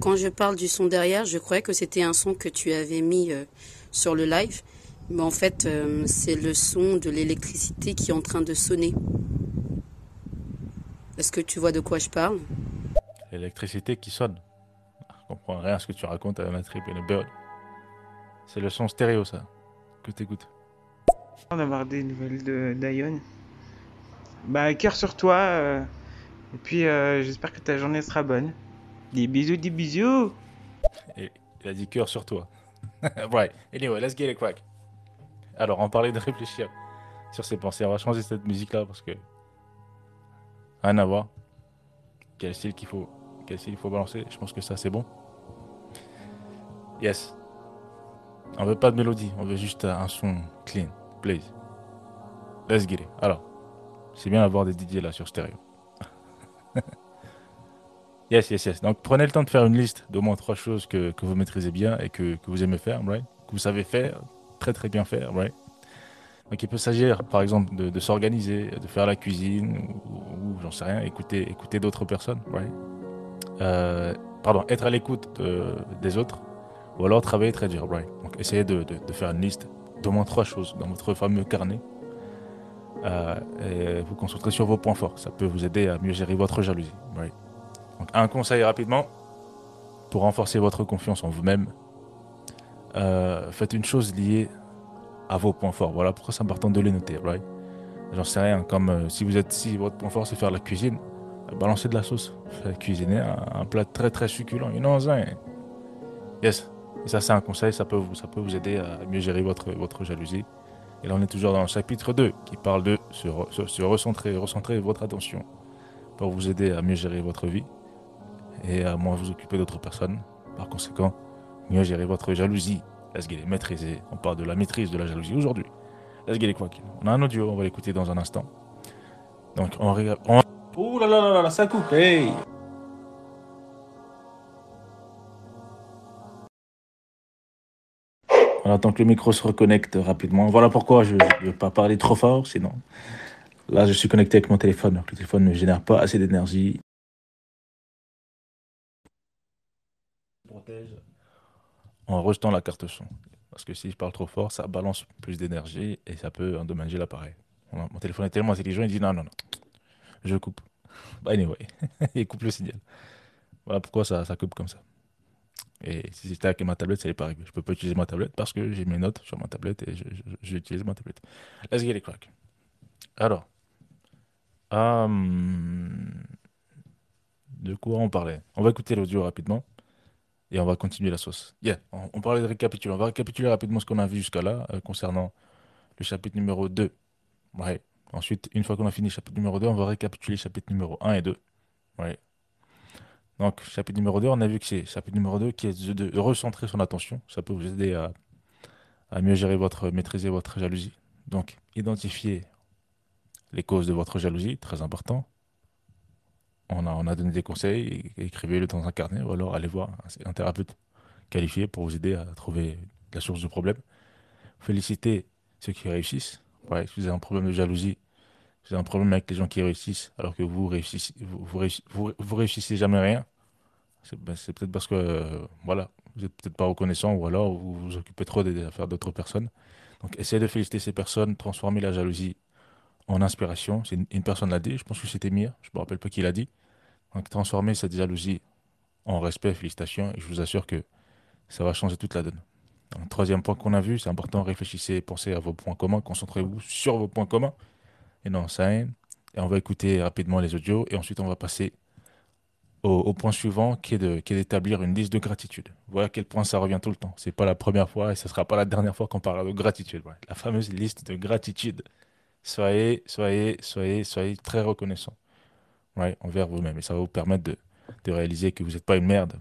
Quand je parle du son derrière, je croyais que c'était un son que tu avais mis euh, sur le live. Mais en fait, euh, c'est le son de l'électricité qui est en train de sonner. Est-ce que tu vois de quoi je parle? L'électricité qui sonne. Je comprends rien à ce que tu racontes à ma trip et le bird. C'est le son stéréo, ça, que t'écoutes. d'avoir des nouvelles de d'Ion. Bah, cœur sur toi. euh, et puis, euh, j'espère que ta journée sera bonne. Des bisous, des bisous. Et il a dit cœur sur toi. right. Anyway, let's get it crack. Alors, on parlait de réfléchir sur ses pensées. On va changer cette musique-là parce que. Rien à voir. Quel style qu'il faut, quel style il faut balancer. Je pense que ça, c'est bon. Yes. On veut pas de mélodie. On veut juste un son clean. Please. Let's get it. Alors, c'est bien d'avoir des DJ là sur stéréo. Yes, yes, yes. Donc prenez le temps de faire une liste d'au moins trois choses que, que vous maîtrisez bien et que, que vous aimez faire, right? Que vous savez faire, très très bien faire, right? Donc il peut s'agir par exemple de, s'organiser, de faire la cuisine ou, j'en sais rien, écouter, écouter d'autres personnes, right? Euh, pardon, être à l'écoute de- des autres ou alors travailler très dur, right? Donc essayez de, de- faire une liste d'au moins trois choses dans votre fameux carnet euh, et vous concentrer sur vos points forts. Ça peut vous aider à mieux gérer votre jalousie, right? Donc, un conseil rapidement pour renforcer votre confiance en vous-même. Euh, faites une chose liée à vos points forts. Voilà pourquoi c'est important de les noter, right? J'en sais rien. Comme euh, si vous êtes, si votre point fort c'est faire la cuisine, euh, balancez de la sauce. Faites cuisiner un, plat très très succulent. You know? Yes. Et ça c'est un conseil. Ça peut vous, ça peut vous aider à mieux gérer votre votre jalousie. Et là on est toujours dans le chapitre 2 qui parle de se- se recentrer, recentrer votre attention pour vous aider à mieux gérer votre vie et à moins vous occuper d'autres personnes. Par conséquent, mieux gérer votre jalousie. Let's get it, maîtriser. On parle de la maîtrise de la jalousie aujourd'hui. It, quoi qu'il. On a un audio, on va l'écouter dans un instant. Donc, on regarde. On... Ouh là là là là là, ça coupe, hey! On attend que le micro se reconnecte rapidement. Voilà pourquoi je ne veux pas parler trop fort, sinon. Là, je suis connecté avec mon téléphone, donc le téléphone ne génère pas assez d'énergie. protège en rejetant la carte son. Parce que si je parle trop fort, ça balance plus d'énergie et ça peut endommager l'appareil. Mon téléphone est tellement intelligent, il dit non, non, non, je coupe. Bah, anyway, il coupe le signal. Voilà pourquoi ça, ça coupe comme ça. Et si c'était avec ma tablette, ça n'est pas arrivé. Je peux pas utiliser ma tablette parce que j'ai mes notes sur ma tablette et utiliser ma tablette. Let's get it crack. Alors, hum, de quoi on parlait? On va écouter l'audio rapidement et on va continuer la sauce. Yeah, on, parlait de récapituler. On va récapituler rapidement ce qu'on a vu jusqu'à là euh, concernant le chapitre numéro 2. Ouais, Ensuite, une fois qu'on a fini chapitre numéro 2, on va récapituler chapitre numéro 1 et 2. Ouais. Donc, chapitre numéro 2, on a vu que c'est chapitre numéro 2 qui est de recentrer son attention. Ça peut vous aider à, à mieux gérer votre, maîtriser votre jalousie. Donc, identifier les causes de votre jalousie, très important. On a, on a donné des conseils, écrivez-le dans un carnet ou alors allez voir un, thérapeute qualifié pour vous aider à trouver la source du problème. Félicitez ceux qui réussissent. Si vous avez un problème de jalousie, vous avez un problème avec les gens qui réussissent alors que vous réussissez, vous, vous, réussissez, vous, réussissez jamais rien, c'est ben, peut-être parce que euh, voilà, vous n'êtes peut-être pas reconnaissant ou alors vous vous occupez trop des affaires d'autres personnes. Donc essayez de féliciter ces personnes, transformer la jalousie en inspiration. C'est une, personne l'a dit, je pense que c'était Mia, je me rappelle pas qui l'a dit. Donc transformer cette jalousie en respect, félicitations, et je vous assure que ça va changer toute la donne. Troisième point qu'on a vu, c'est important, réfléchissez, pensez à vos points communs, concentrez-vous sur vos points communs et non ça. Et on va écouter rapidement les audios et ensuite on va passer au, point suivant qui est d'établir une liste de gratitude. Voilà à quel point ça revient tout le temps. C'est pas la première fois et ce sera pas la dernière fois qu'on parlera de gratitude. La fameuse liste de gratitude. Soyez, soyez, soyez, soyez très reconnaissant envers vous-même. Et ça va vous permettre de, de réaliser que vous n'êtes pas une merde.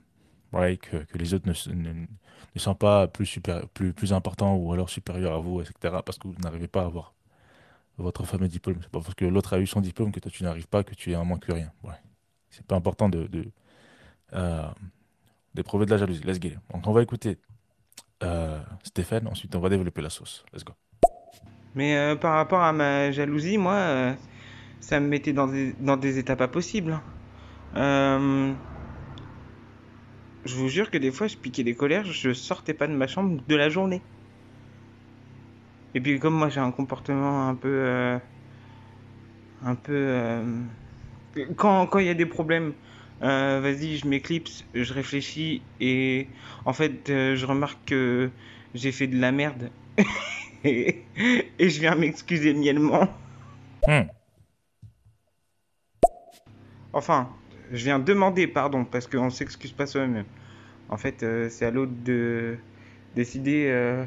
Ouais, que, les autres ne, ne, ne sont pas plus, super, plus, plus importants ou alors supérieurs à vous, etc. Parce que vous n'arrivez pas à avoir votre fameux diplôme. C'est pas parce que l'autre a eu son diplôme que toi tu n'arrives pas que tu es un moins que rien. Ouais. C'est pas important de, de, euh, d'éprouver de la jalousie. Let's it. Donc on va écouter euh, Stéphane, ensuite on va développer la sauce. Let's go. Mais euh, par rapport à ma jalousie, moi, euh, ça me mettait dans des, dans des états pas possibles. hein. Euh, je vous jure que des fois, je piquais des colères, je sortais pas de ma chambre de la journée. Et puis comme moi, j'ai un comportement un peu... euh, un peu... euh, quand quand il y a des problèmes, euh, vas-y, je m'éclipse, je réfléchis et en fait, je remarque que j'ai fait de la merde. et, et je viens m'excuser miellement. Hmm. Enfin, je viens demander pardon parce qu'on s'excuse pas soi-même. En fait, euh, c'est à l'autre de décider euh,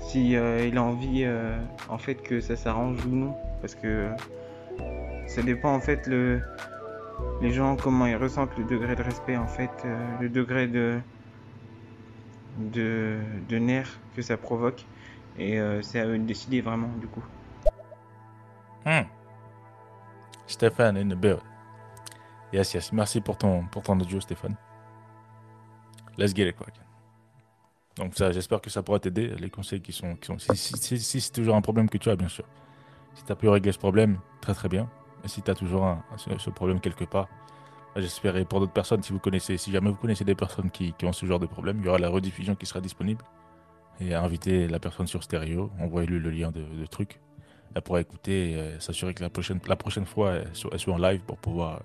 si euh, il a envie en fait que ça s'arrange ou non parce que ça dépend en fait le les gens comment ils ressentent le degré de respect en fait le degré de de de nerfs que ça provoque et euh, c'est à eux de décider vraiment du coup. Hmm. Stéphane in the build. Yes, yes. Merci pour ton, pour ton audio, Stéphane. Let's get it, quoi. Donc ça, j'espère que ça pourra t'aider, les conseils qui sont... Qui sont si si- c'est toujours un problème que tu as, bien sûr. Si tu as pu régler ce problème, très très bien. Et si tu as toujours ce, problème quelque part, j'espère, et pour d'autres personnes, si vous connaissez, si jamais vous connaissez des personnes qui, ont ce genre de problème, il y aura la rediffusion qui sera disponible. Et invitez la personne sur stéréo, envoyez-lui le lien de, de truc. Elle pourra écouter et euh, s'assurer que la prochaine, la prochaine fois, elle soit, en live pour pouvoir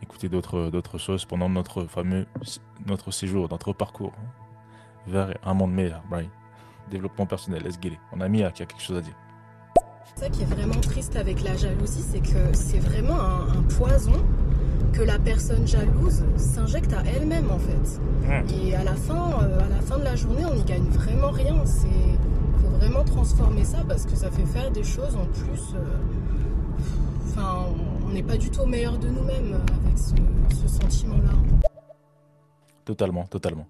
écouter d'autres d'autres choses pendant notre fameux notre séjour, notre parcours hein, vers un monde meilleur. Right? Développement personnel, let's get it. On a mis qui a quelque chose à dire. Ça qui est vraiment triste avec la jalousie, c'est que c'est vraiment un poison que la personne jalouse s'injecte à elle-même en fait. Et à la fin, euh, à la fin de la journée, on n'y gagne vraiment rien. C'est faut vraiment transformer ça parce que ça fait faire des choses en plus. euh, Enfin, on n'est pas du tout meilleur de nous-mêmes euh, avec ce, ce sentiment-là. Totalement, totalement.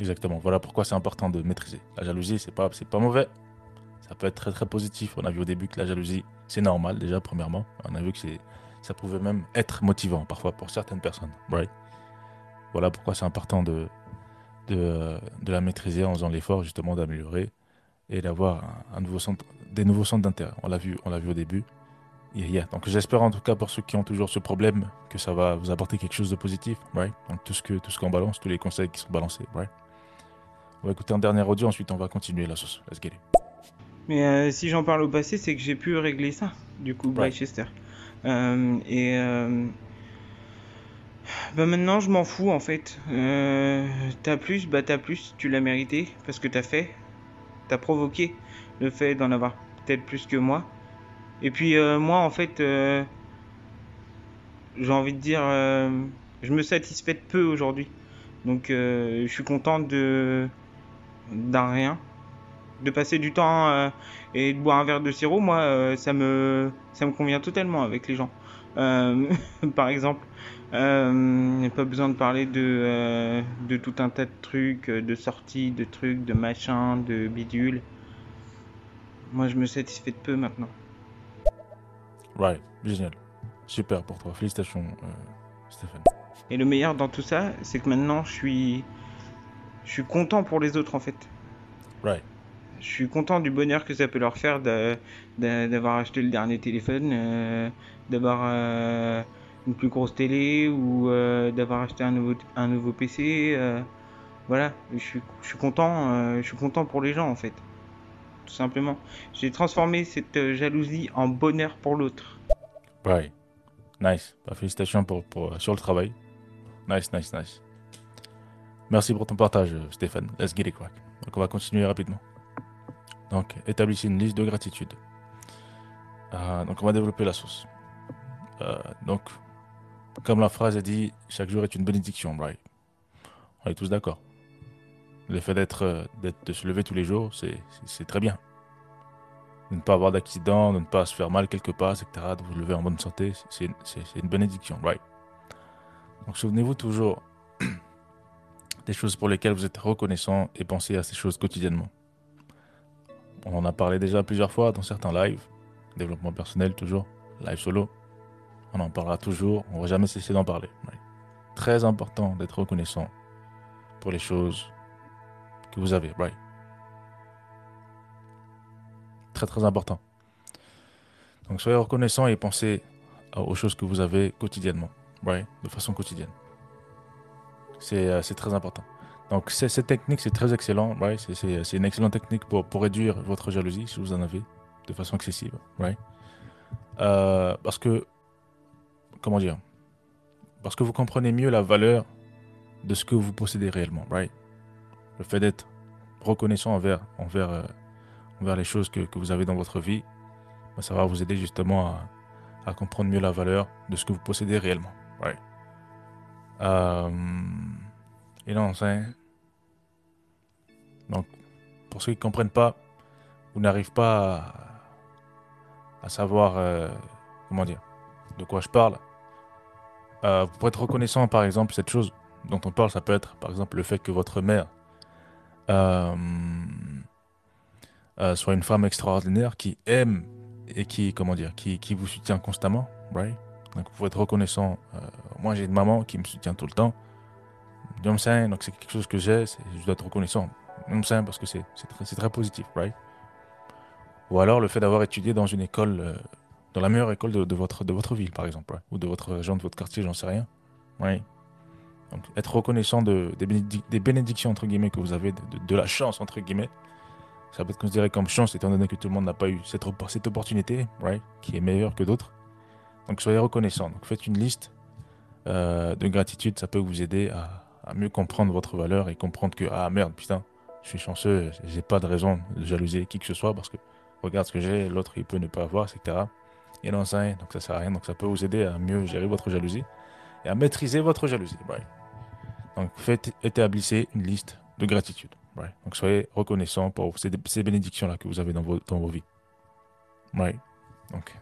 Exactement. Voilà pourquoi c'est important de maîtriser. La jalousie, c'est pas, c'est pas mauvais. Ça peut être très très positif. On a vu au début que la jalousie, c'est normal déjà, premièrement. On a vu que c'est, ça pouvait même être motivant parfois pour certaines personnes. Right? Voilà pourquoi c'est important de, de, de la maîtriser en faisant l'effort justement d'améliorer et d'avoir un, un nouveau centre, des nouveaux centres d'intérêt. On l'a vu, on l'a vu au début. Yeah, yeah. Donc j'espère en tout cas pour ceux qui ont toujours ce problème que ça va vous apporter quelque chose de positif, right? Donc tout ce que tout ce qu'on balance, tous les conseils qui sont balancés, right? On va écouter un dernier audio, ensuite on va continuer la sauce. Let's get it. Mais euh, si j'en parle au passé, c'est que j'ai pu régler ça, du coup. Chester. Euh, et euh, bah maintenant, je m'en fous en fait. Euh, t'as plus, bah t'as plus, tu l'as mérité parce que t'as fait, t'as provoqué le fait d'en avoir peut-être plus que moi. Et puis moi, en fait, j'ai envie de dire, je me satisfais de peu aujourd'hui. Donc, je suis content de d'un rien. De passer du temps euh, et de boire un verre de sirop, moi, euh, ça me ça me convient totalement avec les gens. Euh, par exemple, euh, pas besoin de parler de de tout un tas de trucs, de sorties, de trucs, de machins, de bidules. Moi, je me satisfais de peu maintenant. Right, génial. Super pour toi. Félicitations, Stéphane. Et le meilleur dans tout ça, c'est que maintenant, je suis je suis content pour les autres en fait. Right. Je suis content du bonheur que ça peut leur faire d'avoir acheté le dernier téléphone, euh, d'avoir euh, une plus grosse télé ou euh, d'avoir acheté un nouveau, PC. voilà, je suis, content, je suis content pour les gens en fait. Tout simplement. J'ai transformé cette jalousie en bonheur pour l'autre. Right. Nice. Bah, félicitations pour, sur le travail. Nice, nice, nice. Merci pour ton partage, Stéphane. Let's get it crack. Donc, on va continuer rapidement. Donc, établissez une liste de gratitude. Euh, donc, on va développer la sauce. Euh, donc, comme la phrase est dit, chaque jour est une bénédiction? On est tous d'accord. Le fait d'être, euh, de se lever tous les jours, c'est, très bien. De ne pas avoir d'accident, de ne pas se faire mal quelque part, etc. De vous lever en bonne santé, c'est une bénédiction, right? Donc, souvenez-vous toujours des choses pour lesquelles vous êtes reconnaissant et pensez à ces choses quotidiennement. On en a parlé déjà plusieurs fois dans certains lives, développement personnel toujours, live solo. On en parlera toujours, on va jamais cesser d'en parler. Très important d'être reconnaissant pour les choses que vous avez? Très très important. Donc soyez reconnaissant et pensez aux choses que vous avez quotidiennement? De façon quotidienne. C'est euh, c'est très important. Donc cette technique, c'est très excellent? C'est- une excellente technique pour, pour réduire votre jalousie, si vous en avez, de façon excessive? Euh, parce que, comment dire? Parce que vous comprenez mieux la valeur de ce que vous possédez réellement, right? Le fait d'être reconnaissant envers, envers, euh, envers les choses que, que vous avez dans votre vie, ben, ça va vous aider justement à, à comprendre mieux la valeur de ce que vous possédez réellement, right? Euh, et non, c'est... Donc, pour ceux qui ne comprennent pas, vous n'arrivez pas à, savoir, euh, comment dire, de quoi je parle. Euh, vous pouvez être reconnaissant, par exemple, cette chose dont on parle, ça peut être, par exemple, le fait que votre mère euh, soit une femme extraordinaire qui aime et qui, comment dire, qui, qui vous soutient constamment, right? Donc, vous pouvez être reconnaissant. Moi, j'ai une maman qui me soutient tout le temps. Donc, c'est quelque chose que j'ai, je dois être reconnaissant. Même ça, parce que c'est très, très positif, right? Ou alors le fait d'avoir étudié dans une école, euh, dans la meilleure école de, votre, de votre ville, par exemple, right? ou de votre région, de votre quartier, j'en sais rien. Ouais. Donc, être reconnaissant de, des, bénédic- des bénédictions, entre guillemets, que vous avez, de, de- la chance, entre guillemets. Ça peut être considéré comme chance, étant donné que tout le monde n'a pas eu cette, cette opportunité, right? qui est meilleure que d'autres. Donc, soyez reconnaissant. Donc, faites une liste euh, de gratitude, ça peut vous aider à, à mieux comprendre votre valeur et comprendre que, ah merde, putain, je suis chanceux, j'ai pas de raison de jalouser qui que ce soit parce que regarde ce que j'ai, l'autre il peut ne pas avoir, etc. Et non, ça, donc ça sert à rien. Donc ça peut vous aider à mieux gérer votre jalousie et à maîtriser votre jalousie. Donc faites, établissez une liste de gratitude. Donc soyez reconnaissant pour ces, bénédictions-là que vous avez dans vos, dans vies. Donc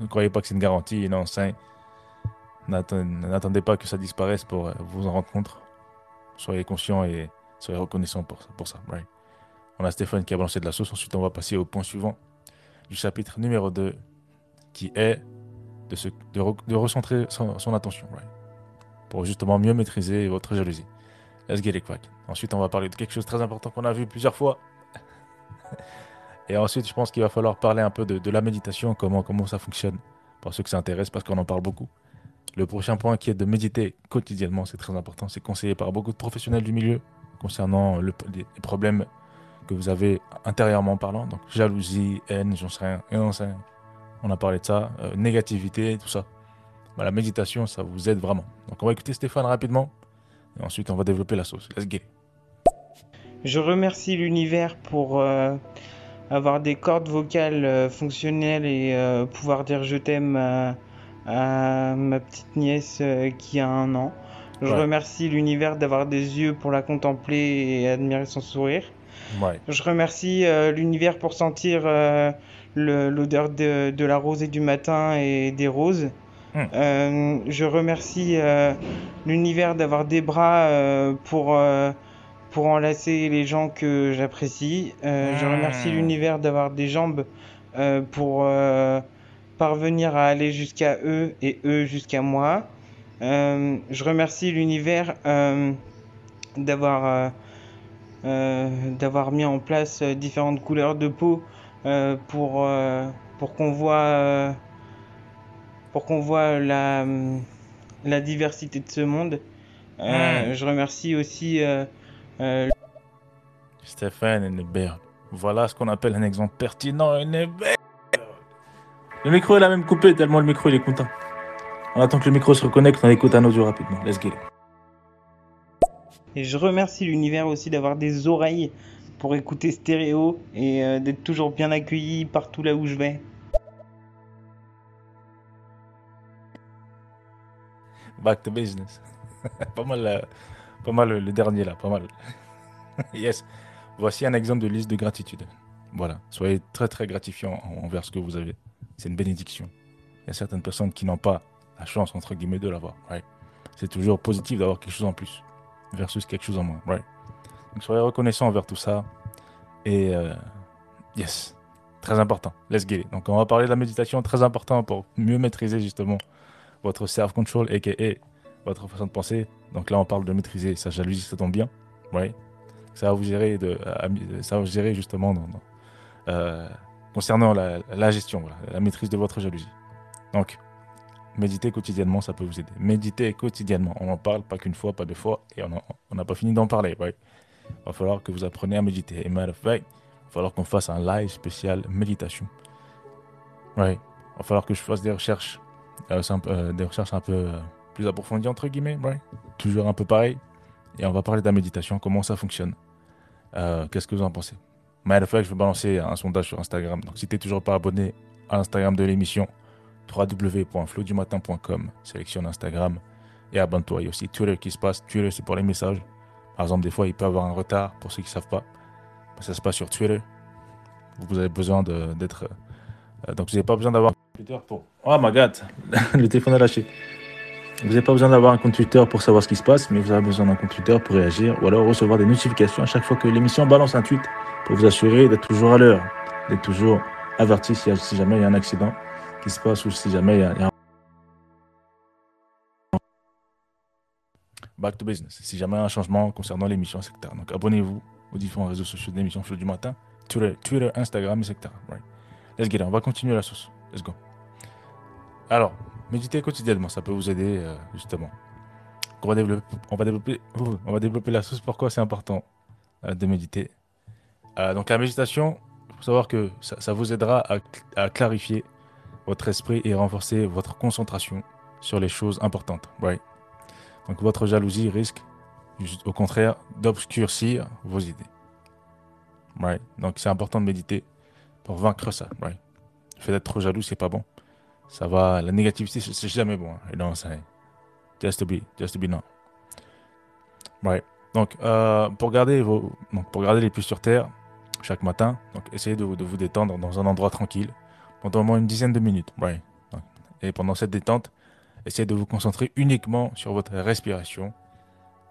ne croyez pas que c'est une garantie, non, ça, n'attendez n'attendez pas que ça disparaisse pour euh, vous en rendre compte. Soyez conscient et soyez reconnaissant pour ça. Right. On a Stéphane qui a balancé de la sauce. Ensuite, on va passer au point suivant du chapitre numéro 2 qui est de, se, de, re- de recentrer son, attention pour justement mieux maîtriser votre jalousie. Let's get it crack. Ensuite, on va parler de quelque chose de très important qu'on a vu plusieurs fois. Et ensuite, je pense qu'il va falloir parler un peu de, de la méditation, comment, comment ça fonctionne, pour ceux que ça intéresse, parce qu'on en parle beaucoup. Le prochain point qui est de méditer quotidiennement, c'est très important. C'est conseillé par beaucoup de professionnels du milieu concernant le- les problèmes que vous avez intérieurement parlant. Donc jalousie, haine, j'en sais rien. On, a parlé de ça, euh, négativité, tout ça. Bah, la méditation, ça vous aide vraiment. Donc on va écouter Stéphane rapidement. Et ensuite, on va développer la sauce. Let's get. Je remercie l'univers pour euh, avoir des cordes vocales euh, fonctionnelles et pouvoir dire je t'aime à, ma petite nièce qui a un an. Je Ouais. remercie l'univers d'avoir des yeux pour la contempler et admirer son sourire. Ouais. Je remercie euh, l'univers pour sentir euh, l'odeur de, de la rosée du matin et des roses. Hmm. Euh, je remercie l'univers d'avoir des bras pour, pour enlacer les gens que j'apprécie. Je remercie Hmm. l'univers d'avoir des jambes pour parvenir à aller jusqu'à eux et eux jusqu'à moi. Euh, je remercie l'univers euh, d'avoir euh, d'avoir mis en place différentes couleurs de peau pour, pour qu'on voit, pour qu'on voit la, la diversité de ce monde. Euh, Mm. Je remercie aussi euh, euh, Stéphane Hennebert. Voilà ce qu'on appelle un exemple pertinent, Hennebert. Le micro, il a même coupé tellement le micro, il est content. On attend que le micro se reconnecte, on écoute un audio rapidement. Let's it. Et je remercie l'univers aussi d'avoir des oreilles pour écouter stéréo et euh, d'être toujours bien accueilli partout là où je vais. Back to business. pas mal, euh, pas mal euh, le dernier là, pas mal. yes. Voici un exemple de liste de gratitude. Voilà. Soyez très très gratifiant en- envers ce que vous avez. C'est une bénédiction. Il y a certaines personnes qui n'ont pas la chance entre guillemets de l'avoir. right? C'est toujours positif d'avoir quelque chose en plus versus quelque chose en moins. right? Donc soyez reconnaissant envers tout ça. Et euh, yes, très important. Let's get it. Donc on va parler de la méditation, très important pour mieux maîtriser justement votre self-control, aka votre façon de penser. Donc là, on parle de maîtriser sa jalousie, ça tombe bien. Ouais. Ça va vous gérer, de, ça va vous gérer justement euh, concernant la, gestion, la maîtrise de votre jalousie. Donc, méditer quotidiennement, ça peut vous aider. Méditer quotidiennement. On en parle pas qu'une fois, pas deux fois, et on n'a pas fini d'en parler. Il va falloir que vous appreniez à méditer. Et matter of il va falloir qu'on fasse un live spécial méditation. Ouais. Il va falloir que je fasse des recherches, euh, euh, des recherches un peu euh, plus approfondies, entre guillemets. Toujours un peu pareil. Et on va parler de la méditation, comment ça fonctionne. Qu'est-ce que vous en pensez Matter of fact, je vais balancer un sondage sur Instagram. Donc, si tu n'es toujours pas abonné à l'Instagram de l'émission, www.flowdumatin.com, sélectionne Instagram et abonne-toi. Il y a aussi Twitter qui se passe. Twitter, c'est pour les messages. Par exemple, des fois, il peut y avoir un retard pour ceux qui ne savent pas. Ça se passe sur Twitter. Vous avez besoin d'être. euh, donc, vous n'avez pas besoin d'avoir un Twitter pour. Oh my god, le téléphone a lâché. Vous n'avez pas besoin d'avoir un compte Twitter pour savoir ce qui se passe, mais vous avez besoin d'un compte Twitter pour réagir ou alors recevoir des notifications à chaque fois que l'émission balance un tweet pour vous assurer d'être toujours à l'heure, d'être toujours averti si jamais il y a un accident qui se passe ou si jamais il y a, un... Back to business. Si jamais il y a un changement concernant l'émission, etc. Donc abonnez-vous aux différents réseaux sociaux de l'émission Flow du matin, Twitter, Twitter, Instagram, etc. Right. Let's get it. On va continuer la sauce. Let's go. Alors, méditer quotidiennement, ça peut vous aider euh, justement. On va développer, on va développer, oh, on va développer la sauce. Pourquoi c'est important euh, de méditer? Euh, Donc la méditation, il faut savoir que ça, vous aidera à clarifier votre esprit et renforcer votre concentration sur les choses importantes. Right. Donc votre jalousie risque, au contraire, d'obscurcir vos idées. Right. Donc c'est important de méditer pour vaincre ça. Right. Le fait d'être trop jaloux, c'est pas bon. Ça va, la négativité, c'est jamais bon. hein. Et non, c'est just to be, just to be non. Right. Donc, euh, pour garder vos, donc pour garder les pieds sur terre chaque matin, donc essayez de vous détendre dans un endroit tranquille pendant au moins une dizaine de minutes. Et pendant cette détente, essayez de vous concentrer uniquement sur votre respiration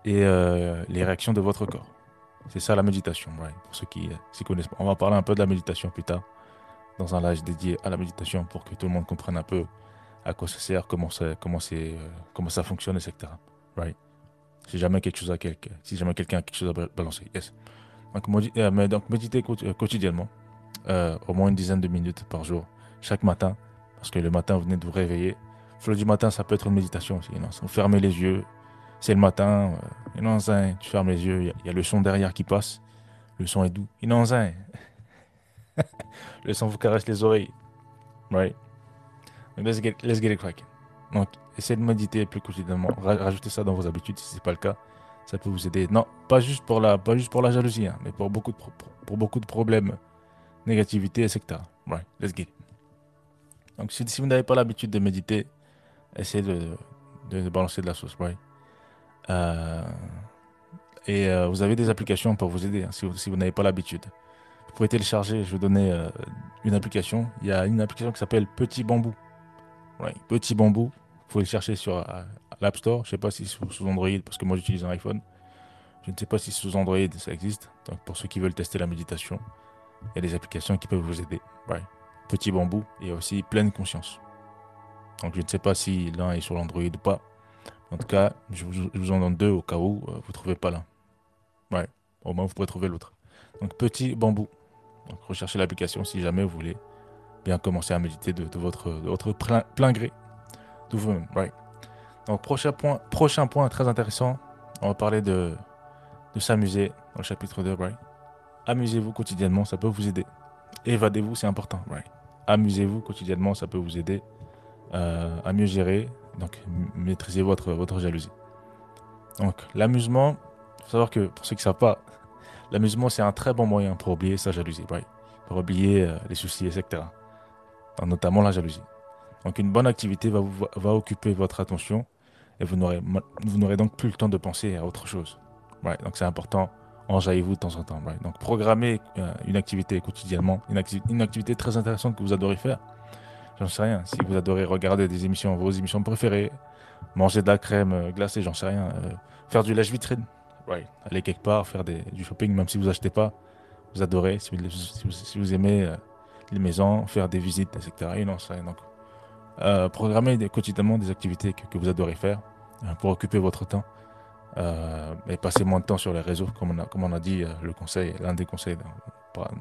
et euh, les réactions de votre corps. C'est ça la méditation. Pour ceux qui euh, s'y connaissent pas. On va parler un peu de la méditation plus tard dans un live dédié à la méditation pour que tout le monde comprenne un peu à quoi ça sert, comment ça, comment c'est, euh, comment ça fonctionne, etc. Right. Si jamais quelque chose à quelqu'un, si jamais quelqu'un a quelque chose à ba- balancer, yes. Donc, donc méditer quoti- quotidiennement, au moins une dizaine de minutes par jour, chaque matin, parce que le matin vous venez de vous réveiller. Flow du matin, ça peut être une méditation aussi. Vous fermez les yeux, c'est le matin, euh, tu fermes les yeux, il y a- le son derrière qui passe, le son est doux. Le son vous caresse les oreilles. Right? Let's get, let's get it cracking. Donc, essayez de méditer plus quotidiennement. Ra- rajoutez ça dans vos habitudes si ce n'est pas le cas. Ça peut vous aider. Non, pas juste pour la, pas juste pour la jalousie, hein, mais pour beaucoup, de beaucoup de problèmes, négativité, etc. Right? Let's get it. Donc, si, vous n'avez pas l'habitude de méditer, essayez de, balancer de la sauce. Right? Euh, Et euh, vous avez des applications pour vous aider hein, si vous, n'avez pas l'habitude. Vous pouvez télécharger, je vais donner euh, une application. Il y a une application qui s'appelle Petit Bambou. Petit Bambou. Vous pouvez le chercher sur l'App Store. Je ne sais pas si sous, sous Android, parce que moi j'utilise un iPhone. Je ne sais pas si sous Android ça existe. Donc pour ceux qui veulent tester la méditation, il y a des applications qui peuvent vous aider. Petit Bambou et aussi Pleine Conscience. Donc je ne sais pas si l'un est sur l'Android ou pas. En tout cas, je vous, en donne deux au cas où euh, vous ne trouvez pas l'un. Ouais, au moins vous pourrez trouver l'autre. Donc Petit Bambou. Donc recherchez l'application si jamais vous voulez bien commencer à méditer de, votre, plein, gré. De vous-même. Ouais. Donc prochain point, très intéressant. On va parler de, de s'amuser dans le chapitre 2. Right? Amusez-vous quotidiennement, ça peut vous aider. Évadez-vous, c'est important. Right? Amusez-vous quotidiennement, ça peut vous aider euh, à mieux gérer, donc m- maîtriser votre, votre jalousie. Donc l'amusement, il faut savoir que pour ceux qui ne savent pas, l'amusement c'est un très bon moyen pour oublier sa jalousie, pour oublier euh, les soucis, etc. Notamment la jalousie. Donc une bonne activité va, vous, va occuper votre attention et vous n'aurez donc plus le temps de penser à autre chose. Donc c'est important, enjaillez-vous de temps en temps. Donc programmez euh, une activité quotidiennement, une, acti- une activité très intéressante que vous adorez faire. J'en sais rien. Si vous adorez regarder des émissions, vos émissions préférées, manger de la crème euh, glacée, j'en sais rien. euh, faire du lèche-vitrine, right. aller quelque part, faire du shopping, même si vous achetez pas, vous adorez. Si vous, aimez les maisons, faire des visites, etc. Et non, ça, donc, programmez quotidiennement des activités que, que vous adorez faire pour occuper votre temps. Euh, et passer moins de temps sur les réseaux, comme on a, comme on a dit, euh, le conseil, l'un des conseils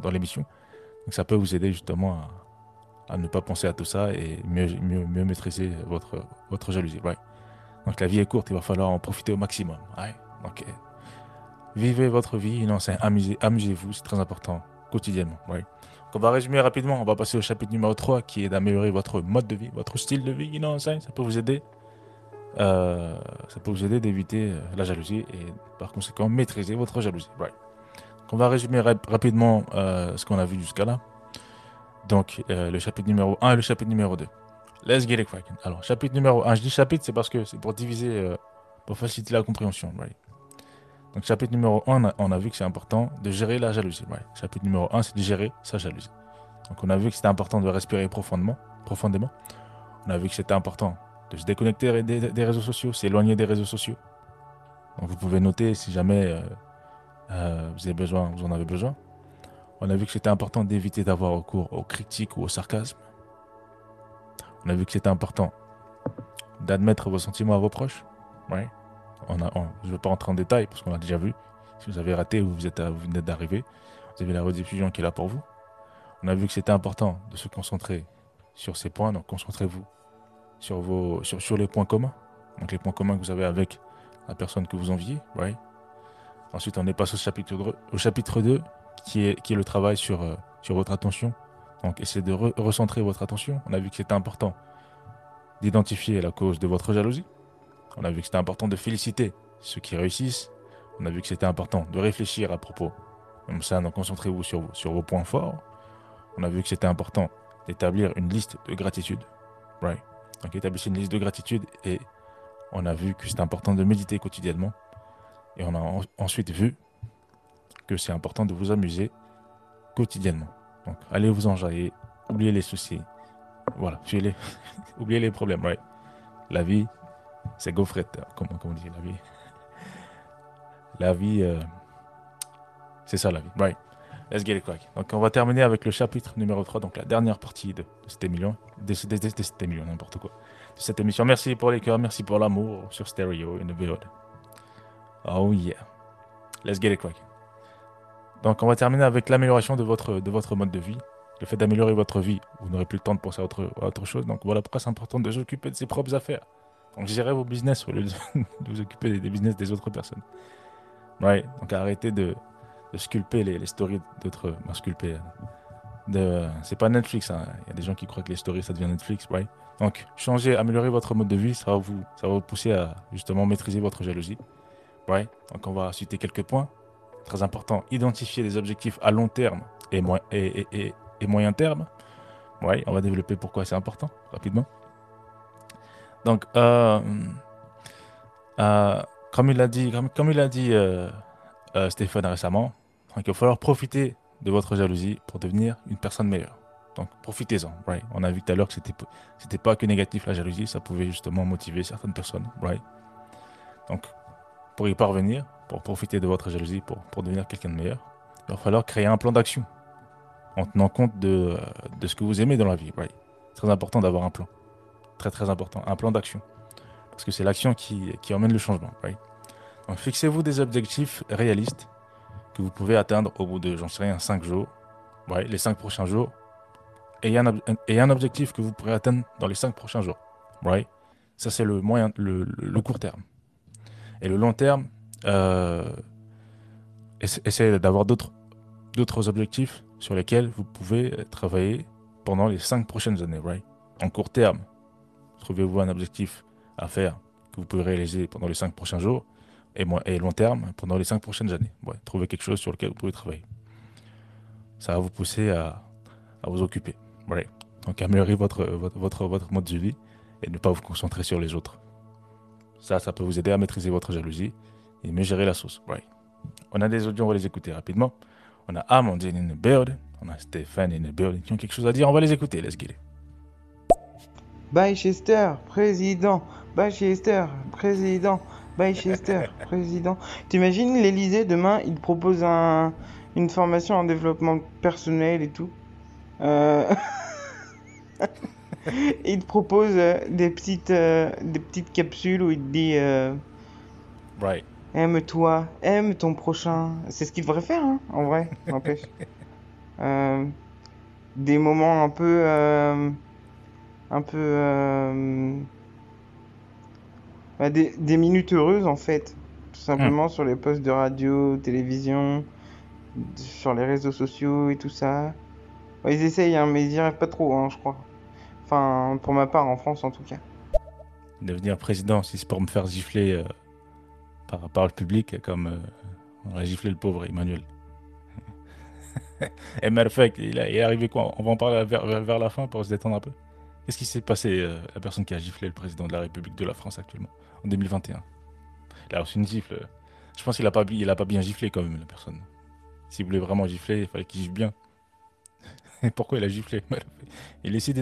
dans, l'émission. Donc ça peut vous aider justement à, ne pas penser à tout ça et mieux, mieux, maîtriser votre, votre jalousie. Donc la vie est courte, il va falloir en profiter au maximum. Donc vivez votre vie, non, c'est amusez, amusez-vous, c'est très important, quotidiennement. Donc, on va résumer rapidement, on va passer au chapitre numéro 3 qui est d'améliorer votre mode de vie, votre style de vie. Non, ça, ça peut vous aider. Euh, ça peut vous aider d'éviter euh, la jalousie et par conséquent maîtriser votre jalousie. right. Donc, on va résumer rap- rapidement euh, ce qu'on a vu jusqu'à là. Donc, le chapitre numéro 1 et le chapitre numéro 2. Let's get it cracking. Alors, chapitre numéro 1, je dis chapitre, c'est parce que c'est pour diviser, pour faciliter la compréhension. Right? Donc, chapitre numéro 1, on a, vu que c'est important de gérer la jalousie. Chapitre numéro 1, c'est de gérer sa jalousie. Donc, on a vu que c'était important de respirer profondément. profondément. On a vu que c'était important de se déconnecter des, réseaux sociaux, s'éloigner des réseaux sociaux. Donc, vous pouvez noter si jamais euh, euh, vous avez besoin, vous en avez besoin. On a vu que c'était important d'éviter d'avoir recours aux critiques ou au sarcasme. On a vu que c'était important d'admettre vos sentiments à vos proches. On a, je ne vais pas rentrer en détail parce qu'on a déjà vu. Si vous avez raté ou vous, êtes vous venez d'arriver, vous avez la rediffusion qui est là pour vous. On a vu que c'était important de se concentrer sur ces points. Donc concentrez-vous sur, vos, sur, les points communs. Donc les points communs que vous avez avec la personne que vous enviez. right? Ensuite, on est passé au chapitre 2, au chapitre 2 qui, est, qui est le travail sur, euh, sur votre attention. Donc essayez de re- recentrer votre attention. On a vu que c'était important d'identifier la cause de votre jalousie. On a vu que c'était important de féliciter ceux qui réussissent. On a vu que c'était important de réfléchir à propos. Comme ça, donc concentrez-vous sur, sur vos points forts. On a vu que c'était important d'établir une liste de gratitude. Right. Donc établissez une liste de gratitude et on a vu que c'est important de méditer quotidiennement. Et on a en- ensuite vu que c'est important de vous amuser quotidiennement. Donc allez vous enjailler, oubliez les soucis. Voilà, oubliez les problèmes. La vie, c'est gaufrette, comme, comme on dit, la vie. La vie, euh, c'est ça la vie, right. Let's get it crack. Donc on va terminer avec le chapitre numéro 3, donc la dernière partie de, de cette émission, de, cette émission, n'importe quoi. De cette émission. Merci pour les cœurs, merci pour l'amour sur Stereo in the build. Oh yeah. Let's get it crack. Donc on va terminer avec l'amélioration de votre, de votre mode de vie. Le fait d'améliorer votre vie, vous n'aurez plus le temps de penser à autre, autre chose. Donc voilà pourquoi c'est important de s'occuper de ses propres affaires. Donc gérez vos business au lieu de, vous occuper des business des autres personnes. Ouais, donc arrêtez de, de sculpter les, les stories d'autres. ben, De, c'est pas Netflix. hein. Il y a des gens qui croient que les stories ça devient Netflix. Ouais. Donc changez, améliorez votre mode de vie. Ça va vous, ça va vous pousser à justement maîtriser votre jalousie. Ouais. Donc on va citer quelques points. Très important, identifier des objectifs à long terme et, mo- et, et- et- moyen terme. Ouais, on va développer pourquoi c'est important rapidement. Donc, euh, euh, comme il a dit, comme, comme il a dit euh, euh, Stéphane récemment. Donc, il va falloir profiter de votre jalousie pour devenir une personne meilleure. Donc, profitez-en? On a vu tout à l'heure que c'était, c'était pas que négatif la jalousie, ça pouvait justement motiver certaines personnes? Donc, pour y parvenir, pour profiter de votre jalousie, pour, devenir quelqu'un de meilleur, il va falloir créer un plan d'action en tenant compte de, euh, de ce que vous aimez dans la vie, right? Très important d'avoir un plan. Très, très important. Un plan d'action. Parce que c'est l'action qui, emmène le changement? Fixez-vous des objectifs réalistes que vous pouvez atteindre au bout de, j'en sais rien, 5 jours, les 5 prochains jours, et un, objectif que vous pourrez atteindre dans les 5 prochains jours. Right? Ça, c'est le, moyen, le, court terme. Et le long terme, euh, essayez d'avoir d'autres, d'autres objectifs sur lesquels vous pouvez travailler pendant les 5 prochaines années. Right? En court terme, trouvez-vous un objectif à faire que vous pouvez réaliser pendant les 5 prochains jours? Et, long terme pendant les 5 prochaines années. Ouais, trouvez quelque chose sur lequel vous pouvez travailler. Ça va vous pousser à, à vous occuper. Donc améliorer votre, votre, votre, mode de vie et ne pas vous concentrer sur les autres. Ça, ça peut vous aider à maîtriser votre jalousie et mieux gérer la sauce. On a des audios, on va les écouter rapidement. On a Amandine in the building, on a Stéphane in the building qui ont quelque chose à dire, on va les écouter, let's get it. Bye Chester, président. Bye Chester, président. Bye Chester, président. T'imagines l'Elysée demain, il propose un, une formation en développement personnel et tout. Euh... il te propose euh, des petites, euh, des petites capsules où il te dit euh, right. Aime-toi, aime ton prochain. C'est ce qu'il devrait faire, hein, en vrai, n'empêche. des moments un peu. un peu. Bah, des, des, minutes heureuses, en fait. Tout simplement mm. sur les postes de radio, télévision, sur les réseaux sociaux et tout ça. Ils essayent, hein, mais ils y arrivent pas trop, hein, je crois. Enfin, pour ma part, en France en tout cas. Devenir président, si c'est pour me faire gifler euh, par, par le public, comme euh, on a giflé le pauvre Emmanuel. Et il, il est arrivé quoi? On va en parler vers, vers, la fin pour se détendre un peu. Qu'est-ce qui s'est passé, euh, la personne qui a giflé le président de la République de la France actuellement, en 2021 Il a reçu une gifle. Je pense qu'il a, pas, il a pas bien giflé quand même, la personne. S'il voulait vraiment gifler, il fallait qu'il gifle bien. Pourquoi il a giflé? Il est si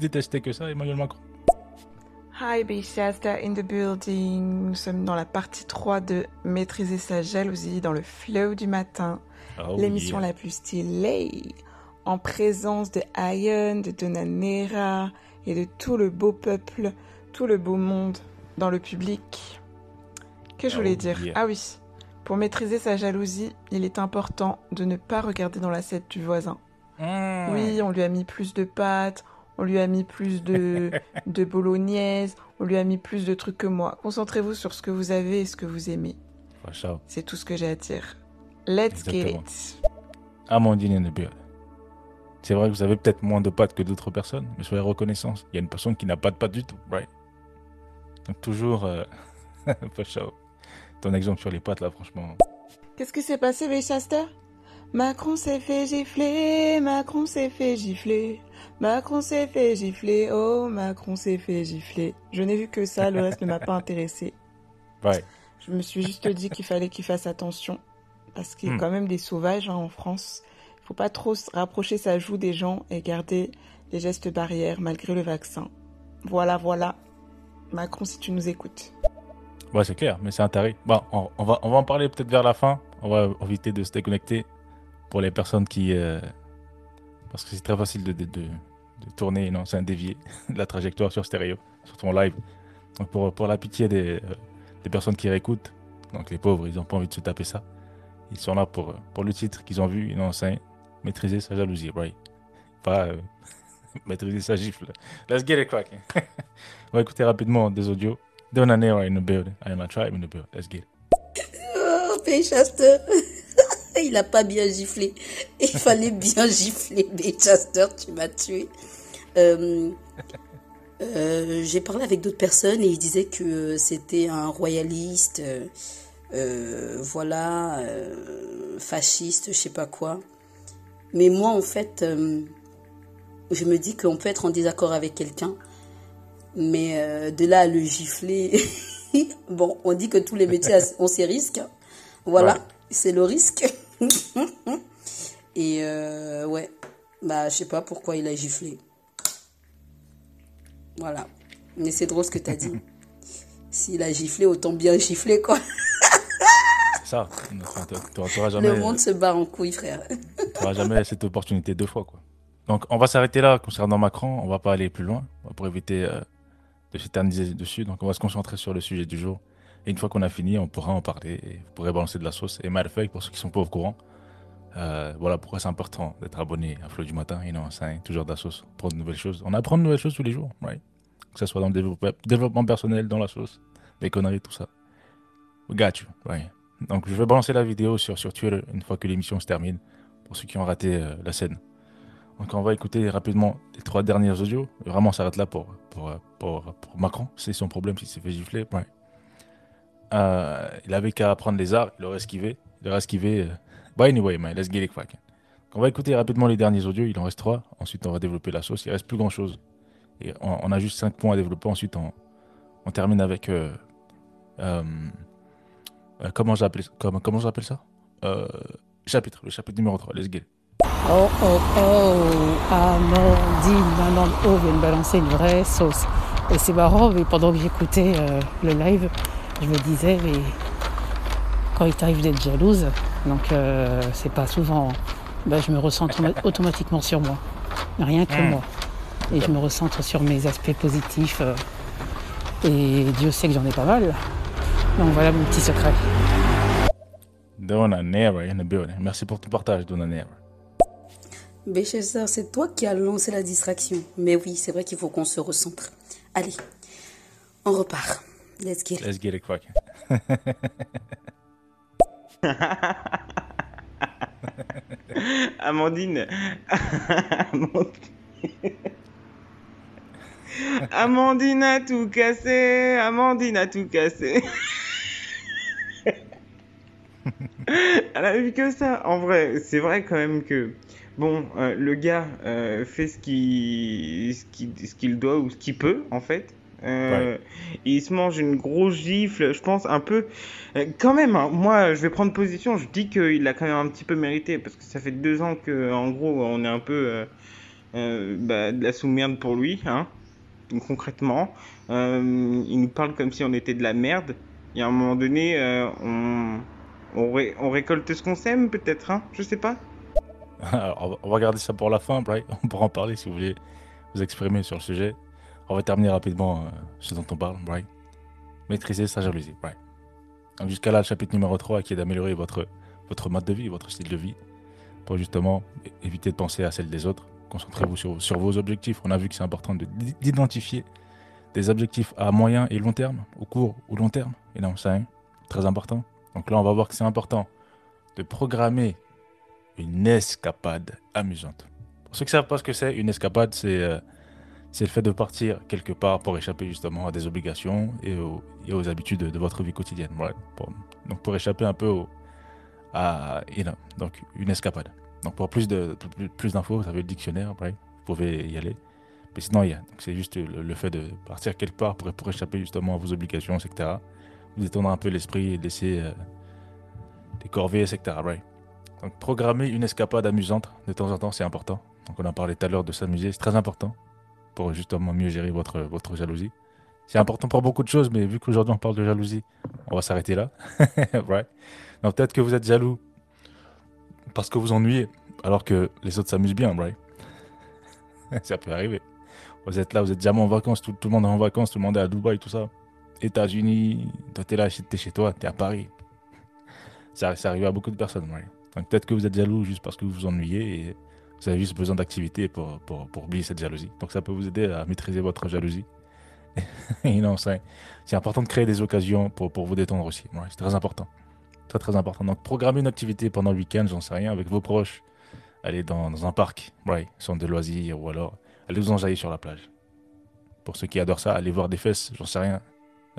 détesté que ça, Emmanuel Macron. Hi Bechester in the building. Nous sommes dans la partie 3 de Maîtriser sa jalousie dans le flow du matin. Oh, L'émission la plus stylée. En présence de Ion, de Donanera et de tout le beau peuple, tout le beau monde dans le public. Que je voulais Oh, dire. Ah oui. Pour maîtriser sa jalousie, il est important de ne pas regarder dans l'assiette du voisin. Mmh. Oui, on lui a mis plus de pâtes, on lui a mis plus de, de bolognaise, on lui a mis plus de trucs que moi. Concentrez-vous sur ce que vous avez et ce que vous aimez. C'est tout ce que j'ai à dire. Let's get it. Amandine in the building. C'est vrai que vous avez peut-être moins de pattes que d'autres personnes, mais soyez reconnaissants. Il y a une personne qui n'a pas de pattes du tout, right? Donc toujours, euh... Fasha. Ton exemple sur les pattes là, franchement. Qu'est-ce qui s'est passé, Bechester Macron s'est fait gifler, Macron s'est fait gifler, Macron s'est fait gifler, oh Macron s'est fait gifler. Je n'ai vu que ça, le reste ne m'a pas intéressé. Ouais. Je me suis juste dit qu'il fallait qu'il fasse attention, parce qu'il y a Hmm. quand même des sauvages hein, en France. Faut pas trop rapprocher sa joue des gens et garder les gestes barrières malgré le vaccin. Voilà, voilà. Macron, si tu nous écoutes. Ouais, c'est clair, mais c'est un taré. Bon, on, va, on va en parler peut-être vers la fin. On va éviter de se déconnecter pour les personnes qui. euh, Parce que c'est très facile de, de, tourner, non, c'est un dévier de la trajectoire sur stéréo, surtout en live. Donc pour, pour la pitié des, euh, des personnes qui réécoutent, donc les pauvres, ils n'ont pas envie de se taper ça. Ils sont là pour, euh, pour le titre qu'ils ont vu, ils enseignent maîtriser sa jalousie, right? Pas euh, maîtriser sa gifle. Let's get it cracking. on va écouter rapidement des audios. Donanera in the building. I am a tribe in the building. Let's get it. Oh, Baychester. Il a pas bien giflé. Il fallait bien gifler, Baychester, tu m'as tué. Euh, euh, J'ai parlé avec d'autres personnes et ils disaient que c'était un royaliste, euh, voilà, fasciste, je sais pas quoi. Mais moi, en fait, euh, je me dis qu'on peut être en désaccord avec quelqu'un, mais euh, de là à le gifler, bon, on dit que tous les métiers ont ses risques. Voilà, Ouais. c'est le risque. Et euh, ouais, bah je sais pas pourquoi il a giflé. Voilà. Mais c'est drôle ce que t'as dit. S'il a giflé, autant bien gifler quoi. Ça. Enfin, t'a- T'auras jamais, Le monde se barre en couille, frère. t'auras jamais cette opportunité deux fois, quoi. Donc, on va s'arrêter là concernant Macron. On va pas aller plus loin pour éviter euh, de s'éterniser dessus. Donc, on va se concentrer sur le sujet du jour. Et une fois qu'on a fini, on pourra en parler et vous pourrez balancer de la sauce. Et fact, pour ceux qui sont pas au courant, euh, voilà pourquoi c'est important d'être abonné à Flow du matin. You know, c'est toujours de la sauce, prendre de nouvelles choses. On apprend de nouvelles choses tous les jours, right? Que ce soit dans le développement, personnel, dans la sauce, des conneries, tout ça. We got you, right? Donc, je vais balancer la vidéo sur, sur Twitter une fois que l'émission se termine, pour ceux qui ont raté euh, la scène. Donc, on va écouter rapidement les trois derniers audios. Vraiment, on s'arrête là pour, euh, pour, pour Macron. C'est son problème s'il s'est fait gifler. Euh, il avait qu'à prendre les arts, il aurait esquivé. Il aurait esquivé. euh, anyway, man, let's get it cracking. On va écouter rapidement les derniers audios. Il en reste trois. Ensuite, on va développer la sauce. Il reste plus grand chose. Et on, a juste cinq points à développer. Ensuite, on, on termine avec. Euh, comment j'appelle comment, comment j'appelle ça? Euh, Chapitre, le chapitre numéro 3. Let's get. Oh oh oh, Amandine, Manon O vient de balancer une vraie sauce. Et c'est marrant, mais pendant que j'écoutais euh, le live, je me disais, mais quand il t'arrive d'être jalouse, donc c'est pas souvent, bah, je me recentre automa- automatiquement sur moi, rien que Mm. moi. Et je me recentre sur mes aspects positifs. et Dieu sait que j'en ai pas mal. Donc voilà mon petit secret. Donna Nera in the building. Merci pour ton partage, Donna Nera. Béchester, c'est toi qui as lancé la distraction. Mais oui, c'est vrai qu'il faut qu'on se recentre. Allez, on repart. Let's get it. Let's get it cracking. Amandine. Amandine. Amandine a tout cassé. Amandine a tout cassé. Elle a vu que ça. En vrai, c'est vrai quand même que bon, euh, le gars euh, fait ce qu'il ce qu'il doit ou ce qu'il peut en fait. Euh, Il se mange une grosse gifle, je pense un peu. quand même, hein, moi, je vais prendre position. Je dis qu'il a quand même un petit peu mérité parce que ça fait deux ans que, en gros, on est un peu bah, de la sous-merde pour lui, hein. Concrètement, il nous parle comme si on était de la merde. Et à un moment donné, on, on, ré- on récolte ce qu'on sème, peut-être, hein. Je sais pas. Alors, on va- garder ça pour la fin, Brian. On pourra en parler si vous voulez vous exprimer sur le sujet. On va terminer rapidement euh, ce dont on parle, Brian. Maîtriser sa jalousie, Brian. Donc jusqu'à là, le chapitre numéro 3 qui est d'améliorer votre, votre mode de vie, votre style de vie, pour justement éviter de penser à celle des autres. Concentrez-vous sur, vos objectifs. On a vu que c'est important de- d'identifier des objectifs à moyen et long terme, au court ou long terme. Et non, c'est très important. Donc là, on va voir que c'est important de programmer une escapade amusante. Pour ceux qui savent pas ce que c'est, une escapade, c'est euh, le fait de partir quelque part pour échapper justement à des obligations et aux, habitudes de, votre vie quotidienne. Donc pour échapper un peu au- à you donc une escapade. Donc pour plus de plus, d'infos, vous avez le dictionnaire, vous pouvez y aller. Mais sinon, il y a. C'est juste le, le fait de partir quelque part pour, pour échapper justement à vos obligations, etc. Détendre un peu l'esprit et laisser euh, des corvées, etc. Right? Donc programmer une escapade amusante de temps en temps, c'est important. Donc on a parlé tout à l'heure de s'amuser, c'est très important pour justement mieux gérer votre, votre jalousie. C'est important pour beaucoup de choses, mais vu qu'aujourd'hui on parle de jalousie, on va s'arrêter là. right? Donc peut-être que vous êtes jaloux parce que vous ennuyez, alors que les autres s'amusent bien, right? Ça peut arriver. Vous êtes là, vous êtes jamais en vacances, tout, tout le monde est en vacances, tout le monde est à Dubaï, tout ça. États-Unis, toi t'es là, t'es chez toi, t'es à Paris. Ça, arrive à beaucoup de personnes? Donc peut-être que vous êtes jaloux juste parce que vous vous ennuyez et vous avez juste besoin d'activité pour, pour, pour oublier cette jalousie. Donc ça peut vous aider à maîtriser votre jalousie. et non, c'est important de créer des occasions pour, pour vous détendre aussi. Ouais, c'est très important. Très très important. Donc programmez une activité pendant le week-end, j'en sais rien, avec vos proches. Allez dans, dans un parc, right, centre de loisirs, ou alors allez vous enjailler sur la plage. Pour ceux qui adorent ça, allez voir des fesses, j'en sais rien.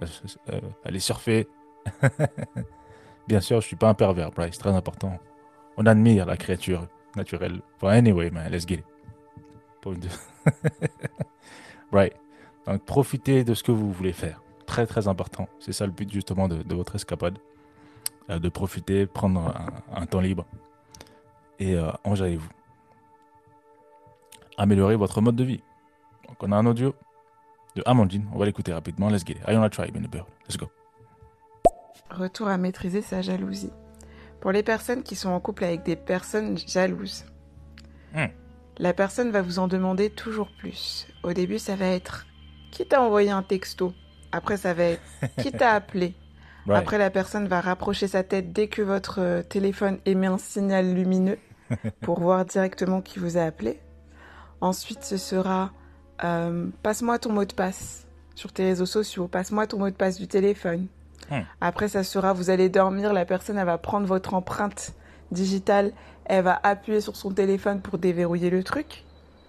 Euh, euh, allez surfer. Bien sûr, je suis pas un pervers, c'est très important. On admire la créature naturelle. Well, anyway, man, let's get it. Point de- right. Donc, profitez de ce que vous voulez faire. très très important. C'est ça le but justement de, votre escapade. Euh, de profiter, prendre un, un temps libre et euh, enjaillez-vous. Améliorez votre mode de vie. Donc on a un audio de Amandine. On va l'écouter rapidement. Let's get it. I wanna try in the bird. Let's go. Retour à maîtriser sa jalousie. Pour les personnes qui sont en couple avec des personnes jalouses, Hmm. la personne va vous en demander toujours plus. Au début, ça va être qui t'a envoyé un texto? Après, ça va être qui t'a appelé? Right. Après, la personne va rapprocher sa tête dès que votre euh, téléphone émet un signal lumineux pour voir directement qui vous a appelé. Ensuite, ce sera euh, passe-moi ton mot de passe sur tes réseaux sociaux, passe-moi ton mot de passe du téléphone. Hmm. Après, ça sera vous allez dormir, la personne elle va prendre votre empreinte digitale, elle va appuyer sur son téléphone pour déverrouiller le truc.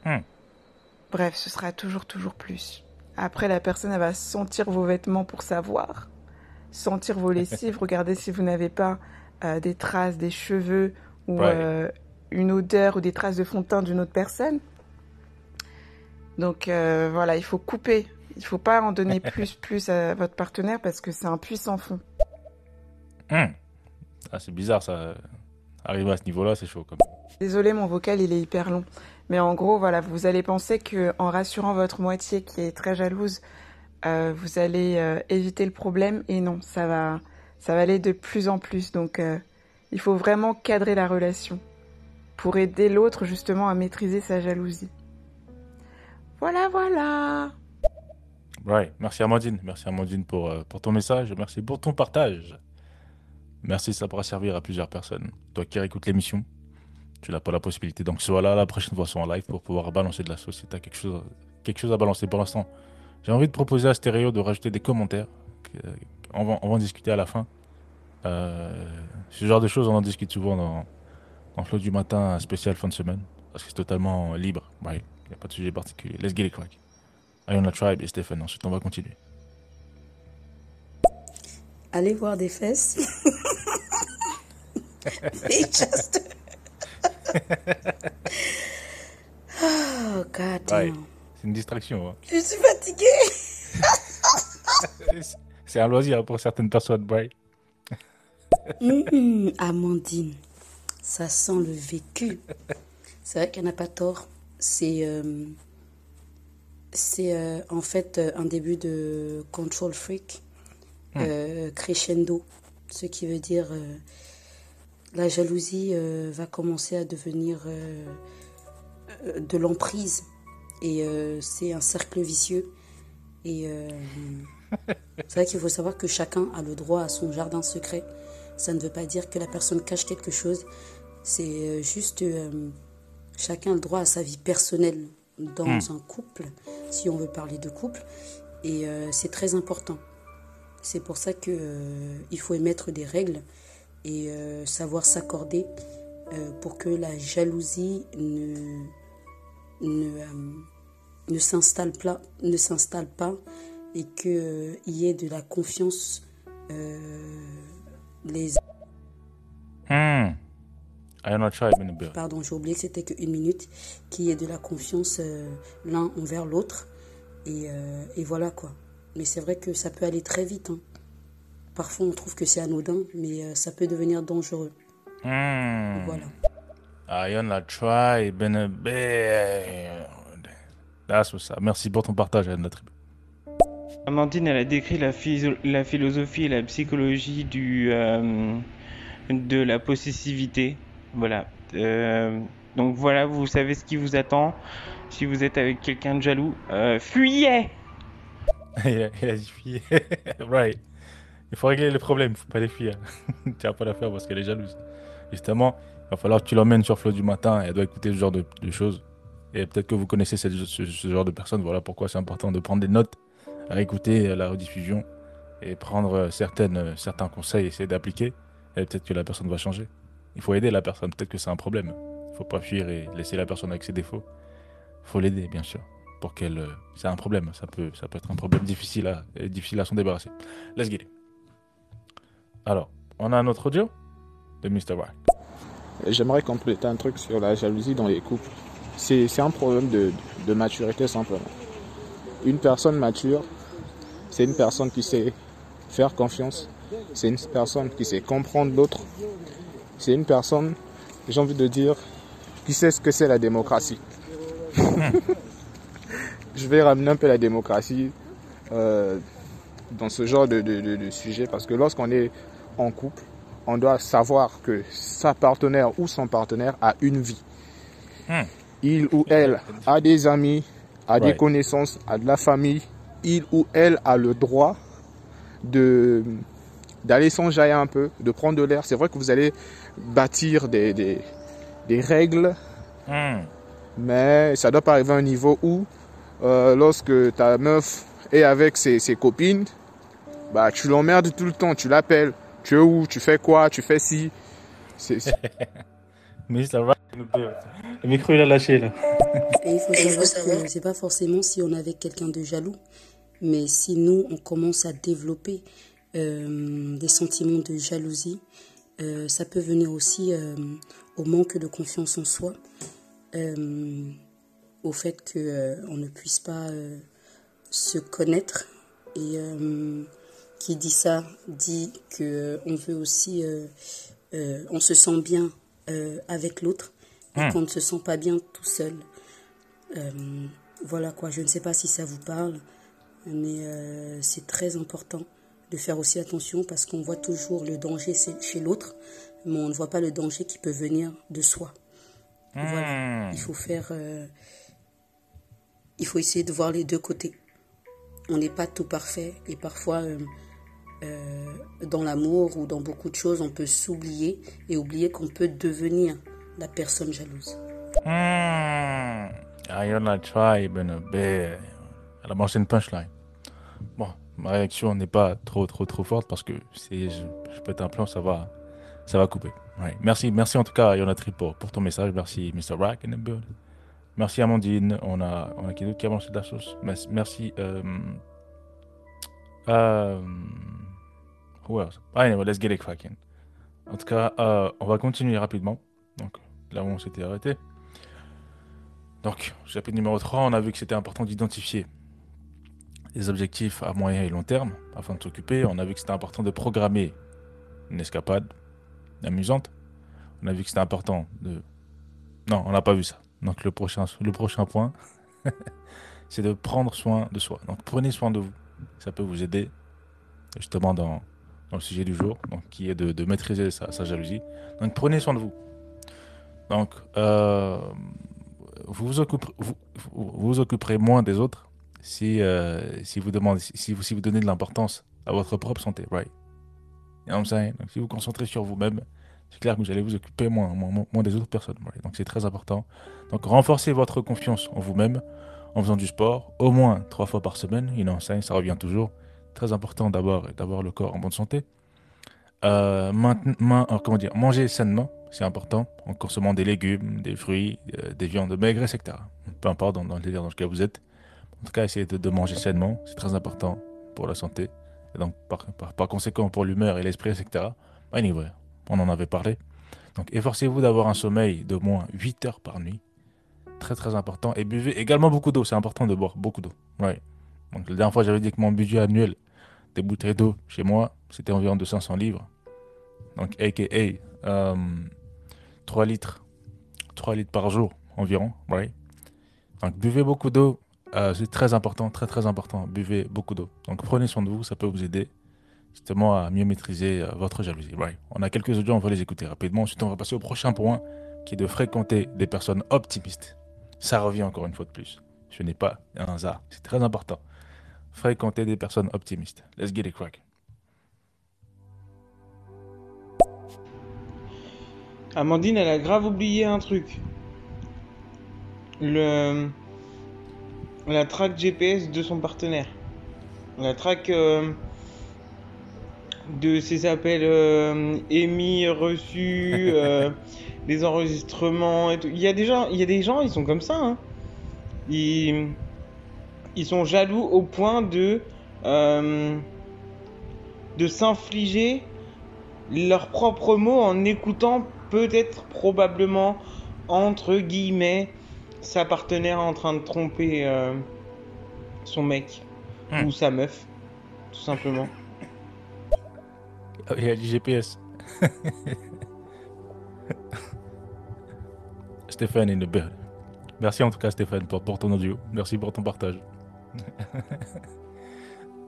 Hmm. Bref, ce sera toujours, toujours plus. Après, la personne, elle va sentir vos vêtements pour savoir, sentir vos lessives, regarder si vous n'avez pas euh, des traces, des cheveux ou euh, une odeur ou des traces de fond de teint d'une autre personne. Donc euh, voilà, il faut couper. Il faut pas en donner plus, plus à votre partenaire parce que c'est un puissant fond. Hmm. Ah, c'est bizarre ça. Arriver à ce niveau-là, c'est chaud. Comme... Désolé, mon vocal il est hyper long. Mais en gros, voilà, vous allez penser que en rassurant votre moitié qui est très jalouse, euh, vous allez euh, éviter le problème. Et non, ça va, ça va aller de plus en plus. Donc, il faut vraiment cadrer la relation pour aider l'autre justement à maîtriser sa jalousie. Voilà, voilà. Right. Merci Amandine. Merci Amandine pour, euh, pour ton message. Merci pour ton partage. Merci, ça pourra servir à plusieurs personnes. Toi qui réécoutes l'émission, tu n'as pas la possibilité. Donc sois là la prochaine fois sur en live pour pouvoir balancer de la sauce si tu as quelque chose, quelque chose à balancer. Pour l'instant, j'ai envie de proposer à Stéréo de rajouter des commentaires. que- On va, en discuter à la fin. Euh, ce genre de choses, on en discute souvent dans, dans Flow du matin spécial fin de semaine. Parce que c'est totalement libre. Il n'y a pas de sujet particulier. Let's get it crack. Iona Tribe et Stéphane. Ensuite, on va continuer. Allez voir des fesses. Just- oh, god Ouais, c'est une distraction. hein. Je suis fatiguée. C'est un loisir pour certaines personnes, right? Hum, Amandine, ça sent le vécu. C'est vrai qu'elle n'a pas tort. C'est euh, c'est euh, en fait euh, un début de Control Freak euh, crescendo, ce qui veut dire la jalousie va commencer à devenir de l'emprise et c'est un cercle vicieux et c'est vrai qu'il faut savoir que chacun a le droit à son jardin secret. Ça ne veut pas dire que la personne cache quelque chose. C'est juste chacun a le droit à sa vie personnelle dans Hmm. un couple, si on veut parler de couple. Et euh, c'est très important. C'est pour ça que euh, il faut émettre des règles et euh, savoir s'accorder pour que la jalousie ne ne, ne s'installe pas, ne s'installe pas et qu'il y ait de la confiance les pardon j'ai oublié que c'était qu'une minute qu'il y ait de la confiance euh, l'un envers l'autre et, euh, et voilà quoi mais c'est vrai que ça peut aller très vite hein. parfois on trouve que c'est anodin mais euh, ça peut devenir dangereux Hmm. voilà in the building. That's what's up. Merci pour ton partage, Iona Tribe. Amandine, elle a décrit la, la philosophie et la psychologie du, euh, de la possessivité. Voilà. Euh, donc voilà, vous savez ce qui vous attend. Si vous êtes avec quelqu'un de jaloux, euh, fuyez il, a, right. Il faut régler les problèmes, il faut pas les fuir. tu vas pas la faire parce qu'elle est jalouse. Justement, il va falloir que tu l'emmènes sur Flow du matin. Elle doit écouter ce genre de, choses. Et peut-être que vous connaissez cette- ce, genre de personnes. Voilà pourquoi c'est important de prendre des notes, réécouter la rediffusion et prendre euh, certaines, certains conseils, essayer d'appliquer. Et peut-être que la personne va changer. Il faut aider la personne. Peut-être que c'est un problème. Il faut pas fuir et laisser la personne avec ses défauts. Il faut l'aider, bien sûr. Pour qu'elle. euh, C'est un problème. Ça peut, ça peut être un problème difficile à, et difficile à s'en débarrasser. Let's get. Alors, on a un autre audio de Mr. White. J'aimerais compléter un truc sur la jalousie dans les couples. C'est c'est un problème de, de maturité simplement. Une personne mature C'est une personne qui sait faire confiance. C'est une personne qui sait comprendre l'autre. C'est une personne, j'ai envie de dire, qui sait ce que c'est la démocratie. Je vais ramener un peu la démocratie euh, dans ce genre de, de- de- de sujet parce que lorsqu'on est en couple, on doit savoir que sa partenaire ou son partenaire a une vie. Hmm. Il ou elle a des amis, a des connaissances, a de la famille. Il ou elle a le droit de d'aller s'enjailler un peu, de prendre de l'air. C'est vrai que vous allez bâtir des, des, des règles, Hmm. mais ça doit pas arriver à un niveau où, euh, lorsque ta meuf est avec ses, ses copines, bah tu l'emmerdes tout le temps, tu l'appelles, tu es où, tu fais quoi, tu fais ci? C'est- Mr. Right. Le micro, il a lâché, là. Et il faut savoir que c'est pas forcément si on est avec quelqu'un de jaloux, mais si nous, on commence à développer euh, des sentiments de jalousie, euh, ça peut venir aussi euh, au manque de confiance en soi, euh, au fait que euh, on ne puisse pas se connaître. Et qui dit ça dit que euh, on veut aussi, on se sent bien avec l'autre et Hmm. qu'on ne se sent pas bien tout seul. Voilà quoi, je ne sais pas si ça vous parle, mais c'est très important de faire aussi attention parce qu'on voit toujours le danger chez l'autre, mais on ne voit pas le danger qui peut venir de soi. Voilà, Hmm. il faut faire, euh, il faut essayer de voir les deux côtés. On n'est pas tout parfait et parfois euh, euh, dans l'amour ou dans beaucoup de choses, on peut s'oublier et oublier qu'on peut devenir la personne jalouse. Iona Tribe and a. Elle a une punchline. Bon, ma réaction n'est pas trop, trop, trop forte parce que si je, je pète un plan, ça va, ça va couper. Merci, merci en tout cas, Iona Tribe, pour, pour ton message. Merci, Mr. Rack the. Merci, Amandine. On a, on a qui d'autre qui a mangé de la sauce Merci, euh, euh, who else? Anyway, let's get it cracking. En tout cas, euh, on va continuer rapidement. Donc, là où on s'était arrêté. Donc, chapitre numéro 3, on a vu que c'était important d'identifier les objectifs à moyen et long terme afin de s'occuper. On a vu que c'était important de programmer une escapade amusante. On a vu que c'était important de... Non, on n'a pas vu ça. Donc le prochain, le prochain point, c'est de prendre soin de soi. Donc prenez soin de vous. Ça peut vous aider justement dans, dans le sujet du jour, donc, qui est de, maîtriser sa, sa jalousie. Donc prenez soin de vous. Donc, euh, vous, vous vous occuperez moins des autres si, euh, si, vous demandez, si, vous, donnez de l'importance à votre propre santé, right? You know what I'm si vous concentrez sur vous-même, c'est clair que vous allez vous occuper moins, moins, des autres personnes. Donc, c'est très important. Donc, renforcez votre confiance en vous-même en faisant du sport, au moins trois fois par semaine. You know? Ça revient toujours. Très important d'abord d'avoir le corps en bonne santé. Euh, mainte- main- alors, comment dire, manger sainement, c'est important, en consommant des légumes, des fruits, euh, des viandes maigres, etc. Peu importe dans le délire dans lequel vous êtes. En tout cas, essayez de, manger sainement, c'est très important pour la santé. Et donc, par, conséquent, pour l'humeur et l'esprit, etc. Anyway, on en avait parlé. Donc, efforcez-vous d'avoir un sommeil de moins 8 heures par nuit. Très, très important. Et buvez également beaucoup d'eau. C'est important de boire beaucoup d'eau. Ouais. Donc, la dernière fois, j'avais dit que mon budget annuel des bouteilles d'eau chez moi, c'était environ de 500 livres. Donc, aka euh, 3 litres. 3 litres par jour environ. Right? Donc, buvez beaucoup d'eau. Euh, c'est très important, très très important. Buvez beaucoup d'eau. Donc, prenez soin de vous, ça peut vous aider justement à mieux maîtriser euh, votre jalousie. On a quelques audios, on va les écouter rapidement. Ensuite, on va passer au prochain point qui est de fréquenter des personnes optimistes. Ça revient encore une fois de plus. Ce n'est pas un hasard, c'est très important. Fréquenter des personnes optimistes. Let's get it crack. Amandine, elle a grave oublié un truc. Le... La track GPS de son partenaire. La track euh, de ses appels euh, émis, reçus, euh, les enregistrements et tout. Il y a des gens, il y a des gens, ils sont comme ça. hein. Ils, ils sont jaloux au point de euh, de s'infliger leurs propres mots en écoutant peut-être probablement entre guillemets sa partenaire en train de tromper euh, son mec ou sa meuf. tout simplement. Ah, Il y a du GPS. Stéphane est une belle. Merci en tout cas Stéphane pour, pour ton audio. Merci pour ton partage.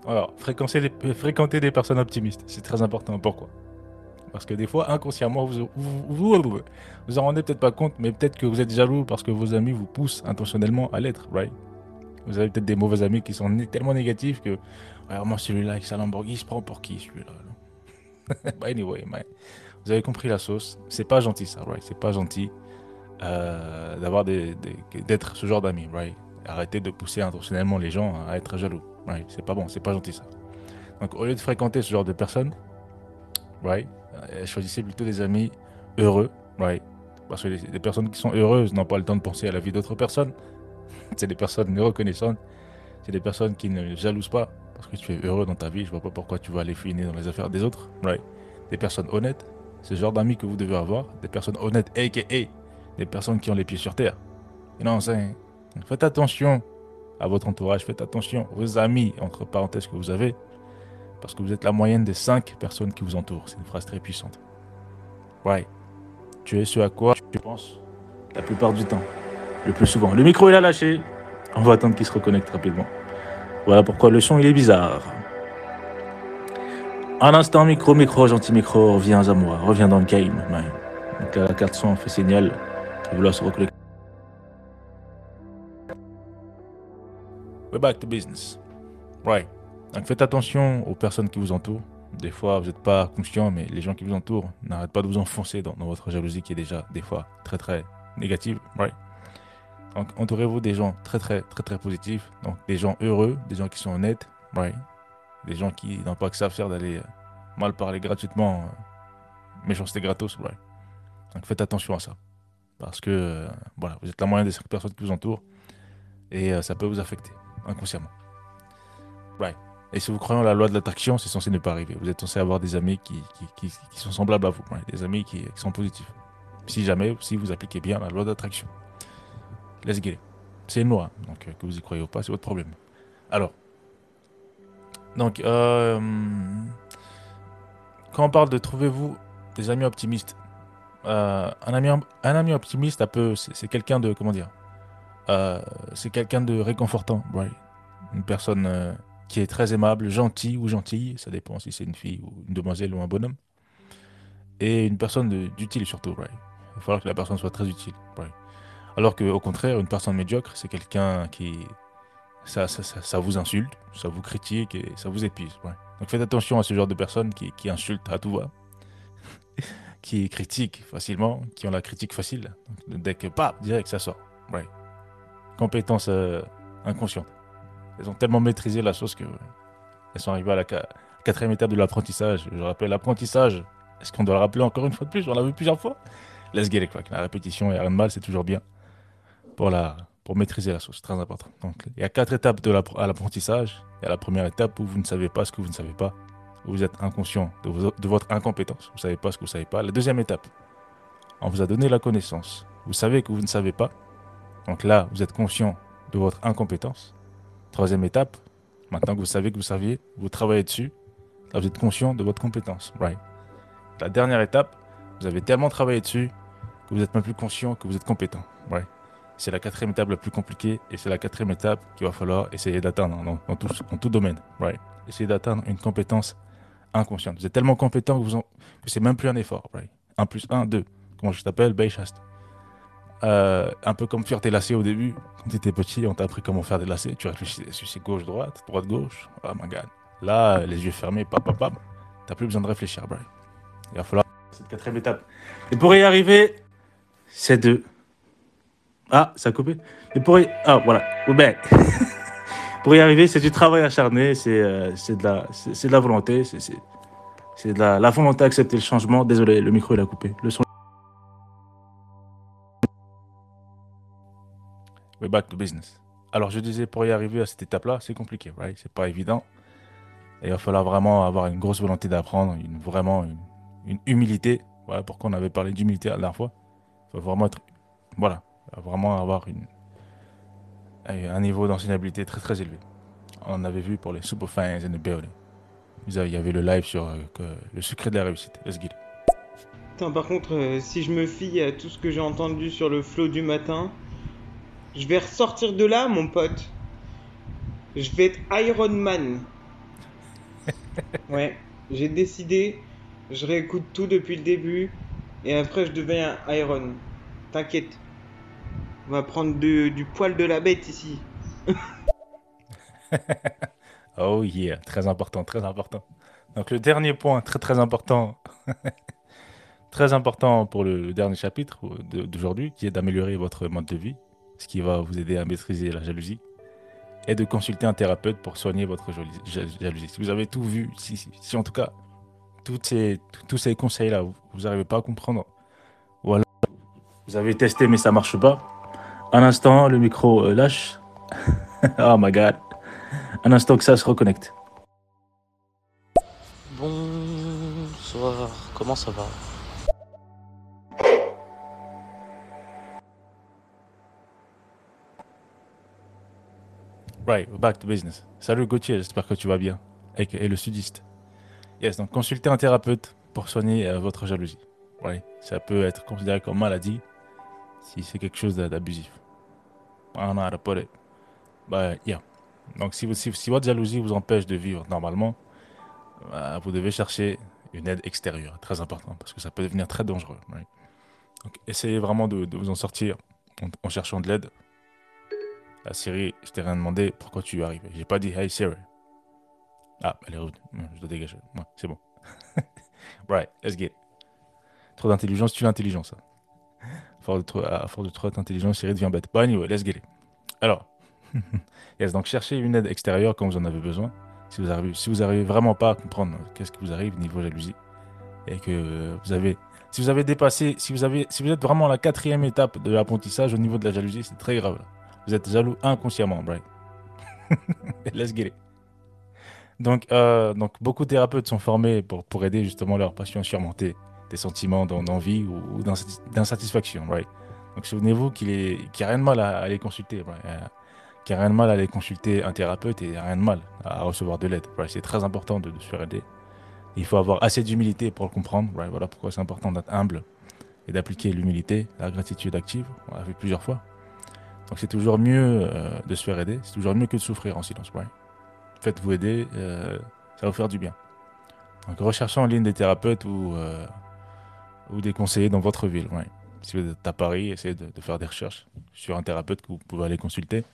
Alors, fréquenter des, fréquenter des personnes optimistes, c'est très important. Pourquoi? Parce que des fois, inconsciemment, vous vous, vous, vous, en rendez peut-être pas compte, mais peut-être que vous êtes jaloux parce que vos amis vous poussent intentionnellement à l'être, right? Vous avez peut-être des mauvais amis qui sont tellement négatifs que, ouais, moi celui-là avec sa Lamborghini, il se prend pour qui celui-là là? Anyway, man. vous avez compris la sauce. C'est pas gentil ça, right? C'est pas gentil euh, d'avoir des, d'être ce genre d'amis, right? Arrêtez de pousser intentionnellement les gens à être jaloux, right? C'est pas bon, c'est pas gentil ça. Donc au lieu de fréquenter ce genre de personnes, right Choisissez plutôt des amis heureux, right Parce que les, personnes qui sont heureuses n'ont pas le temps de penser à la vie d'autres personnes. c'est des personnes reconnaissantes. C'est des personnes qui ne jalousent pas parce que tu es heureux dans ta vie. Je vois pas pourquoi tu vas aller fouiner dans les affaires des autres, Des personnes honnêtes, c'est ce genre d'amis que vous devez avoir. Des personnes honnêtes, aka des personnes qui ont les pieds sur terre. Non, c'est- faites attention à votre entourage, faites attention aux amis, entre parenthèses, que vous avez, parce que vous êtes la moyenne des cinq personnes qui vous entourent. C'est une phrase très puissante. Ouais. Tu es ce à quoi tu penses la plupart du temps, le plus souvent. Le micro il a lâché. On va attendre qu'il se reconnecte rapidement. Voilà pourquoi le son il est bizarre. Un instant, micro, micro, gentil micro, reviens à moi, reviens dans le game. man. Donc la carte son fait signal. Il va se reconnecter. We're back to business. Right. Donc faites attention aux personnes qui vous entourent. Des fois, vous n'êtes pas conscient, mais les gens qui vous entourent n'arrêtent pas de vous enfoncer dans, dans votre jalousie qui est déjà, des fois, très très négative. Right. Donc entourez-vous des gens très très très très positifs. Donc des gens heureux, des gens qui sont honnêtes. Right. Des gens qui n'ont pas que ça à faire d'aller euh, mal parler gratuitement. euh, méchanceté gratos. Right. Donc faites attention à ça. Parce que euh, voilà, vous êtes la moyenne des cinq personnes qui vous entourent. Et euh, ça peut vous affecter inconsciemment. Right. Et si vous croyez en la loi de l'attraction, c'est censé ne pas arriver. Vous êtes censé avoir des amis qui, qui, sont semblables à vous, des amis qui, sont positifs. Si jamais, si vous appliquez bien la loi d'attraction. Let's get it. C'est une loi, donc euh, que vous y croyez ou pas, c'est votre problème. Alors, donc, euh, quand on parle de trouvez-vous des amis optimistes, euh, un, ami, un ami optimiste, c'est quelqu'un de, comment dire, c'est quelqu'un de réconfortant? Une personne qui est très aimable, gentille ou gentille, ça dépend si c'est une fille ou une demoiselle ou un bonhomme. Et une personne d'utile surtout? Il va falloir que la personne soit très utile, right? Alors qu'au contraire, une personne médiocre, c'est quelqu'un qui. Ça, ça, ça, vous insulte, ça vous critique et ça vous épuise. Donc faites attention à ce genre de personnes qui, qui insultent à tout va, qui critiquent facilement, qui ont la critique facile. Dès que, pas, direct, ça sort. right? Compétences euh, inconscientes. Elles ont tellement maîtrisé la chose que. elles sont arrivées à la qua- quatrième étape de l'apprentissage. Je rappelle l'apprentissage. Est-ce qu'on doit le rappeler encore une fois de plus? On l'a vu plusieurs fois. Let's get it, quoi. La répétition et rien de mal, c'est toujours bien pour, la, pour maîtriser la sauce. Très important. Donc, il y a quatre étapes de à l'apprentissage. Il y a la première étape où vous ne savez pas ce que vous ne savez pas. Vous êtes inconscient de, de votre incompétence. Vous ne savez pas ce que vous ne savez pas. La deuxième étape, on vous a donné la connaissance. Vous savez que vous ne savez pas. Donc là, vous êtes conscient de votre incompétence. Troisième étape, maintenant que vous savez que vous saviez, vous travaillez dessus. Vous êtes conscient de votre compétence. Right? La dernière étape, vous avez tellement travaillé dessus que vous n'êtes même plus conscient que vous êtes compétent. Ouais. C'est la quatrième étape la plus compliquée et c'est la quatrième étape qu'il va falloir essayer d'atteindre dans, tout, domaine. Right? Essayez d'atteindre une compétence inconsciente. Vous êtes tellement compétent que, en, c'est même plus un effort. Right? 1 plus 1, 2. Comment je t'appelle? Baychast. Euh, un peu comme faire tes lacets au début. Quand tu étais petit, on t'a appris comment faire des lacets. Tu réfléchissais gauche-droite, droite-gauche. Oh my god. Là, les yeux fermés, pap, pap. T'as plus besoin de réfléchir, Brian. Il va falloir cette quatrième étape. Et pour y arriver, c'est de. Ah, ça a coupé. Et pour y. Ah, voilà. Pour y arriver, c'est du travail acharné, c'est euh, de, la- volonté, c'est de la, la volonté à le changement. Désolé, le micro il a coupé. Back to business. Alors, je disais, pour y arriver à cette étape-là, c'est compliqué, right? C'est pas évident. Il va falloir vraiment avoir une grosse volonté d'apprendre, une, vraiment une, humilité. Voilà pourquoi on avait parlé d'humilité la dernière fois. Il faut vraiment être, voilà, vraiment avoir un niveau d'enseignabilité très très élevé. On avait vu pour les super fans in the building. Il y avait le live sur euh, le secret de la réussite. Let's get it. Putain, par contre, euh, si je me fie à tout ce que j'ai entendu sur le flow du matin, je vais ressortir de là, mon pote. Je vais être Iron Man. Ouais, j'ai décidé, je réécoute tout depuis le début, et après je deviens Iron. T'inquiète. On va prendre de- du poil de la bête ici. Oh yeah, très important, très important. Donc le dernier point, très très important, très important pour le dernier chapitre d'aujourd'hui, qui est d'améliorer votre mode de vie, ce qui va vous aider à maîtriser la jalousie, et de consulter un thérapeute pour soigner votre jalousie. Si vous avez tout vu, si, si- en tout cas tous ces conseils-là, vous n'arrivez pas à comprendre, vous avez testé mais ça marche pas, un instant, le micro euh, lâche. oh my god. Un instant que ça se reconnecte. Bonsoir, comment ça va? Right, back to business. Salut Gauthier, j'espère que tu vas bien. Et, le sudiste. Yes, donc consultez un thérapeute pour soigner euh, votre jalousie. Right. Ça peut être considéré comme maladie si c'est quelque chose d'a- d'abusif. I don't know how to yeah. Donc si, vous- si, si votre jalousie vous empêche de vivre normalement, euh, vous devez chercher une aide extérieure. Très important parce que ça peut devenir très dangereux. Donc essayez vraiment de, vous en sortir en cherchant de l'aide. La Siri, je t'ai rien demandé, pourquoi tu arrives J'ai pas dit Hey Siri. Ah, elle est. Non, Je dois dégager. C'est bon. right, let's get. Trop d'intelligence, tu l'intelligence. À force de trop, d'intelligence, Siri devient bête. But anyway, let's get it. Alors, yes, donc cherchez une aide extérieure quand vous en avez besoin. Si vous arrivez, vraiment pas à comprendre qu'est-ce qui vous arrive niveau jalousie et que vous avez, si vous avez dépassé, si vous êtes vraiment à la quatrième étape de l'apprentissage au niveau de la jalousie, c'est très grave. Vous êtes jaloux inconsciemment, right? Let's get it. Donc, euh, donc, beaucoup de thérapeutes sont formés pour, pour aider justement leurs patients à surmonter des sentiments d'en- d'envie ou, ou d'insati- d'insatisfaction, right? Donc, souvenez-vous qu'il n'y a rien de mal à, à aller consulter, right? Euh, qu'il n'y a rien de mal à aller consulter un thérapeute et il n'y a rien de mal à recevoir de l'aide, right? C'est très important de, de se faire aider. Il faut avoir assez d'humilité pour le comprendre, right? Voilà pourquoi c'est important d'être humble et d'appliquer l'humilité, la gratitude active. On l'a vu plusieurs fois. Donc c'est toujours mieux euh, de se faire aider, c'est toujours mieux que de souffrir en silence. Faites-vous aider, euh, ça va vous faire du bien. Donc recherchez en ligne des thérapeutes ou, euh, ou des conseillers dans votre ville. Si vous êtes à Paris, essayez de, faire des recherches sur un thérapeute que vous pouvez aller consulter.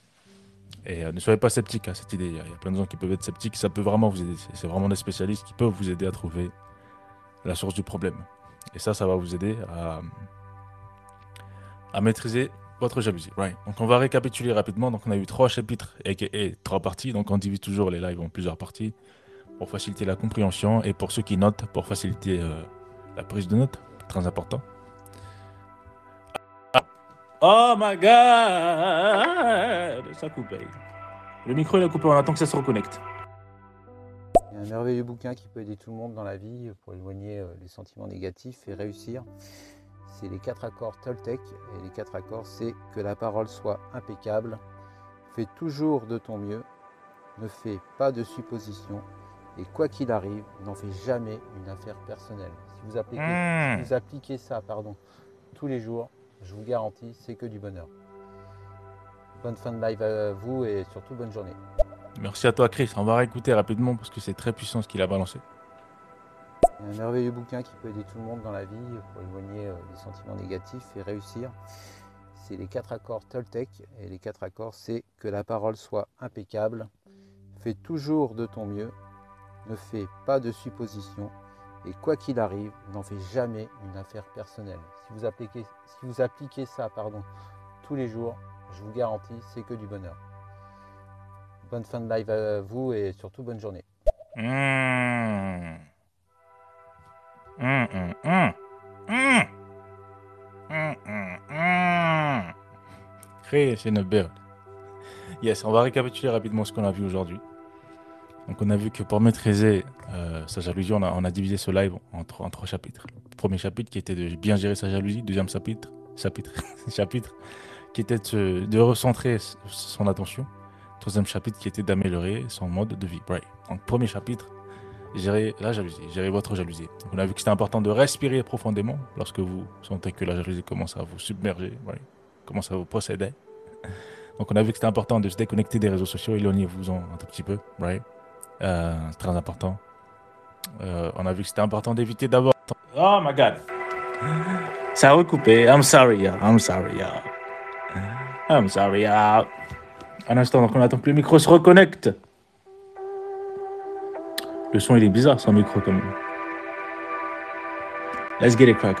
Et ne soyez pas sceptique à cette idée. Il y, a, plein de gens qui peuvent être sceptiques, ça peut vraiment vous aider. C'est- vraiment des spécialistes qui peuvent vous aider à trouver la source du problème. Et ça, ça va vous aider à maîtriser votre jalousie. Right. Donc on va récapituler rapidement. Donc on a eu trois chapitres et, trois parties. Donc on divise toujours les lives en plusieurs parties pour faciliter la compréhension et pour ceux qui notent, pour faciliter euh, la prise de notes. Très important. Ah. Oh my god Ça coupe. Le micro il a coupé, on attend que ça se reconnecte. Il y a un merveilleux bouquin qui peut aider tout le monde dans la vie pour éloigner euh, les sentiments négatifs et réussir. C'est les quatre accords Toltec. Et les quatre accords, c'est que la parole soit impeccable. Fais toujours de ton mieux. Ne fais pas de suppositions. Et quoi qu'il arrive, n'en fais jamais une affaire personnelle. Si vous appliquez, Mmh. si vous appliquez ça pardon, tous les jours, je vous garantis, c'est que du bonheur. Bonne fin de live à vous et surtout bonne journée. Merci à toi Chris. On va réécouter rapidement parce que c'est très puissant ce qu'il a balancé. Un merveilleux bouquin qui peut aider tout le monde dans la vie pour éloigner euh, les sentiments négatifs et réussir. C'est les quatre accords Toltec. Et les quatre accords, c'est que la parole soit impeccable. Fais toujours de ton mieux. Ne fais pas de suppositions. Et quoi qu'il arrive, n'en fais jamais une affaire personnelle. Si vous appliquez, si vous appliquez ça pardon, tous les jours, je vous garantis, c'est que du bonheur. Bonne fin de live à vous et surtout bonne journée. Mmh. In a build. Yes, on va récapituler rapidement ce qu'on a vu aujourd'hui. Donc on a vu que pour maîtriser euh, sa jalousie, on a, divisé ce live en, trois- chapitres. Premier chapitre qui était de bien gérer sa jalousie. Deuxième chapitre, chapitre, chapitre qui était de, recentrer son attention. Troisième chapitre qui était d'améliorer son mode de vie. Donc premier chapitre, gérer la jalousie, gérer votre jalousie. On a vu que c'était important de respirer profondément lorsque vous sentez que la jalousie commence à vous submerger, commence à vous posséder. Donc on a vu que c'était important de se déconnecter des réseaux sociaux, éloignez-vous-en un tout petit peu, right? Euh, très important. Euh, on a vu que c'était important d'éviter d'avoir... Oh my god! Ça a recoupé. I'm sorry, yeah. I'm sorry, yeah. I'm sorry, yeah. Un instant, donc on attend que le micro se reconnecte. Le son, il est bizarre sans micro quand même. Let's get it crack.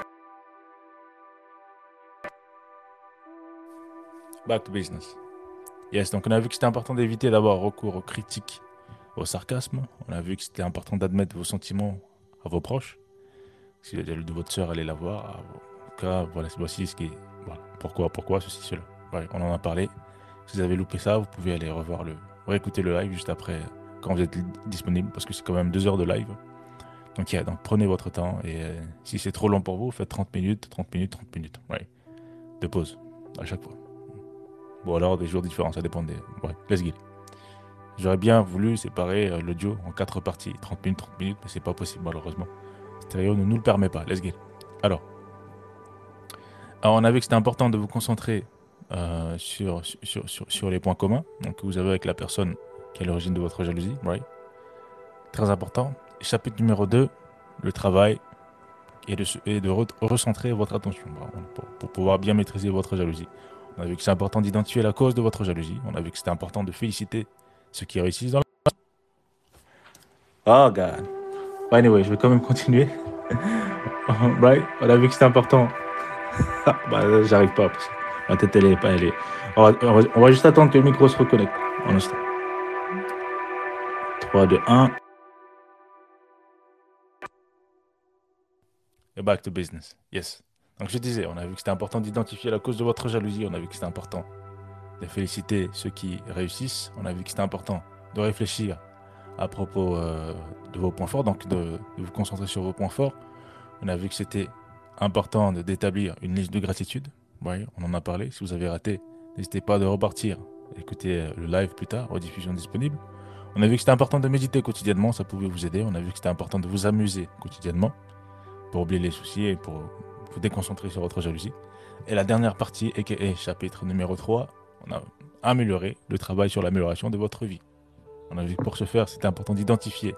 Back to business. Yes, donc on a vu que c'était important d'éviter d'avoir recours aux critiques, au sarcasme. On a vu que c'était important d'admettre vos sentiments à vos proches. Si la de votre soeur, allez la voir. En tout cas, voilà, voici ce qui est. Voilà. Pourquoi, pourquoi, ceci, cela. Ouais, on en a parlé. Si vous avez loupé ça, vous pouvez aller revoir le, réécouter le live juste après, quand vous êtes disponible, parce que c'est quand même deux heures de live. Donc, prenez votre temps et euh, si c'est trop long pour vous, faites 30 minutes, 30 minutes, 30 minutes. Ouais. De pause à chaque fois. Bon, alors des jours différents, ça dépend des. Ouais, let's go. J'aurais bien voulu séparer euh, l'audio en quatre parties, 30 minutes, 30 minutes, mais c'est pas possible malheureusement. Stéréo ne nous le permet pas. Let's go. Alors, alors on a vu que c'était important de vous concentrer euh, sur, sur, sur, sur, les points communs donc, que vous avez avec la personne qui est l'origine de votre jalousie. Right? Très important. Chapitre numéro 2, le travail et de, recentrer votre attention pour, pouvoir bien maîtriser votre jalousie. On a vu que c'est important d'identifier la cause de votre jalousie. On a vu que c'était important de féliciter ceux qui réussissent dans la... Oh, God. anyway, je vais quand même continuer. right? On a vu que c'était important. bah, j'arrive pas. Parce que Ma tête, elle est pas. Elle est... On, va, on, va, juste attendre que le micro se reconnecte. Un instant. 3, 2, 1. Et back to business. Yes. Donc je disais, on a vu que c'était important d'identifier la cause de votre jalousie. On a vu que c'était important de féliciter ceux qui réussissent. On a vu que c'était important de réfléchir à propos euh, de vos points forts, donc de, de, vous concentrer sur vos points forts. On a vu que c'était important d'établir une liste de gratitude. Oui, on en a parlé. Si vous avez raté, n'hésitez pas à repartir. Écoutez euh, le live plus tard, rediffusion disponible. On a vu que c'était important de méditer quotidiennement, ça pouvait vous aider. On a vu que c'était important de vous amuser quotidiennement pour oublier les soucis et pour vous déconcentrer sur votre jalousie. Et la dernière partie, et chapitre numéro 3, on a amélioré le travail sur l'amélioration de votre vie. On a vu que pour ce faire, c'était important d'identifier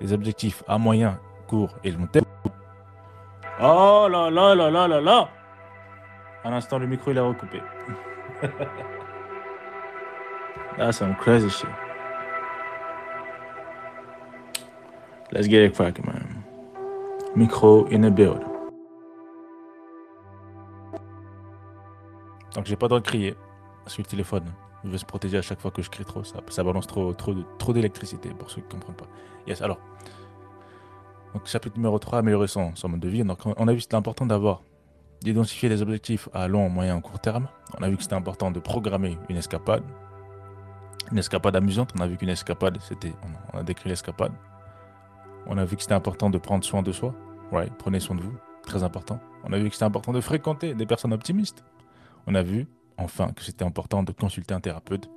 les objectifs à moyen, court et long terme. Oh là là là là là là À l'instant, le micro il a recoupé. That's some crazy shit. Let's get it cracking, man. Micro in a build. Donc j'ai pas le droit de crier sur le téléphone. Je veux se protéger à chaque fois que je crie trop. Ça, balance trop, trop, trop d'électricité pour ceux qui ne comprennent pas. Yes, alors. Donc chapitre numéro 3, améliorer son, son mode de vie. Donc on a vu que c'était important d'avoir d'identifier des objectifs à long, moyen, court terme. On a vu que c'était important de programmer une escapade. Une escapade amusante. On a vu qu'une escapade, c'était. On a décrit l'escapade. On a vu que c'était important de prendre soin de soi. Prenez soin de vous. Très important. On a vu que c'était important de fréquenter des personnes optimistes. On a vu, enfin, que c'était important de consulter un thérapeute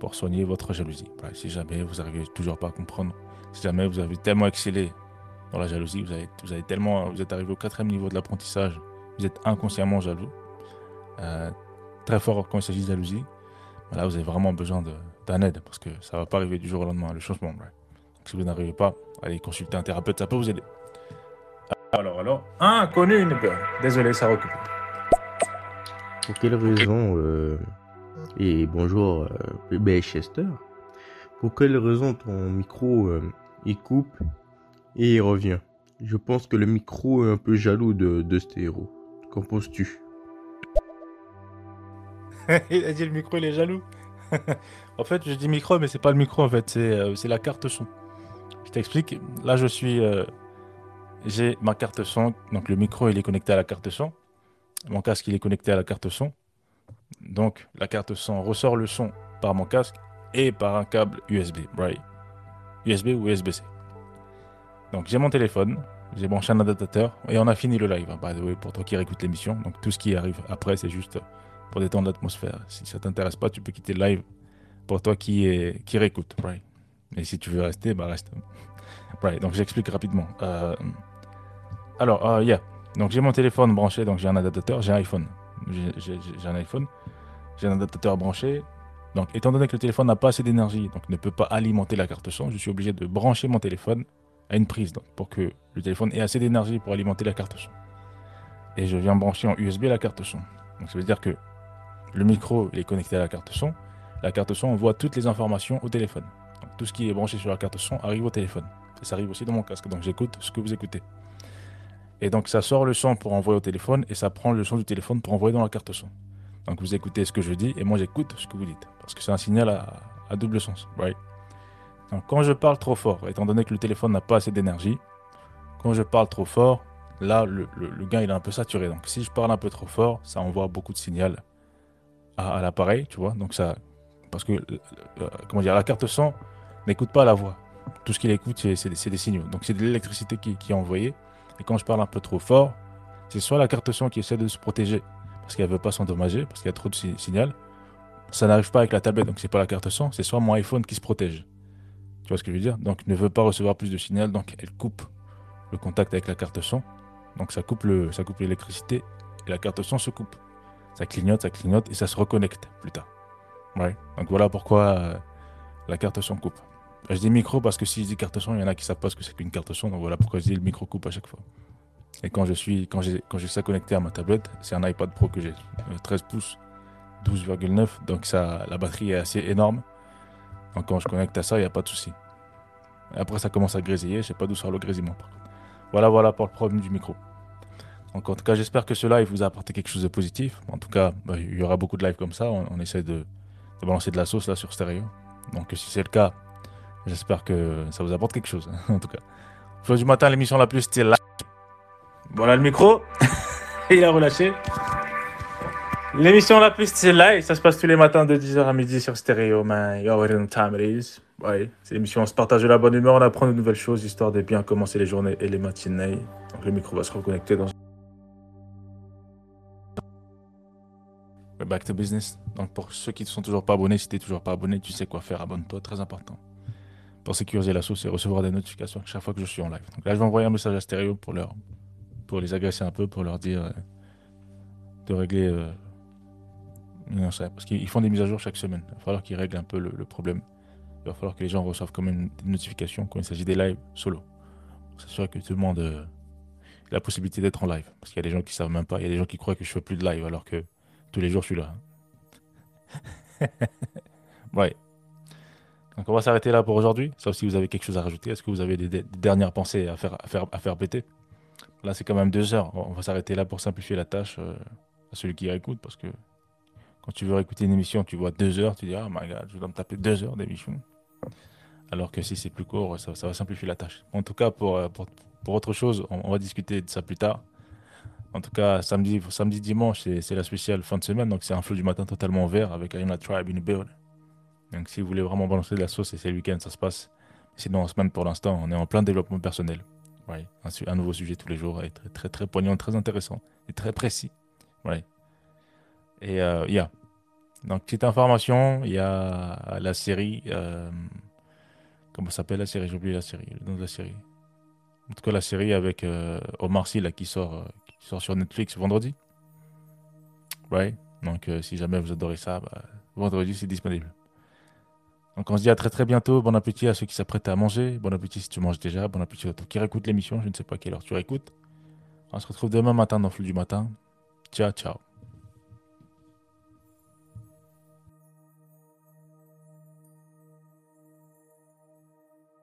pour soigner votre jalousie. Si jamais vous n'arrivez toujours pas à comprendre, si jamais vous avez tellement excellé dans la jalousie, vous, avez, vous, avez tellement, vous êtes arrivé au quatrième niveau de l'apprentissage, vous êtes inconsciemment jaloux, euh, très fort quand il s'agit de jalousie, là vous avez vraiment besoin d'un aide parce que ça ne va pas arriver du jour au lendemain, le changement. Si vous n'arrivez pas, allez consulter un thérapeute, ça peut vous aider. Alors, alors, inconnu, désolé, ça recoupe. Pour quelle raison, euh, et bonjour euh, Chester, pour quelle raison ton micro euh, il coupe et il revient? Je pense que le micro est un peu jaloux de, de stéréo. Qu'en penses-tu? Il a dit le micro il est jaloux. en fait, je dis micro, mais c'est pas le micro en fait, c'est euh, la carte son. Je t'explique. Là, je suis. Euh, j'ai ma carte son, donc le micro il est connecté à la carte son. Mon casque, il est connecté à la carte son. Donc, la carte son ressort le son par mon casque et par un câble USB, right? USB ou USB-C. Donc, j'ai mon téléphone, j'ai branché un adaptateur et on a fini le live. Hein, by the way, pour toi qui réécoute l'émission. Donc, tout ce qui arrive après, c'est juste pour détendre l'atmosphère. Si ça t'intéresse pas, tu peux quitter le live pour toi qui, est, qui réécoute? Et si tu veux rester, bah reste. Right, donc j'explique rapidement. Euh, alors, euh, yeah. Donc j'ai mon téléphone branché, donc j'ai un adaptateur, j'ai un iPhone. J'ai- un iPhone, j'ai un adaptateur branché. Donc étant donné que le téléphone n'a pas assez d'énergie, donc ne peut pas alimenter la carte son, je suis obligé de brancher mon téléphone à une prise donc, pour que le téléphone ait assez d'énergie pour alimenter la carte son. Et je viens brancher en USB la carte son. Donc ça veut dire que le micro est connecté à la carte son. La carte son envoie toutes les informations au téléphone. Tout ce qui est branché sur la carte son arrive au téléphone. Ça arrive aussi dans mon casque. Donc j'écoute ce que vous écoutez. Et donc ça sort le son pour envoyer au téléphone et ça prend le son du téléphone pour envoyer dans la carte son. Donc vous écoutez ce que je dis et moi j'écoute ce que vous dites. Parce que c'est un signal à, double sens. Right? Donc quand je parle trop fort, étant donné que le téléphone n'a pas assez d'énergie, quand je parle trop fort, là le, gain il est un peu saturé. Donc si je parle un peu trop fort, ça envoie beaucoup de signal à, à l'appareil, tu vois? Donc ça, parce que euh, euh, comment dire, la carte son n'écoute pas la voix. Tout ce qu'il écoute, c'est des, signaux. Donc c'est de l'électricité qui, est envoyée. Et quand je parle un peu trop fort, c'est soit la carte son qui essaie de se protéger parce qu'elle veut pas s'endommager, parce qu'il y a trop de si- signal. Ça n'arrive pas avec la tablette, donc c'est pas la carte son, c'est soit mon iPhone qui se protège. Tu vois ce que je veux dire? Donc ne veut pas recevoir plus de signal, donc elle coupe le contact avec la carte son. Donc ça coupe ça coupe l'électricité et la carte son se coupe. Ça clignote, ça clignote et ça se reconnecte plus tard. Ouais. Donc voilà pourquoi euh, la carte son coupe. Je dis micro parce que si je dis carte son, il y en a qui savent pas ce que c'est qu'une carte son. Donc voilà pourquoi je dis le micro coupe à chaque fois. Et quand je suis, quand j'ai, quand j'ai ça connecté à ma tablette, c'est un iPad Pro que j'ai, euh, 13 pouces, 12,9. Donc ça, la batterie est assez énorme. Donc quand je connecte à ça, il n'y a pas de souci. Après, ça commence à grésiller. Je sais pas d'où sort le grésillement. Voilà, voilà pour le problème du micro. Donc en tout cas, j'espère que ce live vous a apporté quelque chose de positif. En tout cas, bah, il y aura beaucoup de lives comme ça. On, essaie de, de balancer de la sauce là sur stéréo. Donc si c'est le cas, j'espère que ça vous apporte quelque chose. en tout cas, Flow du matin, l'émission la plus style. Voilà le micro. Il a relâché. L'émission la plus style live, ça se passe tous les matins de 10h à midi sur stéréo, man. You already know time it is. Ouais, c'est l'émission, on se partage de la bonne humeur, on apprend de nouvelles choses, histoire de bien commencer les journées et les matinées. Donc le micro va se reconnecter dans We're back to business. Donc pour ceux qui ne sont toujours pas abonnés, si tu n'es toujours pas abonné, tu sais quoi faire, abonne-toi, très important. Pour sécuriser la sauce et recevoir des notifications chaque fois que je suis en live. Donc là, je vais envoyer un message à Stéréo pour, leur, pour les agresser un peu, pour leur dire euh, de régler... euh, non, ça, parce qu'ils font des mises à jour chaque semaine. Il va falloir qu'ils règlent un peu le, problème. Il va falloir que les gens reçoivent quand même des notifications quand il s'agit des lives solo. Pour s'assurer que tout le monde euh, ait la possibilité d'être en live. Parce qu'il y a des gens qui savent même pas. Il y a des gens qui croient que je fais plus de live alors que tous les jours je suis là. ouais. Donc on va s'arrêter là pour aujourd'hui. Sauf si vous avez quelque chose à rajouter. Est-ce que vous avez des, dernières pensées à faire, à faire, à péter? Là c'est quand même deux heures. On va s'arrêter là pour simplifier la tâche euh, à celui qui écoute. Parce que quand tu veux écouter une émission, tu vois deux heures, tu dis Ah my god, je dois me taper deux heures d'émission. Alors que si c'est plus court, ça, va simplifier la tâche. En tout cas, pour, euh, pour, pour autre chose, on, va discuter de ça plus tard. En tout cas, samedi, samedi dimanche, c'est la spéciale fin de semaine. Donc, c'est un flow du matin totalement vert avec Arena Tribe in the build. Donc, si vous voulez vraiment balancer de la sauce, et c'est le week-end, ça se passe. Sinon, en semaine, pour l'instant, on est en plein développement personnel. Ouais, un, nouveau sujet tous les jours, et très, très, très poignant, très intéressant et très précis. Ouais. Et il y a. Donc, petite information, il y a la série. euh, comment s'appelle la série? J'ai oublié la série, le nom de la série. En tout cas, la série avec euh, Omar Sy là, qui, sort, euh, qui sort sur Netflix vendredi. Ouais. Donc, si jamais vous adorez ça, bah, vendredi, c'est disponible. Donc, on se dit à très très bientôt. Bon appétit à ceux qui s'apprêtent à manger. Bon appétit si tu manges déjà. Bon appétit à toi qui réécoute l'émission. Je ne sais pas à quelle heure tu réécoutes. On se retrouve demain matin dans le flux du matin. Ciao, ciao.